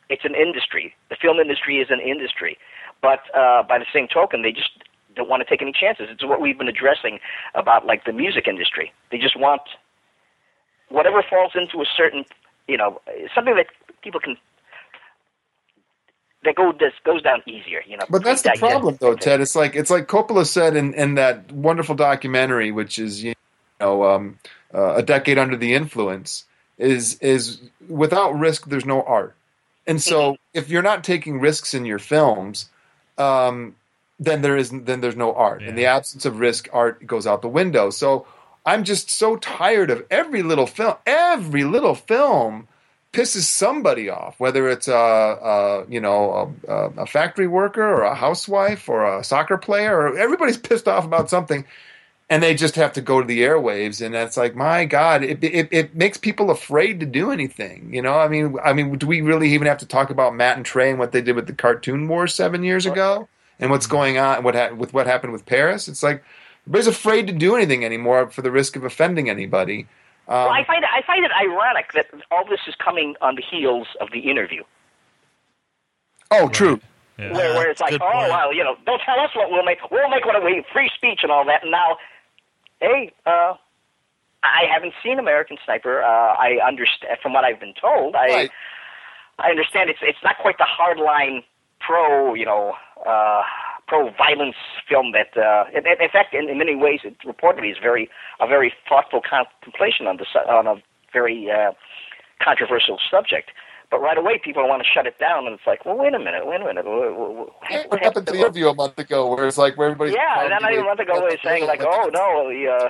Speaker 4: it's an industry. The film industry is an industry, but uh, by the same token, they just don't want to take any chances. It's what we've been addressing about like the music industry. They just want whatever falls into a certain, you know, something that people can that go this goes down easier. You know,
Speaker 2: But that's the problem, though. Ted. It's like it's like Coppola said in, in that wonderful documentary, which is you know um, uh, a decade under the influence. Is is without risk, there's no art. And so, if you're not taking risks in your films, um, then there is then there's no art. In the absence of risk, art goes out the window. So I'm just so tired of every little film, every little film pisses somebody off, whether it's a, a you know a, a factory worker or a housewife or a soccer player, or everybody's pissed off about something, and they just have to go to the airwaves, and it's like, my God, it, it, it makes people afraid to do anything. You know, I mean, I mean, do we really even have to talk about Matt and Trey and what they did with the cartoon wars seven years ago, and what's going on what ha- with what happened with Paris? It's like everybody's afraid to do anything anymore for the risk of offending anybody. Um,
Speaker 4: well, I find it, I find it ironic that all this is coming on the heels of the interview,
Speaker 2: oh, true.
Speaker 1: Yeah.
Speaker 4: where, where it's like,
Speaker 3: good
Speaker 4: oh
Speaker 3: point.
Speaker 4: well, you know, don't tell us what we'll make. We'll make what we free speech and all that. And now, hey, uh, I haven't seen American Sniper. Uh, I understand from what I've been told. I
Speaker 2: Right.
Speaker 4: I understand it's it's not quite the hardline pro, you know, uh, pro violence film that. Uh, in, in fact, in, in many ways, it reportedly is very a very thoughtful contemplation on the on a very uh, controversial subject. But right away, people want to shut it down, and it's like, well, wait a minute, wait a minute. What, what,
Speaker 2: What,
Speaker 4: what
Speaker 2: happened to the interview a month ago, where it's like where everybody's
Speaker 4: Yeah, and then not a month ago, they were saying like, oh no, the, uh,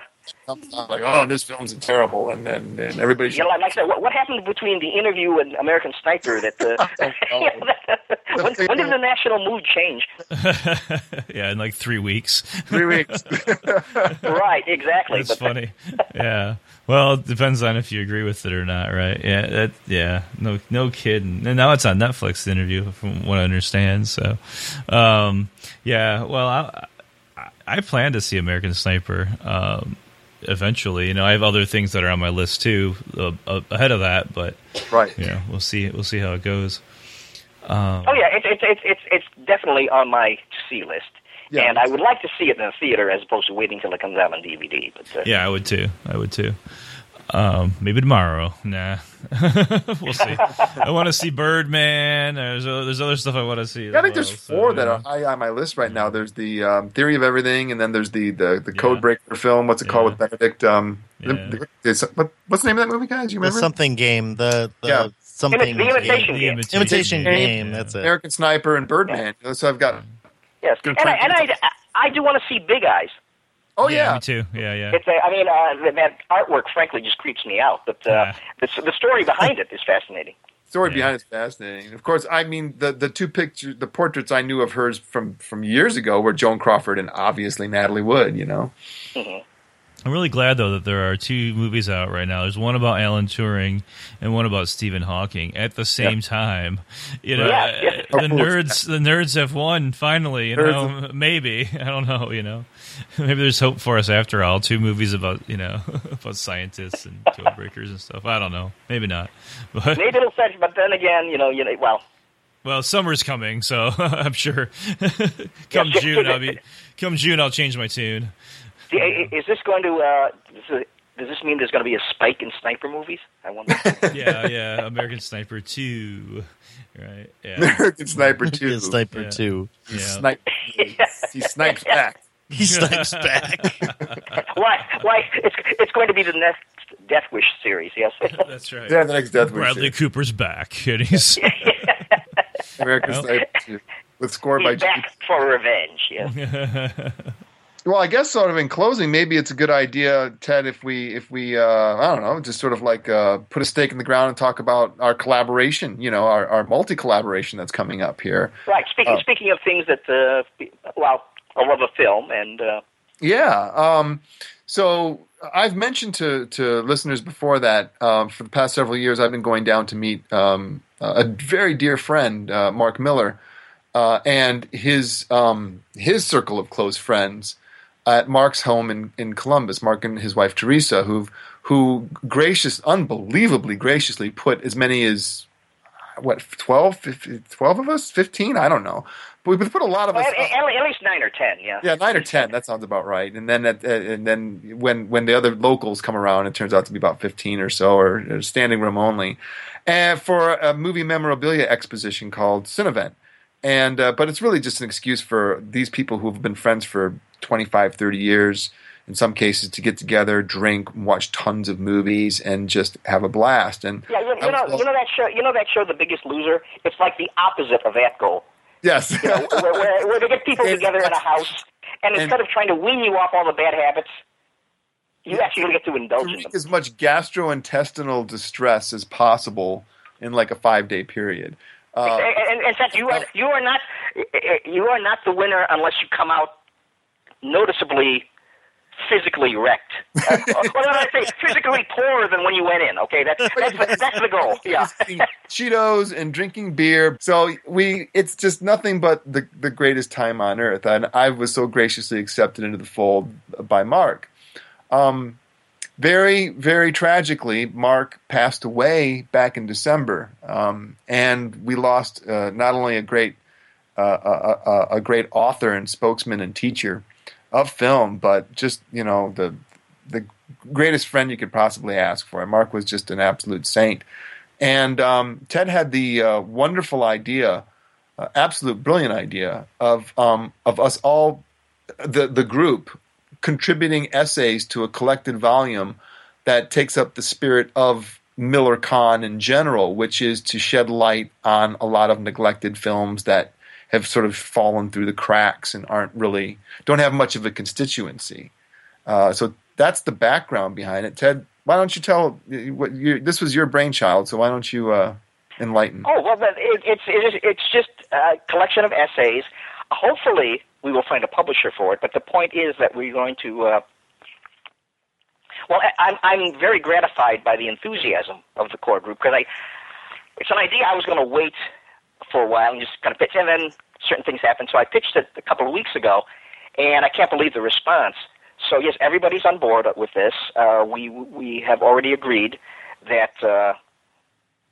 Speaker 2: like oh this film's terrible, and then and everybody.
Speaker 4: you know, like I said, what, what happened between the interview and American Sniper? That uh,
Speaker 2: Oh,
Speaker 4: when, when did the national mood change?
Speaker 1: yeah, in like three weeks.
Speaker 2: three weeks.
Speaker 4: right, exactly.
Speaker 1: That's
Speaker 4: but
Speaker 1: funny. Yeah. Well, it depends on if you agree with it or not, right? Yeah. That. Yeah. No. No kidding. And now it's on Netflix. The interview, from what I understand. So, um, yeah. Well, I, I, plan to see American Sniper. Um, eventually, you know, I have other things that are on my list too, uh, uh, ahead of that. But
Speaker 2: right.
Speaker 1: you know, we'll see. We'll see how it goes.
Speaker 4: Oh yeah, it's it's it's it's it's definitely on my to see list,
Speaker 2: Yeah.
Speaker 4: and I would like to see it in a theater as opposed to waiting till it comes out on DVD. But uh,
Speaker 1: Yeah, I would too. I would too. Um, maybe tomorrow. Nah, we'll see. I want to see Birdman. There's uh, there's other stuff I want to see. as
Speaker 2: I think
Speaker 1: well,
Speaker 2: there's
Speaker 1: so,
Speaker 2: four that
Speaker 1: yeah.
Speaker 2: are high on my list right now. There's the um, Theory of Everything, and then there's the the, the
Speaker 1: Yeah.
Speaker 2: Codebreaker film. What's it called with Benedict? Um, the-
Speaker 1: Yeah.
Speaker 2: the- it's- what, what's the name of that movie, guys? You
Speaker 3: The
Speaker 2: remember?
Speaker 3: something game. The, the
Speaker 2: Yeah.
Speaker 3: something
Speaker 4: Imi- the imitation
Speaker 1: The
Speaker 4: game.
Speaker 1: imitation,
Speaker 3: imitation
Speaker 2: Game.
Speaker 3: game.
Speaker 1: Yeah.
Speaker 3: That's it.
Speaker 2: American Sniper and Birdman. So I've got.
Speaker 4: Yes,
Speaker 2: Gonna
Speaker 4: and I, and
Speaker 2: and
Speaker 4: I I do want to see Big Eyes.
Speaker 2: Oh
Speaker 1: yeah,
Speaker 2: yeah,
Speaker 1: me too. Yeah, yeah.
Speaker 4: It's a, I mean, uh, that- that artwork frankly just creeps me out, but uh,
Speaker 1: Yeah.
Speaker 4: the the story behind it is fascinating.
Speaker 2: story
Speaker 1: Yeah.
Speaker 2: behind it's fascinating. Of course, I mean the the two pictures, the portraits I knew of hers from from years ago were Joan Crawford and obviously Natalie Wood. You know.
Speaker 4: Mhm.
Speaker 1: I'm really glad though that there are two movies out right now. There's one about Alan Turing and one about Stephen Hawking at the same time. You know,
Speaker 4: Yeah, uh, yeah.
Speaker 1: the nerds the nerds have won finally. You
Speaker 2: Nerds
Speaker 1: know, maybe I don't know. You know, maybe there's hope for us after all. Two movies about you know about scientists and codebreakers and stuff. I don't know. Maybe not. But
Speaker 4: Maybe it'll fetch, but then again, you know, you know, well,
Speaker 1: well, summer's coming, so I'm sure. come June, I'll be. Come June, I'll change my tune.
Speaker 4: The- is this going to? Uh, this is, does this mean there's going to be a spike in sniper movies? I wonder.
Speaker 1: Yeah, yeah. American Sniper Two, right? Yeah.
Speaker 2: American Sniper Two.
Speaker 3: Sniper
Speaker 1: Yeah.
Speaker 3: two.
Speaker 2: He,
Speaker 1: Yeah.
Speaker 2: snipe, he snipes back.
Speaker 3: He snipes back.
Speaker 4: why? Why? It's it's going to be the next Death Wish series. Yes.
Speaker 1: That's right.
Speaker 2: Yeah, the next Death Wish.
Speaker 1: Bradley Cooper's back, and he's
Speaker 2: American
Speaker 1: Well.
Speaker 2: Sniper Two, with score by.
Speaker 4: He's back for revenge. Yes.
Speaker 2: Well, I guess sort of in closing, maybe it's a good idea, Ted, if we if we uh, I don't know, just sort of like uh, put a stake in the ground and talk about our collaboration. You know, our, our multi collaboration that's coming up here.
Speaker 4: Right. Speaking
Speaker 2: Oh.
Speaker 4: speaking of things that, uh, well, I love a film, and uh,
Speaker 2: Yeah. Um, so I've mentioned to, to listeners before that um, for the past several years, I've been going down to meet um, a very dear friend, uh, Mark Miller, uh, and his um, his circle of close friends at Mark's home in, in Columbus. Mark and his wife Teresa, who who gracious, unbelievably graciously put as many as what 12, 15, 12 of us, fifteen, I don't know, but we put a lot of us.
Speaker 4: at, at, least nine or ten. Yeah.
Speaker 2: Yeah, nine or ten. That sounds about right. And then, at, and then when when the other locals come around, it turns out to be about fifteen or so, or uh, standing room only, and for a movie memorabilia exposition called Cinevent. And uh, but it's really just an excuse for these people who've been friends for 25, 30 years, in some cases, to get together, drink, watch tons of movies, and just have a blast. And
Speaker 4: Yeah, you, you know,
Speaker 2: was-
Speaker 4: you know that show. You know that show, The Biggest Loser. It's like the opposite of that goal.
Speaker 2: yes,
Speaker 4: You know, where, where, where they get people together in a house, and
Speaker 2: and-
Speaker 4: instead of trying to wean you off all the bad habits, you actually get to indulge
Speaker 2: to
Speaker 4: in them.
Speaker 2: as much gastrointestinal distress as possible in like a five day period.
Speaker 4: Uh, and, in fact, you are you are not you are not the winner unless you come out noticeably physically wrecked. Uh, what did I say? Physically poorer than when you went in. Okay, that's that's the, that's the goal. Yeah.
Speaker 2: Cheetos and drinking beer. So we, it's just nothing but the the greatest time on earth. And I was so graciously accepted into the fold by Mark. Um, very, very tragically, Mark passed away back in December, um, and we lost uh, not only a great, uh, a, a, a, great author and spokesman and teacher of film, but just you know the the greatest friend you could possibly ask for. Mark was just an absolute saint, and um, Ted had the uh, wonderful idea, uh, absolute brilliant idea of um, of us all, the the group contributing essays to a collected volume that takes up the spirit of Miller Con in general, which is to shed light on a lot of neglected films that have sort of fallen through the cracks and aren't really don't have much of a constituency. Uh, so that's the background behind it. Ted, why don't you tell what you, this was your brainchild? So why don't you uh, enlighten?
Speaker 4: Oh well, it, it's it's just a collection of essays. Hopefully, we will find a publisher for it. But the point is that we're going to. Uh, well, I'm I'm very gratified by the enthusiasm of the core group because I. It's an idea I was going to wait for a while and just kind of pitch, and then certain things happen. So I pitched it a couple of weeks ago, and I can't believe the response. So yes, everybody's on board with this. Uh, we we have already agreed that uh,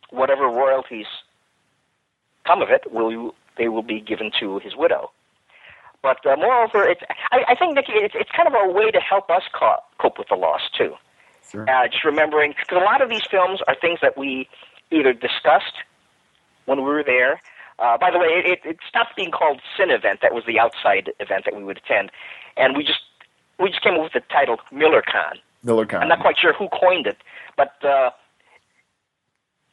Speaker 4: whatever royalties come of it will they will be given to his widow. But uh, moreover, it's, I, I think, Nikki, it's, it's kind of a way to help us co- cope with the loss, too. Sure. Uh, just remembering, because a lot of these films are things that we either discussed when we were there. Uh, by the way, it, it stopped being called Cinevent. That was the outside event that we would attend, and we just we just came up with the title MillerCon.
Speaker 2: MillerCon.
Speaker 4: I'm not quite sure who coined it, but uh,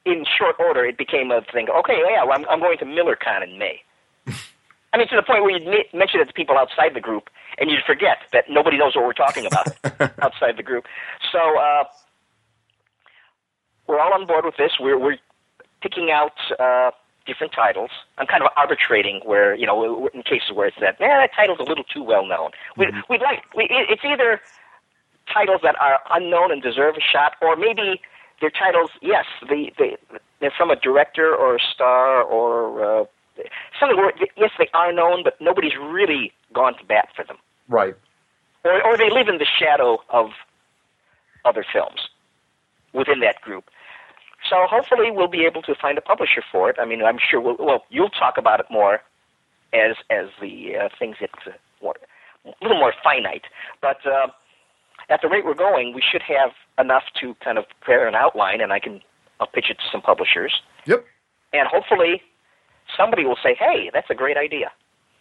Speaker 4: in short order, it became a thing. Okay, yeah, well, I'm, I'm going to MillerCon in May. I mean, to the point where you'd mention it to people outside the group, and you'd forget that nobody knows what we're talking about outside the group. So uh, we're all on board with this. We're we're picking out uh, different titles. I'm kind of arbitrating where you know in cases where it's that yeah that title's a little too well known. We, mm-hmm. We'd like we, it's either titles that are unknown and deserve a shot, or maybe they're titles. Yes, they they they're from a director or a star or uh, something where yes they are known, but nobody's really gone to bat for them.
Speaker 2: Right.
Speaker 4: Or or they live in the shadow of other films within that group. So hopefully we'll be able to find a publisher for it. I mean, I'm sure we'll, well you'll talk about it more as as the uh, things get uh, more, a little more finite. But uh, at the rate we're going, we should have enough to kind of prepare an outline, and I can I'll pitch it to some publishers.
Speaker 2: Yep.
Speaker 4: And hopefully somebody will say, "Hey, that's a great idea."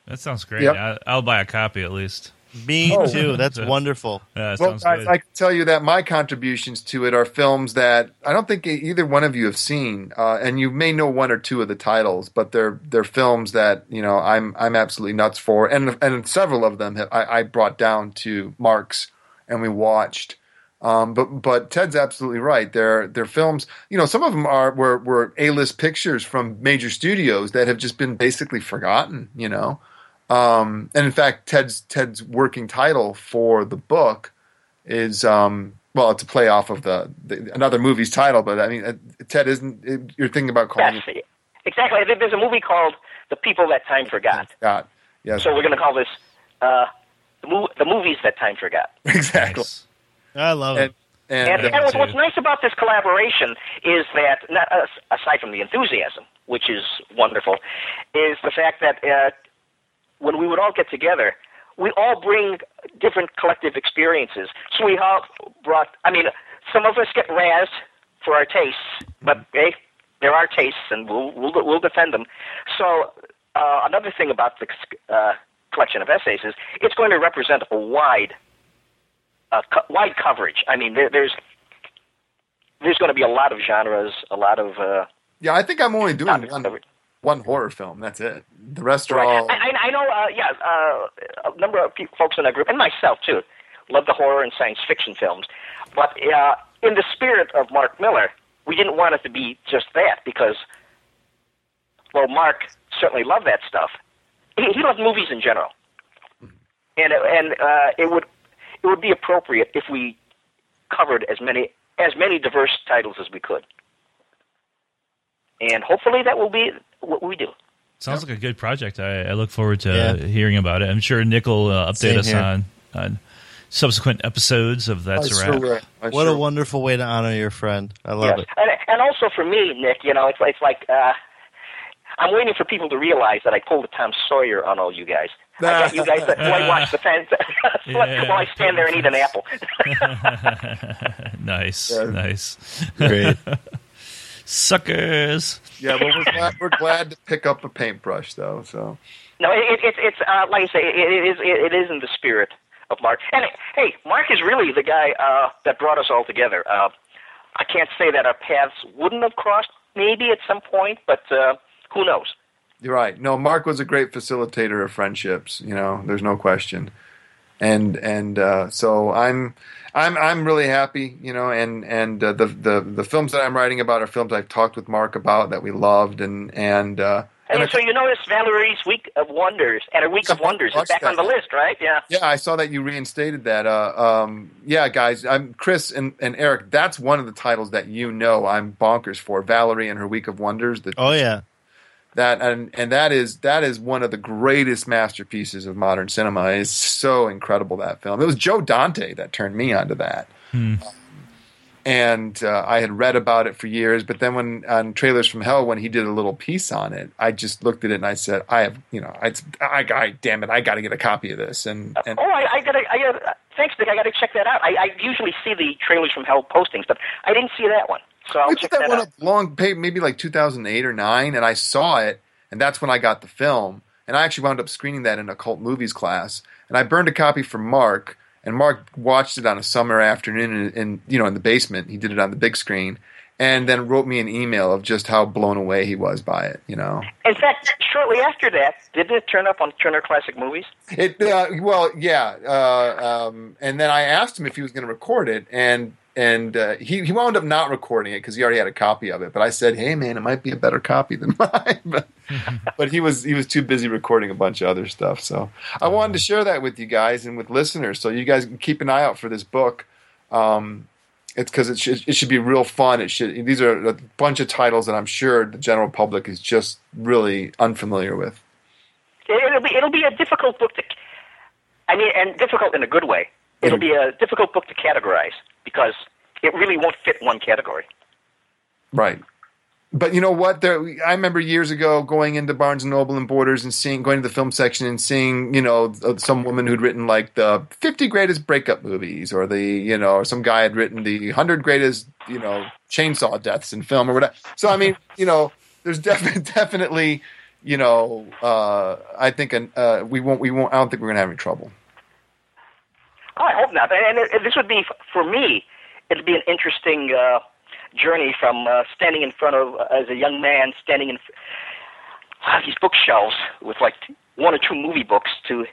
Speaker 1: That sounds great. Yep. I, will buy a copy at least.
Speaker 3: Me oh. too. That's wonderful.
Speaker 1: Yeah,
Speaker 2: well, I, I, can tell you that my contributions to it are films that I don't think either one of you have seen, uh, and you may know one or two of the titles, but they're they're films that you know I'm I'm absolutely nuts for, and and several of them have, I, I brought down to Marks and we watched. Um, but but Ted's absolutely right. They're they're films. You know, some of them are were were A list pictures from major studios that have just been basically forgotten. You know, um, and in fact, Ted's Ted's working title for the book is um, well, it's a play off of the, the, another movie's title, but I mean, uh, Ted isn't. It, you're thinking about calling
Speaker 4: yes, it exactly. There's a movie called "The People That Time Forgot."
Speaker 2: Forgot. Yes.
Speaker 4: So we're going to call this uh, the, mo- the movies that time forgot.
Speaker 2: Exactly.
Speaker 1: Nice.
Speaker 3: I love
Speaker 4: and,
Speaker 3: it.
Speaker 4: And, and, and what's, what's nice about this collaboration is that, not, uh, aside from the enthusiasm, which is wonderful, is the fact that uh, when we would all get together, we all bring different collective experiences. So we all brought, I mean, some of us get razzed for our tastes, but mm-hmm. hey, there are tastes, and we'll we'll, we'll defend them. So uh, another thing about the uh, collection of essays is it's going to represent a wide, uh, co- wide coverage. I mean, there, there's there's going to be a lot of genres, a lot of. Uh,
Speaker 2: yeah, I think I'm only doing one one horror film. That's it. The rest are
Speaker 4: right.
Speaker 2: all.
Speaker 4: I, I know. Uh, yeah, uh, a number of people, folks in that group, and myself too, love the horror and science fiction films. But uh, in the spirit of Mark Miller, we didn't want it to be just that because, well, Mark certainly loved that stuff. He, he loved movies in general, and and uh, it would it would be appropriate if we covered as many as many diverse titles as we could, and hopefully that will be what we do.
Speaker 1: Sounds like a good project. I, I look forward to
Speaker 3: Yeah.
Speaker 1: hearing about it. I'm sure Nick will uh, update
Speaker 3: Same
Speaker 1: us
Speaker 3: here.
Speaker 1: on on subsequent episodes of That's
Speaker 2: I
Speaker 1: a Wrap.
Speaker 2: sure
Speaker 3: What
Speaker 2: sure
Speaker 3: a wonderful way to honor your friend. I love
Speaker 4: Yes.
Speaker 3: it.
Speaker 4: And, and also for me, Nick, you know, it's, it's like uh, I'm waiting for people to realize that I pulled a Tom Sawyer on all you guys. I got you guys that whitewash the fence
Speaker 1: Yeah.
Speaker 4: while I stand there and eat an apple.
Speaker 1: nice,
Speaker 2: Yeah.
Speaker 1: nice.
Speaker 3: Great.
Speaker 1: Suckers.
Speaker 2: Yeah, but we're glad, we're glad to pick up a paintbrush, though. So
Speaker 4: no, it, it, it's it's uh, like I say, it, it is it, it is in the spirit of Mark. And hey, Mark is really the guy uh, that brought us all together. Uh, I can't say that our paths wouldn't have crossed, maybe at some point, but uh, who knows?
Speaker 2: you're right. No, Mark was a great facilitator of friendships. You know, there's no question. And and uh, so I'm I'm I'm really happy. You know, and and uh, the the the films that I'm writing about are films I've talked with Mark about that we loved, and and. Uh,
Speaker 4: And,
Speaker 2: and
Speaker 4: so you notice Valerie's Week of Wonders and a Week of Wonders is
Speaker 2: Watch
Speaker 4: back on the list, right? Yeah.
Speaker 2: Yeah, I saw that you reinstated that. Uh, um, yeah, guys, I'm Chris and, and Eric. That's one of the titles that you know I'm bonkers for. Valerie and her Week of Wonders. The,
Speaker 3: Oh yeah.
Speaker 2: That and and that is that is one of the greatest masterpieces of modern cinema. It's so incredible that film. It was Joe Dante that turned me onto that. And uh, I had read about it for years, but then when on Trailers from Hell, when he did a little piece on it, I just looked at it and I said, "I have, you know, I, I, I damn it, I got to get a copy of this." And and
Speaker 4: Oh, I, I gotta, I gotta. Thanks, Nick. I gotta check that out. I, I usually see the trailers from Hell postings, but I didn't see that one, so I'll
Speaker 2: we
Speaker 4: check
Speaker 2: that
Speaker 4: that
Speaker 2: one
Speaker 4: out.
Speaker 2: up long, pay- maybe like 2008 or nine, and I saw it, and that's when I got the film. And I actually wound up screening that in a cult movies class, and I burned a copy for Mark, and Mark watched it on a summer afternoon, in, in you know in the basement. He did it on the big screen, and then wrote me an email of just how blown away he was by it. You know,
Speaker 4: In fact, shortly after that, didn't it turn up on Turner Classic Movies?
Speaker 2: It uh, well, yeah, uh, um, and then I asked him if he was going to record it, and and uh, he he wound up not recording it because he already had a copy of it. But I said, hey man, it might be a better copy than mine. but, but he was he was too busy recording a bunch of other stuff. So I wanted to share that with you guys and with listeners, so you guys can keep an eye out for this book. Um, it's because it should it should be real fun. It should these are a bunch of titles that I'm sure the general public is just really unfamiliar with.
Speaker 4: It, it'll be, it'll be a difficult book to. I mean, and difficult in a good way. It'll be a difficult book to categorize because it really won't fit one category.
Speaker 2: Right. But you know what? There, I remember years ago going into Barnes and Noble and Borders and seeing, going to the film section and seeing, you know, some woman who'd written like the 50 greatest breakup movies, or the, you know, or some guy had written the 100 greatest, you know, chainsaw deaths in film or whatever. So I mean, you know, there's definitely, definitely, you know, uh, I think an, uh, we won't, we won't. I don't think we're gonna have any trouble.
Speaker 4: Oh, I hope not. And it, it- this would be for me. It'd be an interesting uh, journey from uh, standing in front of as a young man, standing in uh, these bookshelves with like one or two movie books to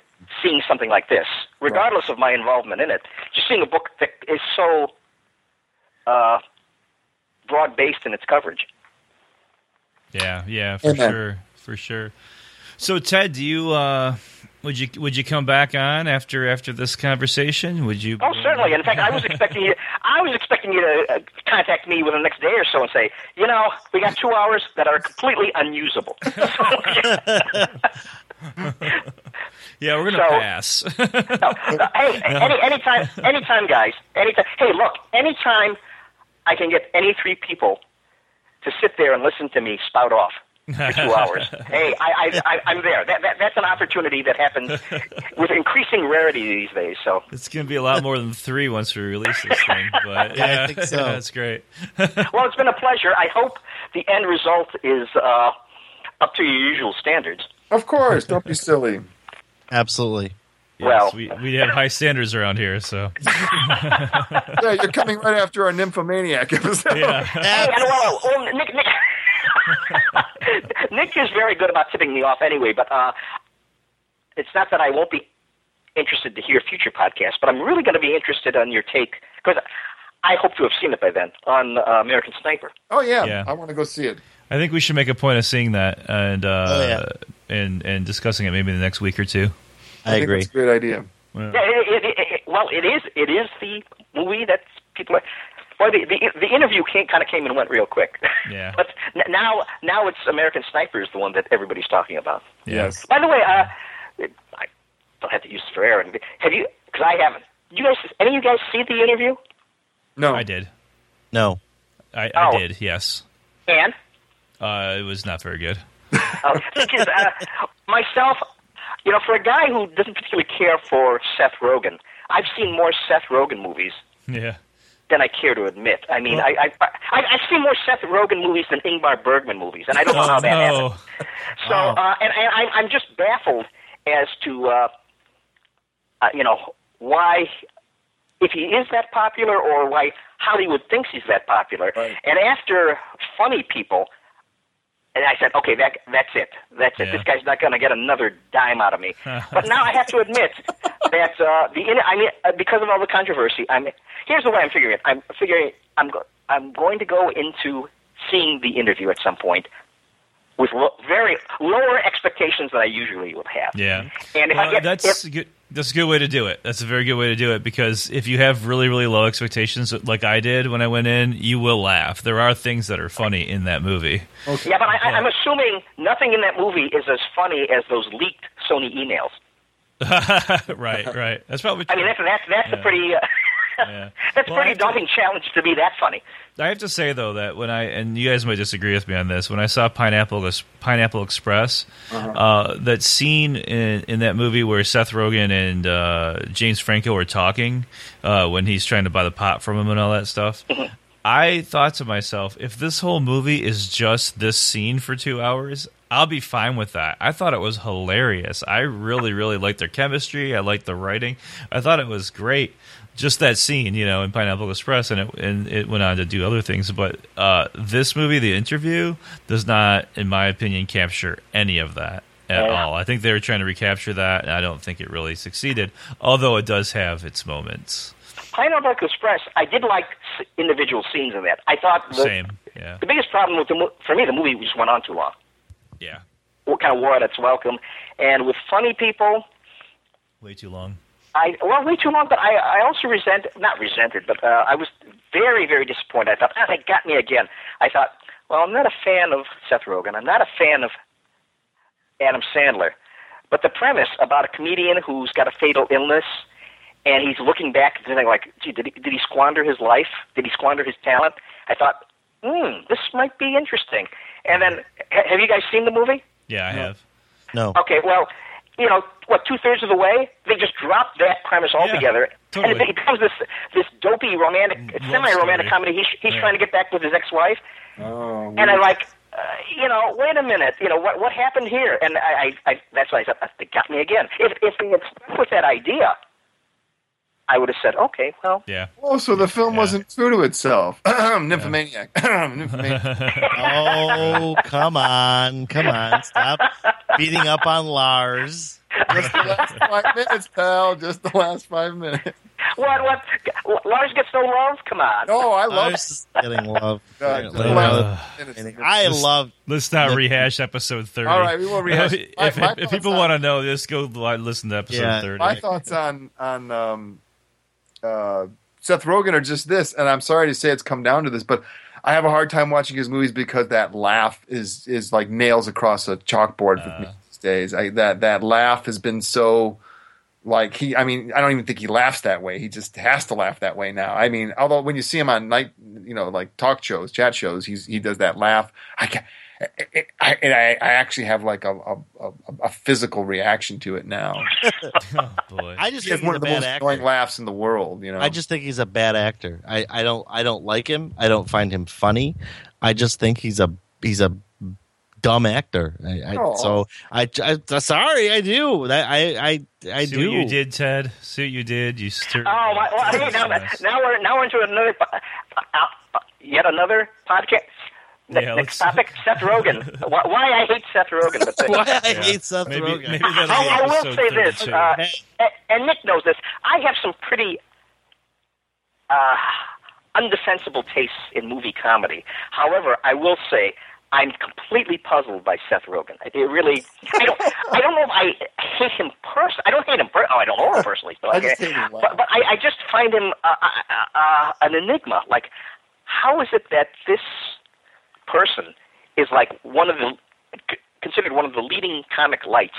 Speaker 4: seeing something like this, regardless of my involvement in it. Just seeing a book that is so uh, broad based in its coverage.
Speaker 1: Yeah, yeah, for
Speaker 2: Amen.
Speaker 1: sure, for sure. So, Ted, do you uh, would you would you come back on after after this conversation? Would you?
Speaker 4: Oh, certainly. In fact, I was expecting you. I was expecting you to uh, contact me within the next day or so and say, you know, we got two hours that are completely unusable.
Speaker 1: Yeah, we're gonna
Speaker 4: So-
Speaker 1: pass.
Speaker 4: Uh, hey, any anytime, anytime, guys, anytime. Hey, look, anytime I can get any three people to sit there and listen to me spout off for two hours. hey, I, I, I, I'm there. That, that, that's an opportunity that happens with increasing rarity these days. So,
Speaker 1: it's gonna be a lot more than three once we release this thing. But
Speaker 3: Yeah, I think so.
Speaker 1: that's great.
Speaker 4: well, it's been a pleasure. I hope the end result is uh, up to your usual standards.
Speaker 2: Of course, don't be silly.
Speaker 3: Absolutely.
Speaker 1: Yes,
Speaker 4: Well-
Speaker 1: we we have high standards around here, so
Speaker 2: Yeah, you're coming right after our nymphomaniac episode.
Speaker 1: yeah.
Speaker 4: Hey, and well, well, Nick, Nick, Nick is very good about tipping me off anyway. But uh, it's not that I won't be interested to hear future podcasts, but I'm really going to be interested on your take because I hope to have seen it by then on uh, American Sniper.
Speaker 2: Oh yeah,
Speaker 1: Yeah.
Speaker 2: I want to go see it.
Speaker 1: I think we should make a point of seeing that and uh,
Speaker 3: Oh, yeah.
Speaker 1: and and discussing it maybe in the next week or two.
Speaker 3: I,
Speaker 2: think
Speaker 3: agree.
Speaker 2: That's a great idea.
Speaker 1: Yeah.
Speaker 4: Yeah, it, it, it, it, well, it is. It is the movie that people are. Well, the the, the interview came, kind of came and went real quick.
Speaker 1: Yeah.
Speaker 4: but n- now now it's American Sniper is the one that everybody's talking about.
Speaker 2: Yes.
Speaker 4: By the way, uh, I don't have to use this for Aaron. Have you? Because I haven't. You guys, any of you guys see the interview?
Speaker 2: No,
Speaker 1: I did.
Speaker 3: No.
Speaker 1: I, I
Speaker 4: Oh.
Speaker 1: did. Yes.
Speaker 4: And
Speaker 1: Uh, it was not very good.
Speaker 4: uh, because uh, myself, you know, for a guy who doesn't particularly care for Seth Rogen, I've seen more Seth Rogen movies
Speaker 1: Yeah.
Speaker 4: Than I care to admit. I mean, I, I, I I've seen more Seth Rogen movies than Ingmar Bergman movies, and I don't know
Speaker 1: Oh
Speaker 4: how that
Speaker 1: no.
Speaker 4: happened. So, uh, and, and I'm, I'm just baffled as to, uh, uh, you know, why, if he is that popular, or why Hollywood thinks he's that popular.
Speaker 2: Right.
Speaker 4: And after Funny People, and I said, okay, that that's it, that's it.
Speaker 1: Yeah.
Speaker 4: This guy's not going to get another dime out of me. but now I have to admit that uh, the, in- I mean, uh, because of all the controversy, I'm here's the way I'm figuring it. I'm figuring I'm go- I'm going to go into seeing the interview at some point with lo- very lower expectations than I usually would have.
Speaker 1: Yeah.
Speaker 4: And if I get-
Speaker 1: that's
Speaker 4: if-
Speaker 1: good. That's a good way to do it. That's a very good way to do it because if you have really, really low expectations, like I did when I went in, you will laugh. There are things that are funny in that movie.
Speaker 4: Yeah, but I, I, I'm assuming nothing in that movie is as funny as those leaked Sony emails.
Speaker 1: right, right. That's probably.
Speaker 4: I mean, that's that's that's
Speaker 1: Yeah.
Speaker 4: a pretty uh,
Speaker 1: Yeah.
Speaker 4: that's a
Speaker 1: Well,
Speaker 4: pretty
Speaker 1: have to-
Speaker 4: daunting challenge to be that funny.
Speaker 1: I have to say though that when I and you guys might disagree with me on this, when I saw Pineapple Pineapple Express, uh that scene in, in that movie where Seth Rogen and uh, James Franco are talking uh, when he's trying to buy the pot from him and all that stuff. I thought to myself, if this whole movie is just this scene for two hours, I'll be fine with that. I thought it was hilarious. I really, really liked their chemistry. I liked the writing. I thought it was great. Just that scene, you know, in Pineapple Express, and it and it went on to do other things. But uh, this movie, the interview, does not, in my opinion, capture any of that at
Speaker 4: Yeah.
Speaker 1: all. I think they were trying to recapture that, and I don't think it really succeeded. Although it does have its moments.
Speaker 4: Pineapple Express, I did like individual scenes in that. I thought the,
Speaker 1: Same, yeah,
Speaker 4: the biggest problem with the for me, the movie just went on too long.
Speaker 1: yeah,
Speaker 4: What kind of war? That's welcome? And with funny people,
Speaker 1: way too long.
Speaker 4: I well way too long. But I I also resent not resented, but uh, I was very very disappointed. I thought ah, they got me again. I thought, well, I'm not a fan of Seth Rogen. I'm not a fan of Adam Sandler. But the premise about a comedian who's got a fatal illness and he's looking back and thinking like, gee, did he, did he squander his life? Did he squander his talent? I thought, hmm, this might be interesting. And then, ha- have you guys seen the movie?
Speaker 1: Yeah, I have.
Speaker 3: No.
Speaker 4: Okay, well, you know, what two thirds of the way, they just dropped that premise altogether,
Speaker 1: totally.
Speaker 4: and it becomes this this dopey romantic, semi romantic comedy. He's he's
Speaker 1: Yeah.
Speaker 4: trying to get back with his ex wife,
Speaker 2: Oh,
Speaker 4: and I'm like, uh, you know, wait a minute, you know, what what happened here? And I, I, I that's why I said "Uh, they got me again. If if they had stuck with that idea, I would have said, okay, well,
Speaker 1: Yeah.
Speaker 2: oh, so the film
Speaker 1: Yeah.
Speaker 2: wasn't true to itself. Nymphomaniac. Nymphomaniac.
Speaker 3: Oh, come on. Come on. Stop beating up on Lars.
Speaker 2: Just the last five minutes, pal. Just the last five minutes.
Speaker 4: what what Lars gets no love? Come on.
Speaker 2: Oh, I love
Speaker 3: Lars is getting love.
Speaker 2: God, just the
Speaker 3: Apparently.
Speaker 2: last
Speaker 1: Uh.
Speaker 3: I
Speaker 1: This-
Speaker 3: love.
Speaker 1: Let's not rehash episode thirty.
Speaker 2: All right, we won't rehash-
Speaker 1: if,
Speaker 2: my- my
Speaker 1: if
Speaker 2: thoughts
Speaker 1: people
Speaker 2: on-
Speaker 1: want to know, just go listen to episode
Speaker 3: Yeah.
Speaker 1: thirty.
Speaker 2: My thoughts on on um, uh, Seth Rogen are just this, and I'm sorry to say it's come down to this, but I have a hard time watching his movies because that laugh is is like nails across a chalkboard for me these days. I, that that laugh has been so like he. I mean, I don't even think he laughs that way. He just has to laugh that way now. I mean, although when you see him on night, you know, like talk shows, chat shows, he's he does that laugh. I can I, and I, I actually have like a, a, a, a physical reaction to it now.
Speaker 1: oh boy.
Speaker 3: I just
Speaker 2: He has
Speaker 3: think
Speaker 2: one
Speaker 3: he's a
Speaker 2: of the
Speaker 3: bad
Speaker 2: most
Speaker 3: actor.
Speaker 2: annoying laughs in the world. You know,
Speaker 3: I just think he's a bad actor. I, I don't I don't like him. I don't find him funny. I just think he's a he's a dumb actor. I, I,
Speaker 2: Oh.
Speaker 3: so I, I sorry I do. I I I, I
Speaker 1: See
Speaker 3: do.
Speaker 1: what you did, Ted. See what you did. You stirred.
Speaker 4: Oh, well, hey, now, now we're now we're into another, uh, uh, yet another podcast. Ne-
Speaker 1: Yeah,
Speaker 4: next topic: Seth Rogen. why, why I hate Seth Rogen? But
Speaker 3: Why I
Speaker 1: Yeah.
Speaker 3: hate Seth
Speaker 1: Maybe-
Speaker 3: Rogen.
Speaker 1: maybe
Speaker 4: I, I will say this, uh, and, and Nick knows this. I have some pretty. Uh, undefensible tastes in movie comedy. However, I will say I'm completely puzzled by Seth Rogen. It really, I don't, I don't know if I hate him personally. I don't hate him. Per- oh, I don't know him personally. So
Speaker 2: I
Speaker 4: I
Speaker 2: just hate him
Speaker 4: but, but I, I just find him uh, uh, uh, an enigma. Like, how is it that this person is like one of the considered one of the leading comic lights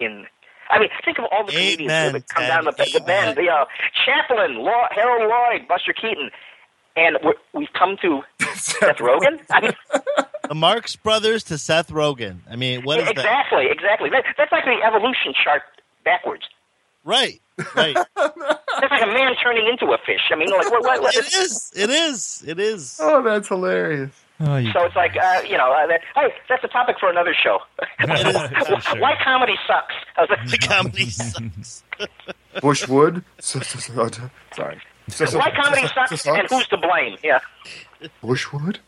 Speaker 4: in I mean, think of all the comedians
Speaker 3: Amen,
Speaker 4: that come
Speaker 3: Ted.
Speaker 4: down the, the bend. The uh, Chaplin, Law, Harold Lloyd, Buster Keaton, and we're, we've come to Seth Rogen. I mean,
Speaker 3: The Marx Brothers to Seth Rogen. I mean, what is that?
Speaker 4: exactly, exactly. That, that's like the evolution chart backwards.
Speaker 3: Right, right.
Speaker 4: That's like a man turning into a fish. I mean, like what? what, what
Speaker 3: it is. It is. It is.
Speaker 2: Oh, that's hilarious.
Speaker 1: Oh, you,
Speaker 4: so it's like uh, you know, uh, that, hey, that's a topic for another show.
Speaker 1: Sure.
Speaker 4: Why comedy sucks? I was like,
Speaker 3: The comedy sucks.
Speaker 2: Bushwood. So- so- so- Sorry. So- so-
Speaker 4: Why comedy
Speaker 2: so- so-
Speaker 4: sucks and who's to blame? Yeah.
Speaker 2: Bushwood.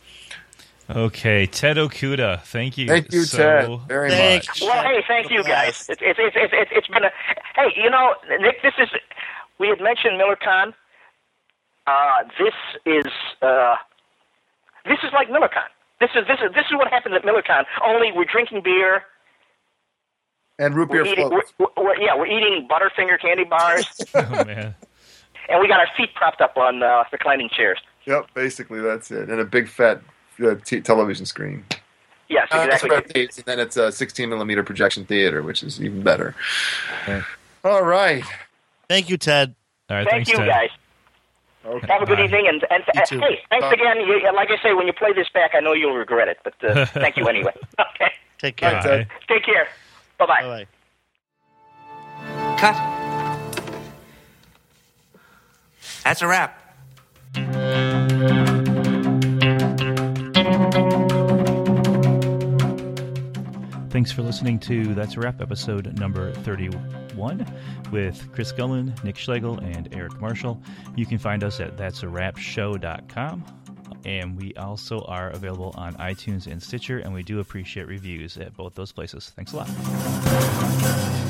Speaker 1: okay, Ted Okuda, thank you.
Speaker 2: Thank you,
Speaker 1: so,
Speaker 2: Ted, very
Speaker 3: Thank
Speaker 2: much.
Speaker 4: Well, hey, thank you guys. It's it's it's it's, it's, it's been a hey, you know, Nick. This is we had mentioned MillerCon. Uh, this is uh, this is like MillerCon. This is this is this is what happened at MillerCon. Only we're drinking beer.
Speaker 2: And root beer
Speaker 4: We're eating,
Speaker 2: floats.
Speaker 4: we're, we're, yeah, we're eating Butterfinger candy bars,
Speaker 1: Oh man.
Speaker 4: and we got our feet propped up on uh, reclining chairs.
Speaker 2: Yep, basically that's it. And a big fat uh, t- television screen.
Speaker 4: Yes,
Speaker 2: Uh,
Speaker 4: exactly.
Speaker 2: that's about eight, and then it's a 16 millimeter projection theater, which is even better. All right.
Speaker 3: Thank you, Ted.
Speaker 1: All right,
Speaker 4: Thank
Speaker 1: thanks,
Speaker 4: you,
Speaker 1: Ted.
Speaker 4: guys.
Speaker 2: Okay.
Speaker 4: Have a good
Speaker 1: Bye.
Speaker 4: evening, and, and
Speaker 3: You too.
Speaker 4: hey, thanks
Speaker 2: Bye.
Speaker 4: again. You, like I say, when you play this back, I know you'll regret it, but uh, thank you anyway. Okay,
Speaker 3: Take care.
Speaker 2: Bye,
Speaker 4: take care. Bye bye.
Speaker 3: Bye.
Speaker 5: Cut. That's a wrap.
Speaker 1: Thanks for listening to That's a Wrap episode number 31 with Chris Gullen, Nick Schlegel, and Eric Marshall. You can find us at that's a wrap show.com. And we also are available on iTunes and Stitcher, and we do appreciate reviews at both those places. Thanks a lot.